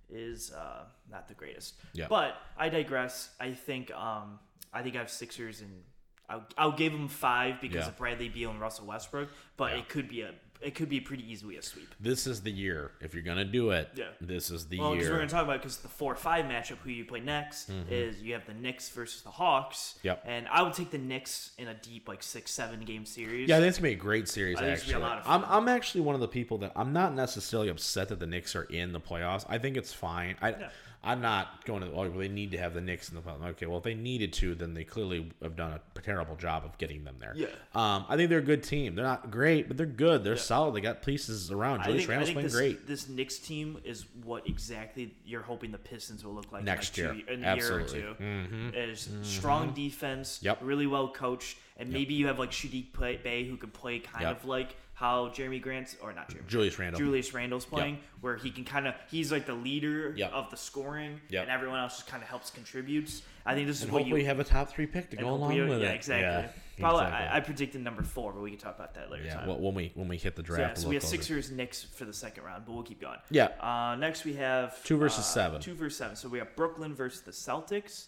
[SPEAKER 3] is uh, not the greatest.
[SPEAKER 1] Yeah.
[SPEAKER 3] But I digress. I think um, I think I have Sixers and I'll, I'll give them five because yeah. of Bradley Beal and Russell Westbrook, but yeah. it could be a it could be pretty easily a sweep.
[SPEAKER 1] This is the year if you're gonna do it.
[SPEAKER 3] Yeah.
[SPEAKER 1] This is the
[SPEAKER 3] well,
[SPEAKER 1] year.
[SPEAKER 3] Well, we're gonna talk about because the four five matchup who you play next mm-hmm. is you have the Knicks versus the Hawks.
[SPEAKER 1] Yep.
[SPEAKER 3] And I would take the Knicks in a deep like six seven game series.
[SPEAKER 1] Yeah, that's gonna be a great series. I actually, I'm I'm actually one of the people that I'm not necessarily upset that the Knicks are in the playoffs. I think it's fine. I. Yeah. I'm not going to. Oh, well, they need to have the Knicks in the playoffs. Okay, well, if they needed to, then they clearly have done a terrible job of getting them there.
[SPEAKER 3] Yeah.
[SPEAKER 1] Um, I think they're a good team. They're not great, but they're good. They're yeah. solid. They got pieces around. Julius Randle's been
[SPEAKER 3] this,
[SPEAKER 1] great.
[SPEAKER 3] This Knicks team is what exactly you're hoping the Pistons will look like
[SPEAKER 1] next
[SPEAKER 3] year,
[SPEAKER 1] two,
[SPEAKER 3] in
[SPEAKER 1] a year or
[SPEAKER 3] two.
[SPEAKER 1] Mm-hmm.
[SPEAKER 3] Is mm-hmm. strong defense.
[SPEAKER 1] Yep.
[SPEAKER 3] Really well coached, and yep. maybe you have like Saddiq Bey who can play kind yep. of like how Jerami Grant's or not Jerami
[SPEAKER 1] Julius Randle
[SPEAKER 3] Julius Randle's playing, yep. where he can kind of he's like the leader
[SPEAKER 1] yep.
[SPEAKER 3] of the scoring,
[SPEAKER 1] yep.
[SPEAKER 3] and everyone else just kind of helps contributes. I think this
[SPEAKER 1] and
[SPEAKER 3] is what
[SPEAKER 1] you have a top three pick to go along with
[SPEAKER 3] yeah,
[SPEAKER 1] it.
[SPEAKER 3] Exactly. Yeah, Probably, exactly. I, I, predicted number four, but we can talk about that later.
[SPEAKER 1] Yeah,
[SPEAKER 3] time.
[SPEAKER 1] Well, when we when we hit the draft.
[SPEAKER 3] So, yeah, so we have Sixers Knicks for the second round, but we'll keep going.
[SPEAKER 1] Yeah.
[SPEAKER 3] Uh, next we have
[SPEAKER 1] two versus
[SPEAKER 3] uh,
[SPEAKER 1] seven.
[SPEAKER 3] Two versus seven. So we have Brooklyn versus the Celtics.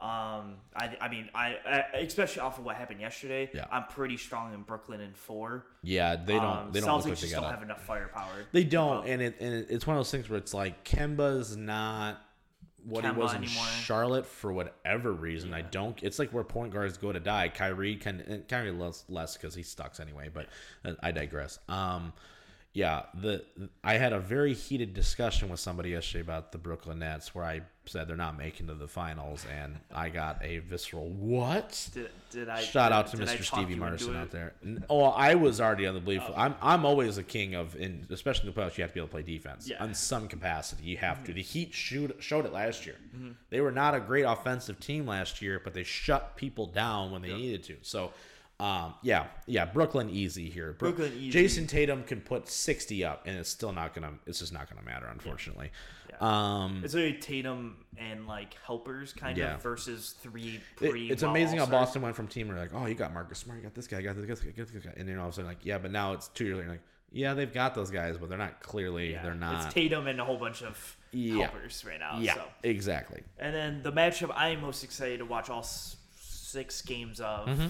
[SPEAKER 3] Um, I, I mean, I, I, especially off of what happened yesterday.
[SPEAKER 1] Yeah.
[SPEAKER 3] I'm pretty strong in Brooklyn in four.
[SPEAKER 1] Yeah, they don't. Um, they don't
[SPEAKER 3] Celtics
[SPEAKER 1] look like
[SPEAKER 3] just
[SPEAKER 1] don't
[SPEAKER 3] have enough firepower.
[SPEAKER 1] They don't, and it and it's one of those things where it's like Kemba's not what Kemba he was in
[SPEAKER 3] anymore.
[SPEAKER 1] Charlotte for whatever reason. Yeah. I don't. It's like where point guards go to die. Kyrie can Kyrie less less because he sucks anyway. But uh, I digress. Um, yeah, the I had a very heated discussion with somebody yesterday about the Brooklyn Nets, where I said they're not making to the finals, and I got a visceral what?
[SPEAKER 3] Did, did I
[SPEAKER 1] shout
[SPEAKER 3] did,
[SPEAKER 1] out to Mr. Stevie Martin out there? Oh, I was already on the belief. Oh. I'm I'm always a king of, in especially in the playoffs, you have to be able to play defense yeah. on some capacity. You have mm-hmm. to. The Heat shoot, showed it last year. Mm-hmm. They were not a great offensive team last year, but they shut people down when they yep. needed to. So um, yeah, yeah, Brooklyn easy here.
[SPEAKER 3] Brooklyn easy.
[SPEAKER 1] Jayson Tatum can put sixty up, and it's still not gonna. It's just not gonna matter, unfortunately. Yeah. Yeah. Um,
[SPEAKER 3] it's really Tatum and like helpers kind yeah. of versus three. It,
[SPEAKER 1] it's amazing how Boston went from team where like, oh, you got Marcus Smart, you got this guy, you got this guy, you got this guy, and then all of a sudden like, yeah, but now it's two years later, like, yeah, they've got those guys, but they're not clearly, they're not.
[SPEAKER 3] It's Tatum and a whole bunch of helpers right now.
[SPEAKER 1] Yeah,
[SPEAKER 3] so.
[SPEAKER 1] exactly.
[SPEAKER 3] And then the matchup I'm most excited to watch all six games of. Mm-hmm.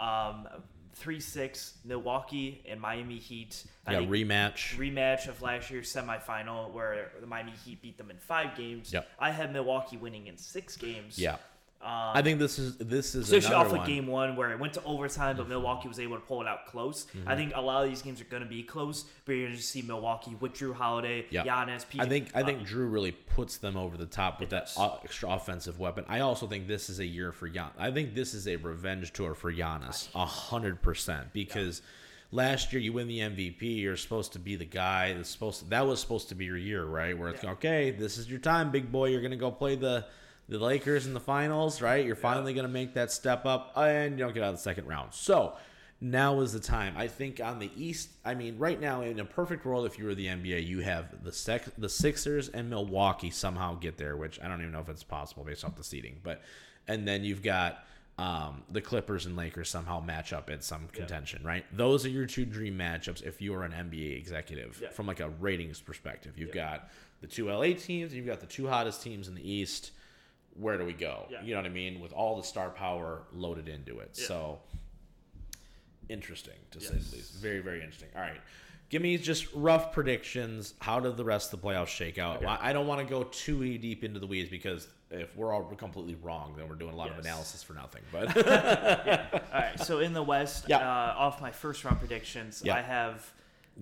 [SPEAKER 3] Um, three six Milwaukee and Miami Heat.
[SPEAKER 1] I Yeah, rematch.
[SPEAKER 3] Rematch of last year's semifinal where the Miami Heat beat them in five games.
[SPEAKER 1] Yep.
[SPEAKER 3] I had Milwaukee winning in six games.
[SPEAKER 1] Yeah. Um, I think this is this is
[SPEAKER 3] especially off of game one where it went to overtime, but Milwaukee was able to pull it out close. Mm-hmm. I think a lot of these games are going to be close, but you're going to see Milwaukee with Jrue Holiday, yep. Giannis. PJ,
[SPEAKER 1] I think I think uh, Jrue really puts them over the top with that extra offensive weapon. I also think this is a year for Gian. I think this is a revenge tour for Giannis, hundred percent, because. last year you win the MVP, you're supposed to be the guy that's supposed to, that was supposed to be your year, right? Where it's yeah. okay, this is your time, big boy. You're gonna go play the the Lakers in the finals, right? You're finally going to make that step up, and you don't get out of the second round. So now is the time. I think on the East, I mean, right now in a perfect world, if you were the NBA, you have the sec, the Sixers and Milwaukee somehow get there, which I don't even know if it's possible based off the seeding. But and then you've got um, the Clippers and Lakers somehow match up in some contention, yeah. right? Those are your two dream matchups if you are an NBA executive yeah. from like a ratings perspective. You've yeah. got the two LA teams, you've got the two hottest teams in the East where do we go? Yeah. You know what I mean? With all the star power loaded into it. Yeah. So interesting to yes. say the least. Very, very interesting. All right. Give me just rough predictions. How did the rest of the playoffs shake out? Okay. I don't want to go too deep into the weeds because if we're all completely wrong, then we're doing a lot yes. of analysis for nothing. But
[SPEAKER 3] yeah. All right. So in the West, yeah. uh, off my first round predictions. I have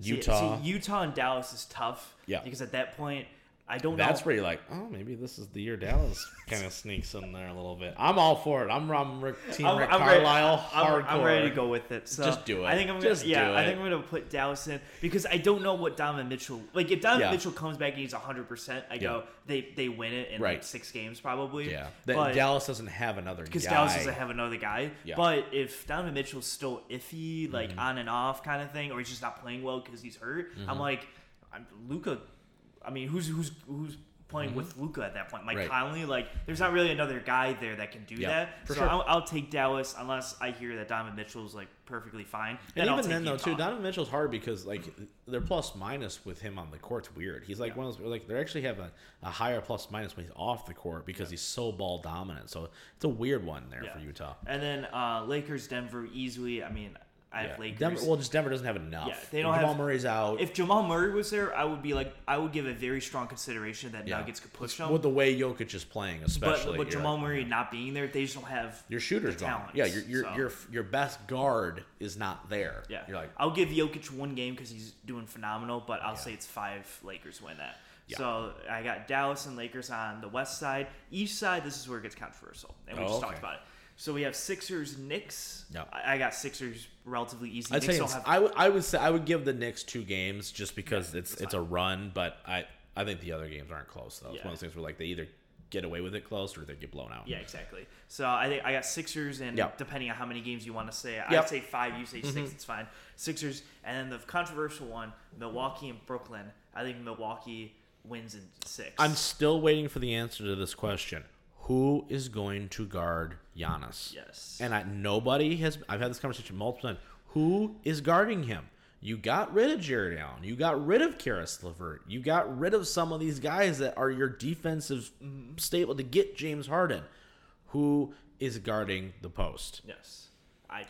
[SPEAKER 1] Utah.
[SPEAKER 3] See, see, Utah and Dallas is tough.
[SPEAKER 1] Yeah.
[SPEAKER 3] Because at that point, I don't know.
[SPEAKER 1] That's
[SPEAKER 3] know.
[SPEAKER 1] where you're like, oh, maybe this is the year Dallas kind of sneaks in there a little bit. I'm all for it. I'm, I'm Rick, Team I'm, Rick I'm Carlisle.
[SPEAKER 3] Ready, I'm, I'm, ready to go with it. So
[SPEAKER 1] just do it.
[SPEAKER 3] I think I'm
[SPEAKER 1] just
[SPEAKER 3] gonna, yeah. I think I'm gonna put Dallas in because I don't know what Donovan Mitchell like. If Donovan yeah. Mitchell comes back and he's 100, percent I go yeah. they they win it in right. like six games probably.
[SPEAKER 1] Yeah, but, Dallas doesn't have another guy.
[SPEAKER 3] because Dallas doesn't have another guy. Yeah. But if Donovan Mitchell's still iffy, like mm-hmm. on and off kind of thing, or he's just not playing well because he's hurt, mm-hmm. I'm like, I'm Luka. I mean, who's who's who's playing mm-hmm. with Luka at that point. Mike right. Conley, like, there's not really another guy there that can do yeah, that. so sure. I'll, I'll, take Dallas unless I hear that Donovan Mitchell's like perfectly fine.
[SPEAKER 1] And even then, though, too, Donovan Mitchell's hard because like their plus minus with him on the court's weird. He's like yeah. one of those like they actually have a, a, higher plus minus when he's off the court because yeah. he's so ball dominant. So it's a weird one there for Utah.
[SPEAKER 3] And then uh, Lakers, Denver, easily. I mean, I yeah. Lakers.
[SPEAKER 1] Denver, well, just Denver doesn't have enough. Yeah, they don't Jamal have. Murray's out.
[SPEAKER 3] If Jamal Murray was there, I would be like, I would give a very strong consideration that yeah. Nuggets could push them.
[SPEAKER 1] With the way Jokic is playing, especially.
[SPEAKER 3] But, but Jamal like, Murray not being there, they just don't have
[SPEAKER 1] your shooters gone. Yeah, your your, so. your your best guard is not there.
[SPEAKER 3] Yeah,
[SPEAKER 1] you're like,
[SPEAKER 3] I'll give Jokic one game because he's doing phenomenal, but I'll yeah. say it's five Lakers win that. Yeah. So I got Dallas and Lakers on the west side. East side, this is where it gets controversial, and we oh, just okay. talked about it. So we have Sixers, Knicks.
[SPEAKER 1] No,
[SPEAKER 3] I, I got Sixers relatively easy.
[SPEAKER 1] I'd say have... I, w- I would say I would give the Knicks two games just because yeah, it's it's a run, but I I think the other games aren't close though. It's one of those things where like they either get away with it close or they get blown out.
[SPEAKER 3] Yeah, exactly. So I think I got Sixers, and yep. depending on how many games you want to say, yep. I'd say five. You say 6 mm-hmm. It's fine. Sixers, and then the controversial one, Milwaukee and Brooklyn. I think Milwaukee wins in six.
[SPEAKER 1] I'm still waiting for the answer to this question who is going to guard Giannis?
[SPEAKER 3] Yes.
[SPEAKER 1] And I, nobody has. I've had this conversation multiple times. Who is guarding him? You got rid of Jarrett Allen. You got rid of Caris LeVert. You got rid of some of these guys that are your defensive mm-hmm. staple to get James Harden. Who is guarding the post?
[SPEAKER 3] Yes. I.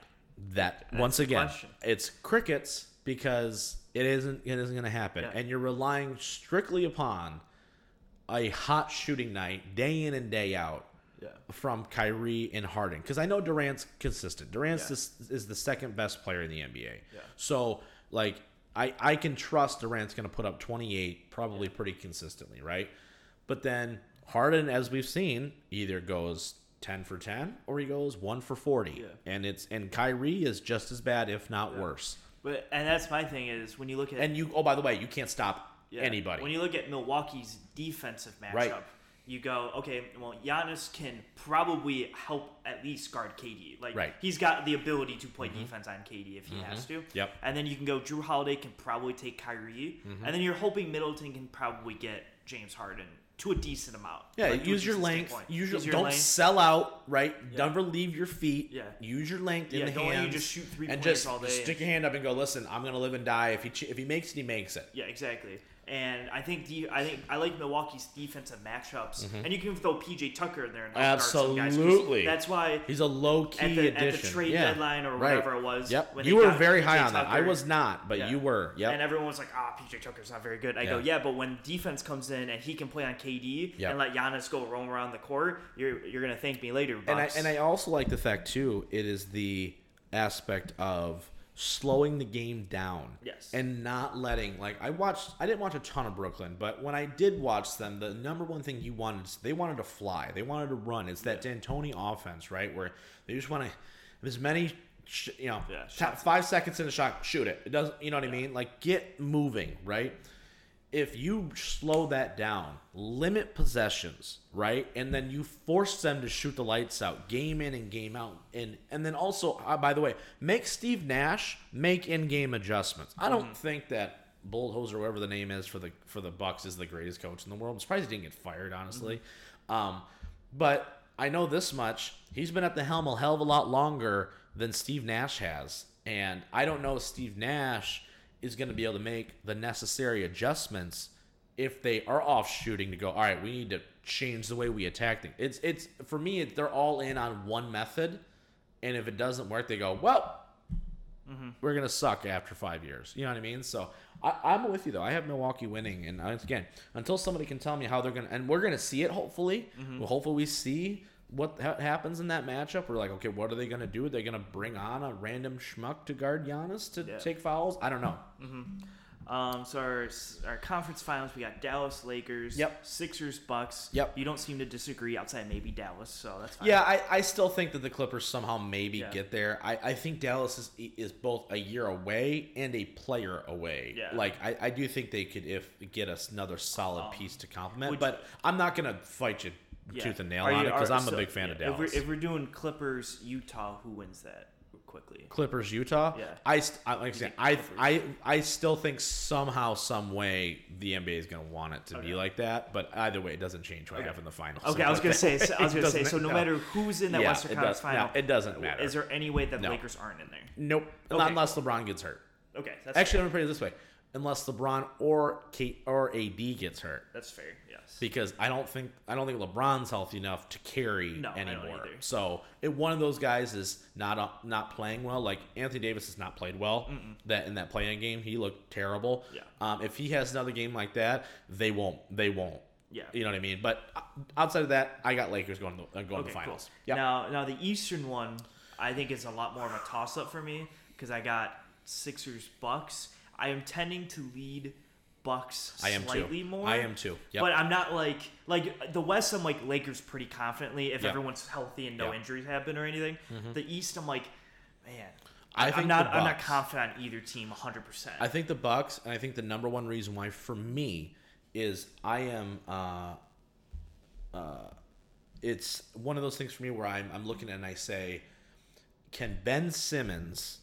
[SPEAKER 1] That once again, it's crickets because it isn't. It isn't going to happen, yeah. and you're relying strictly upon a hot shooting night day in and day out
[SPEAKER 3] yeah.
[SPEAKER 1] from Kyrie and Harden because I know Durant's consistent. Durant's yeah. is, is the second best player in the NBA.
[SPEAKER 3] Yeah.
[SPEAKER 1] So like I, I can trust Durant's going to put up 28 probably pretty consistently, right? But then Harden, as we've seen, either goes 10 for 10 or he goes 1 for 40. Yeah. And it's and Kyrie is just as bad if not worse.
[SPEAKER 3] But and that's my thing is when you look at
[SPEAKER 1] And you oh by the way, you can't stop yeah. anybody.
[SPEAKER 3] When you look at Milwaukee's defensive matchup, right. you go, okay, well Giannis can probably help at least guard KD. Like right. he's got the ability to play mm-hmm. defense on KD if he mm-hmm. has to.
[SPEAKER 1] Yep.
[SPEAKER 3] And then you can go Jrue Holiday can probably take Kyrie. Mm-hmm. And then you're hoping Middleton can probably get James Harden to a decent amount.
[SPEAKER 1] Yeah, like, use, your length, use your, use your don't length. sell out, right? Yeah. Never leave your feet. Yeah, use your length yeah, in the don't hands.
[SPEAKER 3] You just shoot three
[SPEAKER 1] and
[SPEAKER 3] just all day.
[SPEAKER 1] Stick your hand up and go. Listen, I'm gonna live and die. If he if he makes it, he makes it.
[SPEAKER 3] Yeah, exactly. And I think the, I think I like Milwaukee's defensive matchups, mm-hmm. and you can throw PJ Tucker in there. And
[SPEAKER 1] Absolutely,
[SPEAKER 3] that's why
[SPEAKER 1] he's a low key at the, addition.
[SPEAKER 3] At the trade yeah. deadline or right. whatever it was.
[SPEAKER 1] Yep, you were very PJ high on Tucker, that. I was not, but yeah. you were. Yep.
[SPEAKER 3] And everyone was like, "Ah, oh, PJ Tucker's not very good." I yeah. go, "Yeah, but when defense comes in and he can play on KD yep. and let Giannis go roam around the court, you're you're gonna thank me later." Bucks.
[SPEAKER 1] And I and I also like the fact too. It is the aspect of slowing the game down.
[SPEAKER 3] Yes.
[SPEAKER 1] And not letting like I watched I didn't watch a ton of Brooklyn, but when I did watch them, the number one thing you wanted they wanted to fly. They wanted to run. It's that yeah. D'Antoni offense, right? Where they just want to as many you know, yeah, 5 seconds in the shot, shoot it. It doesn't, you know what yeah. I mean? Like get moving, right? If you slow that down, limit possessions, right, and then you force them to shoot the lights out, game in and game out, and and then also, uh, by the way, make Steve Nash make in-game adjustments. I don't mm-hmm. think that Bulldozer, or whatever the name is for the for the Bucks, is the greatest coach in the world. I'm surprised he didn't get fired, honestly. Mm-hmm. Um, but I know this much: he's been at the helm a hell of a lot longer than Steve Nash has, and I don't know Steve Nash is going to be able to make the necessary adjustments if they are off shooting to go. All right, we need to change the way we attack things. It's it's for me. They're all in on one method, and if it doesn't work, they go well. Mm-hmm. We're gonna suck after five years. You know what I mean? So I, am with you though. I have Milwaukee winning, and again, until somebody can tell me how they're gonna, and we're gonna see it. Hopefully, mm-hmm. well, hopefully we see what ha- happens in that matchup. We're like, okay, what are they going to do? Are they going to bring on a random schmuck to guard Giannis to yeah. take fouls? I don't know.
[SPEAKER 3] Mm-hmm. Um, so our, our conference finals, we got Dallas Lakers,
[SPEAKER 1] yep.
[SPEAKER 3] Sixers Bucks.
[SPEAKER 1] Yep.
[SPEAKER 3] You don't seem to disagree outside maybe Dallas, so that's fine.
[SPEAKER 1] Yeah, I, I still think that the Clippers somehow maybe yeah. get there. I, I think Dallas is is both a year away and a player away.
[SPEAKER 3] Yeah.
[SPEAKER 1] Like I, I do think they could if get us another solid um, piece to complement, but I'm not gonna fight you yeah. tooth and nail are on you, it because I'm so, a big fan yeah, of Dallas.
[SPEAKER 3] If we're, if we're, doing Clippers Utah, who wins that quickly?
[SPEAKER 1] Clippers Utah.
[SPEAKER 3] Yeah.
[SPEAKER 1] I, I like I said, I, I I still think somehow, some way, the NBA is going to want it to okay. be like that. But either way, it doesn't change what okay. I have in the finals.
[SPEAKER 3] Okay, so I was going to say. I was going to say. So no, no, matter who's in that yeah, Western Conference final,
[SPEAKER 1] no, it doesn't matter.
[SPEAKER 3] Is there any way that the no. Lakers aren't in there?
[SPEAKER 1] Nope. Okay. Not unless LeBron gets hurt.
[SPEAKER 3] Okay.
[SPEAKER 1] Actually, fair. let me put it this way: unless LeBron or Kate or AD gets hurt.
[SPEAKER 3] That's fair. Yes.
[SPEAKER 1] Because I don't think I don't think LeBron's healthy enough to carry no, anymore. So if one of those guys is not uh, not playing well, like Anthony Davis has not played well Mm-mm. that in that playing game, he looked terrible.
[SPEAKER 3] Yeah.
[SPEAKER 1] Um, if he has another game like that, they won't. They won't.
[SPEAKER 3] Yeah.
[SPEAKER 1] You know what I mean? But uh, outside of that, I got Lakers going to uh, going okay, to the finals. Cool.
[SPEAKER 3] Yep. Now now the Eastern one, I think is a lot more of a toss up for me because I got Sixers Bucks I am tending to lead Bucks
[SPEAKER 1] I am
[SPEAKER 3] slightly
[SPEAKER 1] too.
[SPEAKER 3] more.
[SPEAKER 1] I am too. Yep.
[SPEAKER 3] But I'm not like like the West. I'm like Lakers pretty confidently if yep. everyone's healthy and no yep. injuries happen or anything. Mm-hmm. The East, I'm like, man. I am not. I'm not confident on either team 100. percent
[SPEAKER 1] I think the Bucks, and I think the number one reason why for me is I am. Uh, uh, it's one of those things for me where I'm, I'm looking and I say, can Ben Simmons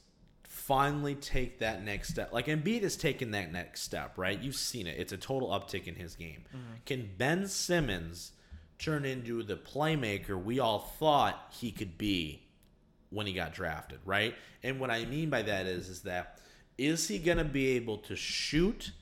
[SPEAKER 1] finally take that next step. Like Embiid has taken that next step, right? You've seen it. It's a total uptick in his game. Mm-hmm. Can Ben Simmons turn into the playmaker we all thought he could be when he got drafted, right? And what I mean by that is is that is he going to be able to shoot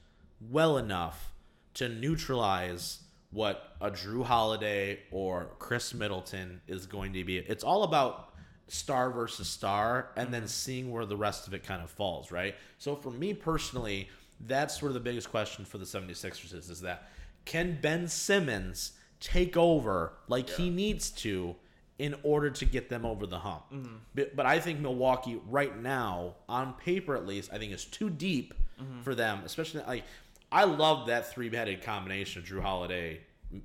[SPEAKER 1] well enough to neutralize what a Jrue Holiday or Khris Middleton is going to be? It's all about star versus star and then seeing where the rest of it kind of falls, right? So for me personally, that's sort of the biggest question for the 76ers is, is that can Ben Simmons take over like yeah. he needs to in order to get them over the hump. Mm-hmm. But, but, I think Milwaukee right now, on paper at least, I think is too deep mm-hmm. for them. Especially like I love that three-headed combination of Jrue Holiday,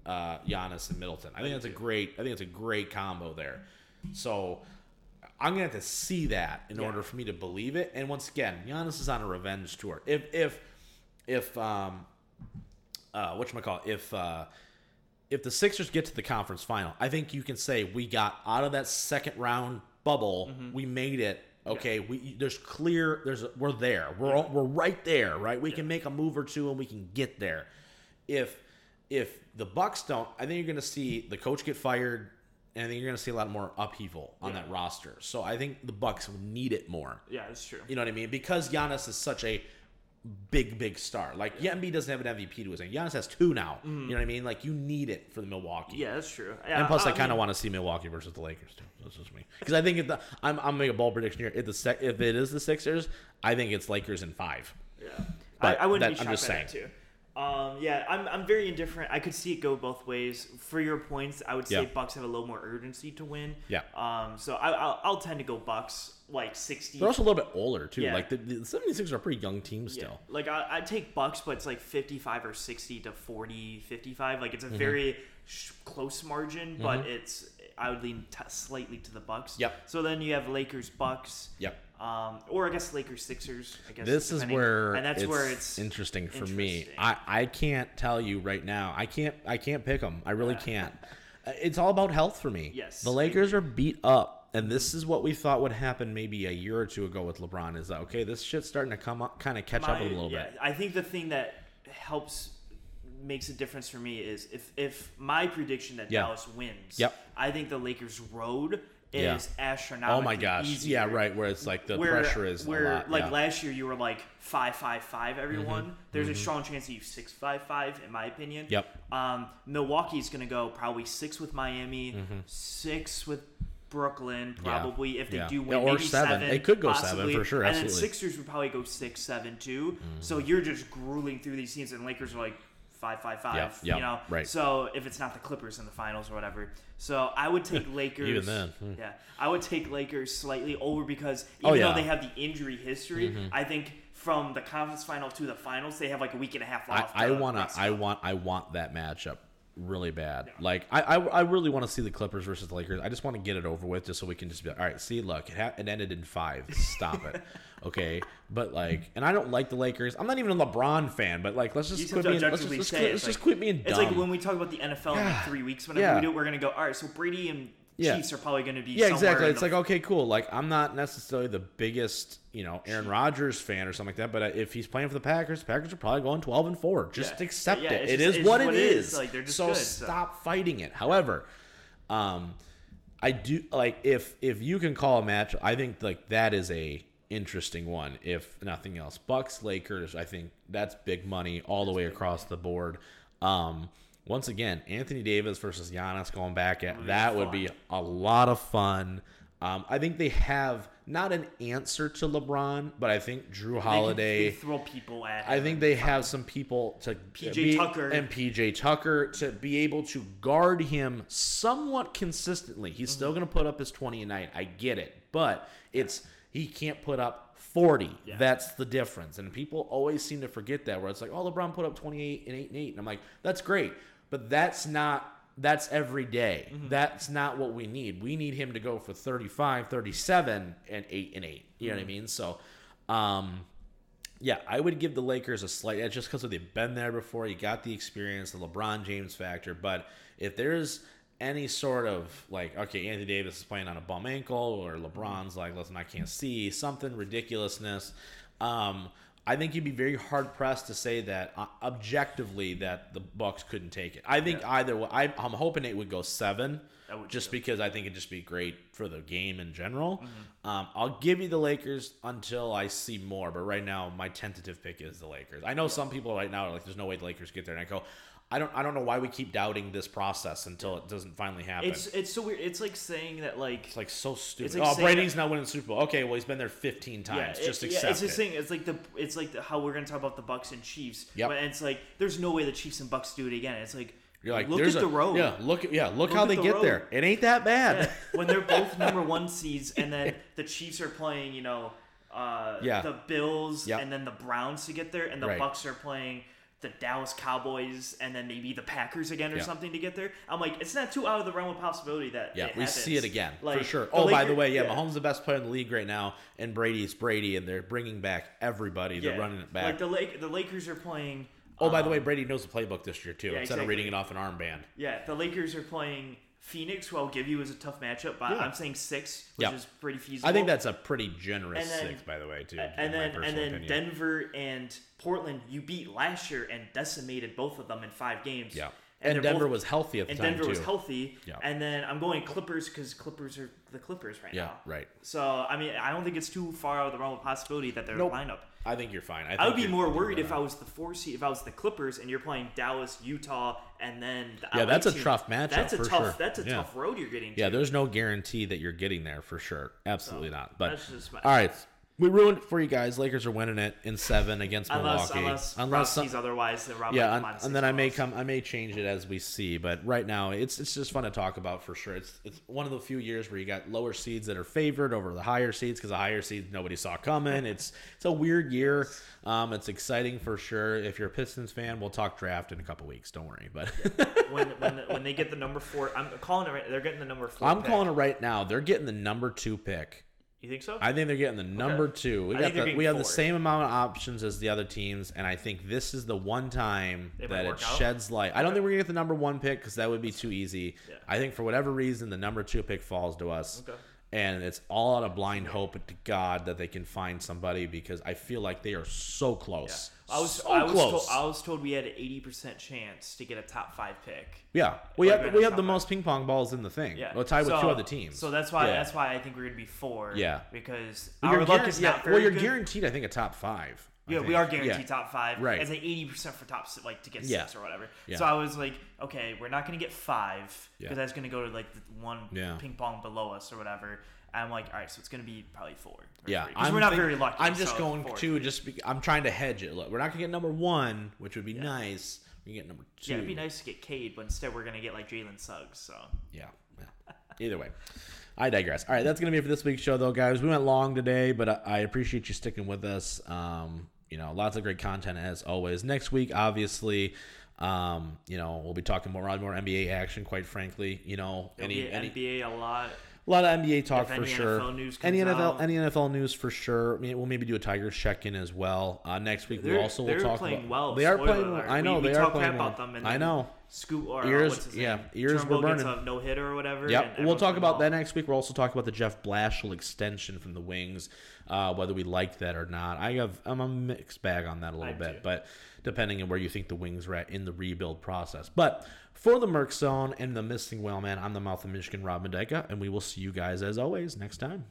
[SPEAKER 1] uh, Giannis, and Middleton. I think that's a great. I think it's a great combo there. So I'm gonna have to see that in yeah. order for me to believe it. And once again, Giannis is on a revenge tour. If if if um uh what you call if uh if the Sixers get to the conference final, I think you can say we got out of that second round bubble. Mm-hmm. We made it. Okay, yeah. we there's clear there's we're there. We're all, we're right there, right? We yeah. can make a move or two and we can get there. If if the Bucks don't, I think you're going to see the coach get fired and I think you're going to see a lot more upheaval on yeah. that roster. So I think the Bucks need it more.
[SPEAKER 3] Yeah, that's true.
[SPEAKER 1] You know what I mean? Because Giannis is such a big, big star. Like yeah. Embiid doesn't have an MVP to his name. Giannis has two now. Mm. You know what I mean? Like you need it for the Milwaukee.
[SPEAKER 3] Yeah, that's true. Yeah,
[SPEAKER 1] and plus, I, I kind of want to see Milwaukee versus the Lakers too. That's just me. Because I think if the I'm I'm making a bold prediction here. If the sec, if it is the Sixers, I think it's Lakers in five.
[SPEAKER 3] Yeah, but I, I wouldn't that, be shocked I'm just by saying. too. Um, yeah, I'm, I'm very indifferent. I could see it go both ways. For your points, I would say yeah. Bucks have a little more urgency to win.
[SPEAKER 1] Yeah.
[SPEAKER 3] Um, so I, I'll, I'll tend to go Bucks like 60.
[SPEAKER 1] They're also a little bit older too. Yeah. Like the, the 76 are a pretty young team still.
[SPEAKER 3] Yeah. Like I, I'd take Bucks, but it's like 55 or 60 to 40, 55. Like it's a mm-hmm. very sh- close margin, mm-hmm. but it's I would lean t- slightly to the Bucks.
[SPEAKER 1] Yep.
[SPEAKER 3] So then you have Lakers, Bucks.
[SPEAKER 1] Yep.
[SPEAKER 3] Um, or I guess Lakers Sixers. I guess
[SPEAKER 1] this depending. is where and that's it's where it's interesting for interesting. me. I, I can't tell you right now. I can't I can't pick them. I really yeah. can't. Uh, it's all about health for me.
[SPEAKER 3] Yes,
[SPEAKER 1] the Lakers are beat up, and this is what we thought would happen maybe a year or two ago with LeBron. Is that okay? This shit's starting to come up, kind of catch My, up a little yeah, bit.
[SPEAKER 3] I think the thing that helps makes a difference for me is if if my prediction that yeah. Dallas wins.
[SPEAKER 1] Yep.
[SPEAKER 3] I think the Lakers road is yeah. astronomical.
[SPEAKER 1] Oh my gosh! Easier. Yeah, right. Where it's like the where, pressure is
[SPEAKER 3] where
[SPEAKER 1] lot,
[SPEAKER 3] like
[SPEAKER 1] yeah.
[SPEAKER 3] last year you were like five five five. Everyone, mm-hmm. there's mm-hmm. a strong chance that you six five five. In my opinion.
[SPEAKER 1] Yep.
[SPEAKER 3] Um, Milwaukee's going to go probably six with Miami, mm-hmm. six with Brooklyn, probably yeah. if they yeah. do win, yeah, or seven. seven.
[SPEAKER 1] They could go
[SPEAKER 3] possibly.
[SPEAKER 1] seven for sure.
[SPEAKER 3] Absolutely. And then Sixers would probably go six, seven, two. Mm-hmm. So you're just grueling through these teams, and Lakers are like five five five. Yep, yep, you know,
[SPEAKER 1] right.
[SPEAKER 3] So if it's not the Clippers in the finals or whatever, so I would take Lakers.
[SPEAKER 1] Even then,
[SPEAKER 3] hmm. yeah, I would take Lakers slightly over because oh, even oh, yeah. though they have the injury history, mm-hmm. I think from the conference final to the finals, they have like a week and a half
[SPEAKER 1] left. I, I wanna, I want, I want that matchup really bad. Like I, I, I really want to see the Clippers versus the Lakers. I just want to get it over with, just so we can just be like, all right. See, look, it, ha- it ended in five. Stop it, okay? But like, and I don't like the Lakers. I'm not even a LeBron fan, but like, let's just quit being, let's just, let's, quit, let's just quit being dumb.
[SPEAKER 3] It's like when we talk about the NFL yeah. in like three weeks. Whenever yeah. we do it, we're gonna go. All right, so Brady and yeah. Chiefs are probably going to be. Yeah, exactly.
[SPEAKER 1] It's like okay, cool. Like I'm not necessarily the biggest, you know, Aaron Rodgers fan or something like that, but if he's playing for the Packers, the Packers are probably going 12 and four. Just yeah. accept yeah, it. It just, is what, what it is. is. Like, so good, stop so. fighting it. However, um, I do like if if you can call a match, I think like that is a interesting one. If nothing else, Bucks Lakers, I think that's big money all the way across the board. Um, once again, Anthony Davis versus Giannis going back at that would be a lot of fun. Um, I think they have not an answer to LeBron, but I think Jrue Holiday
[SPEAKER 3] they, they throw people at. Him.
[SPEAKER 1] I think they have some people to
[SPEAKER 3] PJ be, Tucker
[SPEAKER 1] and PJ Tucker to be able to guard him somewhat consistently. He's mm-hmm. still going to put up his twenty a night. I get it, but it's he can't put up 40. Yeah. That's the difference. And people always seem to forget that where it's like, oh, LeBron put up 28 and 8 and 8. And I'm like, that's great but that's not that's every day. Mm-hmm. That's not what we need. We need him to go for 35, 37 and 8 and 8. You know mm-hmm. what I mm-hmm. mean? So um yeah, I would give the Lakers a slight edge just because they've been there before. You got the experience, the LeBron James factor. But if there's any sort of like, okay, Anthony Davis is playing on a bum ankle, or LeBron's like, listen, I can't see something ridiculousness. Um, I think you'd be very hard pressed to say that uh, objectively that the Bucks couldn't take it. I think yeah. either way, I, am hoping it would go seven, would just because I think it'd just be great for the game in general. Mm-hmm. Um, I'll give you the Lakers until I see more, but right now my tentative pick is the Lakers. I know yeah. some people right now are like, "There's no way the Lakers get there," and I go, I don't I don't know why we keep doubting this process until it doesn't finally happen.
[SPEAKER 3] It's it's so weird. It's like saying that like
[SPEAKER 1] it's like so stupid. Like oh, Brady's that, not winning the Super Bowl. Okay, well he's been there 15 times. Yeah, Just it, accept yeah,
[SPEAKER 3] it's
[SPEAKER 1] this
[SPEAKER 3] thing. It's like the it's like the, how we're gonna talk about the Bucks and Chiefs.
[SPEAKER 1] Yeah,
[SPEAKER 3] and it's like there's no way the Chiefs and Bucks do it again. It's like
[SPEAKER 1] You're like,
[SPEAKER 3] look at
[SPEAKER 1] a,
[SPEAKER 3] the road.
[SPEAKER 1] Yeah, look, yeah, look, look how they the get road. there. It ain't that bad. Yeah.
[SPEAKER 3] When they're both number one seeds, and then the Chiefs are playing, you know, uh, yeah. the Bills, yep. and then the Browns to get there, and the right. Bucks are playing the Dallas Cowboys and then maybe the Packers again or something to get there. I'm like, it's not too out of the realm of possibility that
[SPEAKER 1] yeah, we see it again like, for sure. Oh, Lakers, by the way, yeah, yeah, Mahomes the best player in the league right now, and Brady's Brady, and they're bringing back everybody. They're running it back.
[SPEAKER 3] Like the Lake, the Lakers are playing.
[SPEAKER 1] Oh, um, by the way, um, Brady knows the playbook this year too. Yeah, instead exactly. of reading it off an armband.
[SPEAKER 3] Yeah, the Lakers are playing Phoenix, who I'll give you is a tough matchup, but yeah. I'm saying six, which is pretty feasible.
[SPEAKER 1] I think that's a pretty generous then, six, by the way, too.
[SPEAKER 3] And then and then opinion. Denver and Portland, you beat last year and decimated both of them in five games.
[SPEAKER 1] Yeah. And, and Denver both, was healthy at the
[SPEAKER 3] and
[SPEAKER 1] time
[SPEAKER 3] Denver
[SPEAKER 1] too.
[SPEAKER 3] was healthy. Yeah. And then I'm going Clippers because Clippers are the Clippers right
[SPEAKER 1] yeah,
[SPEAKER 3] now.
[SPEAKER 1] Yeah, right.
[SPEAKER 3] So I mean, I don't think it's too far out of the realm of possibility that they're nope. lineup.
[SPEAKER 1] I think you're fine. I,
[SPEAKER 3] I would be more worried if I was the four seed, if I was the Clippers, and you're playing Dallas, Utah, and then
[SPEAKER 1] the yeah, LA that's team. a tough matchup.
[SPEAKER 3] That's a
[SPEAKER 1] tough.
[SPEAKER 3] Sure. That's a yeah. tough road you're getting. To.
[SPEAKER 1] Yeah, there's no guarantee that you're getting there for sure. Absolutely so, not. But
[SPEAKER 3] all
[SPEAKER 1] right, we ruined it for you guys. Lakers are winning it in seven against
[SPEAKER 3] unless,
[SPEAKER 1] Milwaukee.
[SPEAKER 3] Unless, unless some, otherwise,
[SPEAKER 1] then Rob yeah, and, and then I may come. I may change it as we see. But right now, it's it's just fun to talk about for sure. It's it's one of the few years where you got lower seeds that are favored over the higher seeds because the higher seeds nobody saw coming. It's it's a weird year. Um, it's exciting for sure. If you're a Pistons fan, we'll talk draft in a couple weeks. Don't worry. But
[SPEAKER 3] when when when they get the number four, I'm calling it. Right, they're getting the number four.
[SPEAKER 1] I'm pick. calling it right now. They're getting the number two pick.
[SPEAKER 3] You think so?
[SPEAKER 1] I think they're getting the number okay. two. We got the, we have the same amount of options as the other teams, and I think this is the one time they that it sheds light. I don't think we're gonna get the number one pick because that would be too easy. Yeah. I think for whatever reason, the number two pick falls to us. Okay and it's all out of blind hope to God that they can find somebody because I feel like they are so close.
[SPEAKER 3] Yeah. I was
[SPEAKER 1] so
[SPEAKER 3] I was close. Told, I was told we had an eighty percent chance to get a top five pick.
[SPEAKER 1] Yeah, we have we have the most ping pong balls in the thing. Yeah, well, tied so, with two other teams.
[SPEAKER 3] So that's why yeah. that's why I think we're gonna be four.
[SPEAKER 1] Yeah,
[SPEAKER 3] because well, our luck is not
[SPEAKER 1] yeah, Well, you're
[SPEAKER 3] good.
[SPEAKER 1] guaranteed, I think, a top five.
[SPEAKER 3] Yeah, we are guaranteed yeah. top five. Right. As an eighty percent for top like to get six yeah. or whatever. Yeah. So I was like, okay, we're not gonna get five because that's gonna go to like the one ping pong below us or whatever. I'm like, all right, so it's going to be probably four.
[SPEAKER 1] Yeah,
[SPEAKER 3] because we're not very lucky.
[SPEAKER 1] I'm just so going four. to just. Be, I'm trying to hedge it. Look, we're not going to get number one, which would be nice. We can get number two.
[SPEAKER 3] Yeah, it'd be nice to get Cade, but instead we're going to get like Jalen Suggs. So
[SPEAKER 1] yeah, yeah. Either way. I digress. All right, that's going to be it for this week's show, though, guys. We went long today, but I appreciate you sticking with us. Um, you know, lots of great content as always. Next week, obviously, um, you know, we'll be talking more, on more NBA action. Quite frankly, you know,
[SPEAKER 3] any, any NBA a lot.
[SPEAKER 1] A lot of NBA talk for sure. any NFL, out. any NFL news for sure. I mean, we'll maybe do a Tigers check in as well. Uh, next week we also will talk
[SPEAKER 3] about.
[SPEAKER 1] Well,
[SPEAKER 3] they are playing. Well. I know we, we they are playing well. Them
[SPEAKER 1] I know.
[SPEAKER 3] Scoot or
[SPEAKER 1] ears, yeah, ears were burning.
[SPEAKER 3] no hitter or whatever.
[SPEAKER 1] Yep, we'll talk about that next week. We'll also talk about the Jeff Blashill extension from the Wings, uh, whether we like that or not. I have I'm a mixed bag on that a little I bit, do. but depending on where you think the Wings are at in the rebuild process. But for the Merc Zone and the Missing Whale Man, I'm the Mouth of Michigan, Rob Mendyka, and we will see you guys as always next time.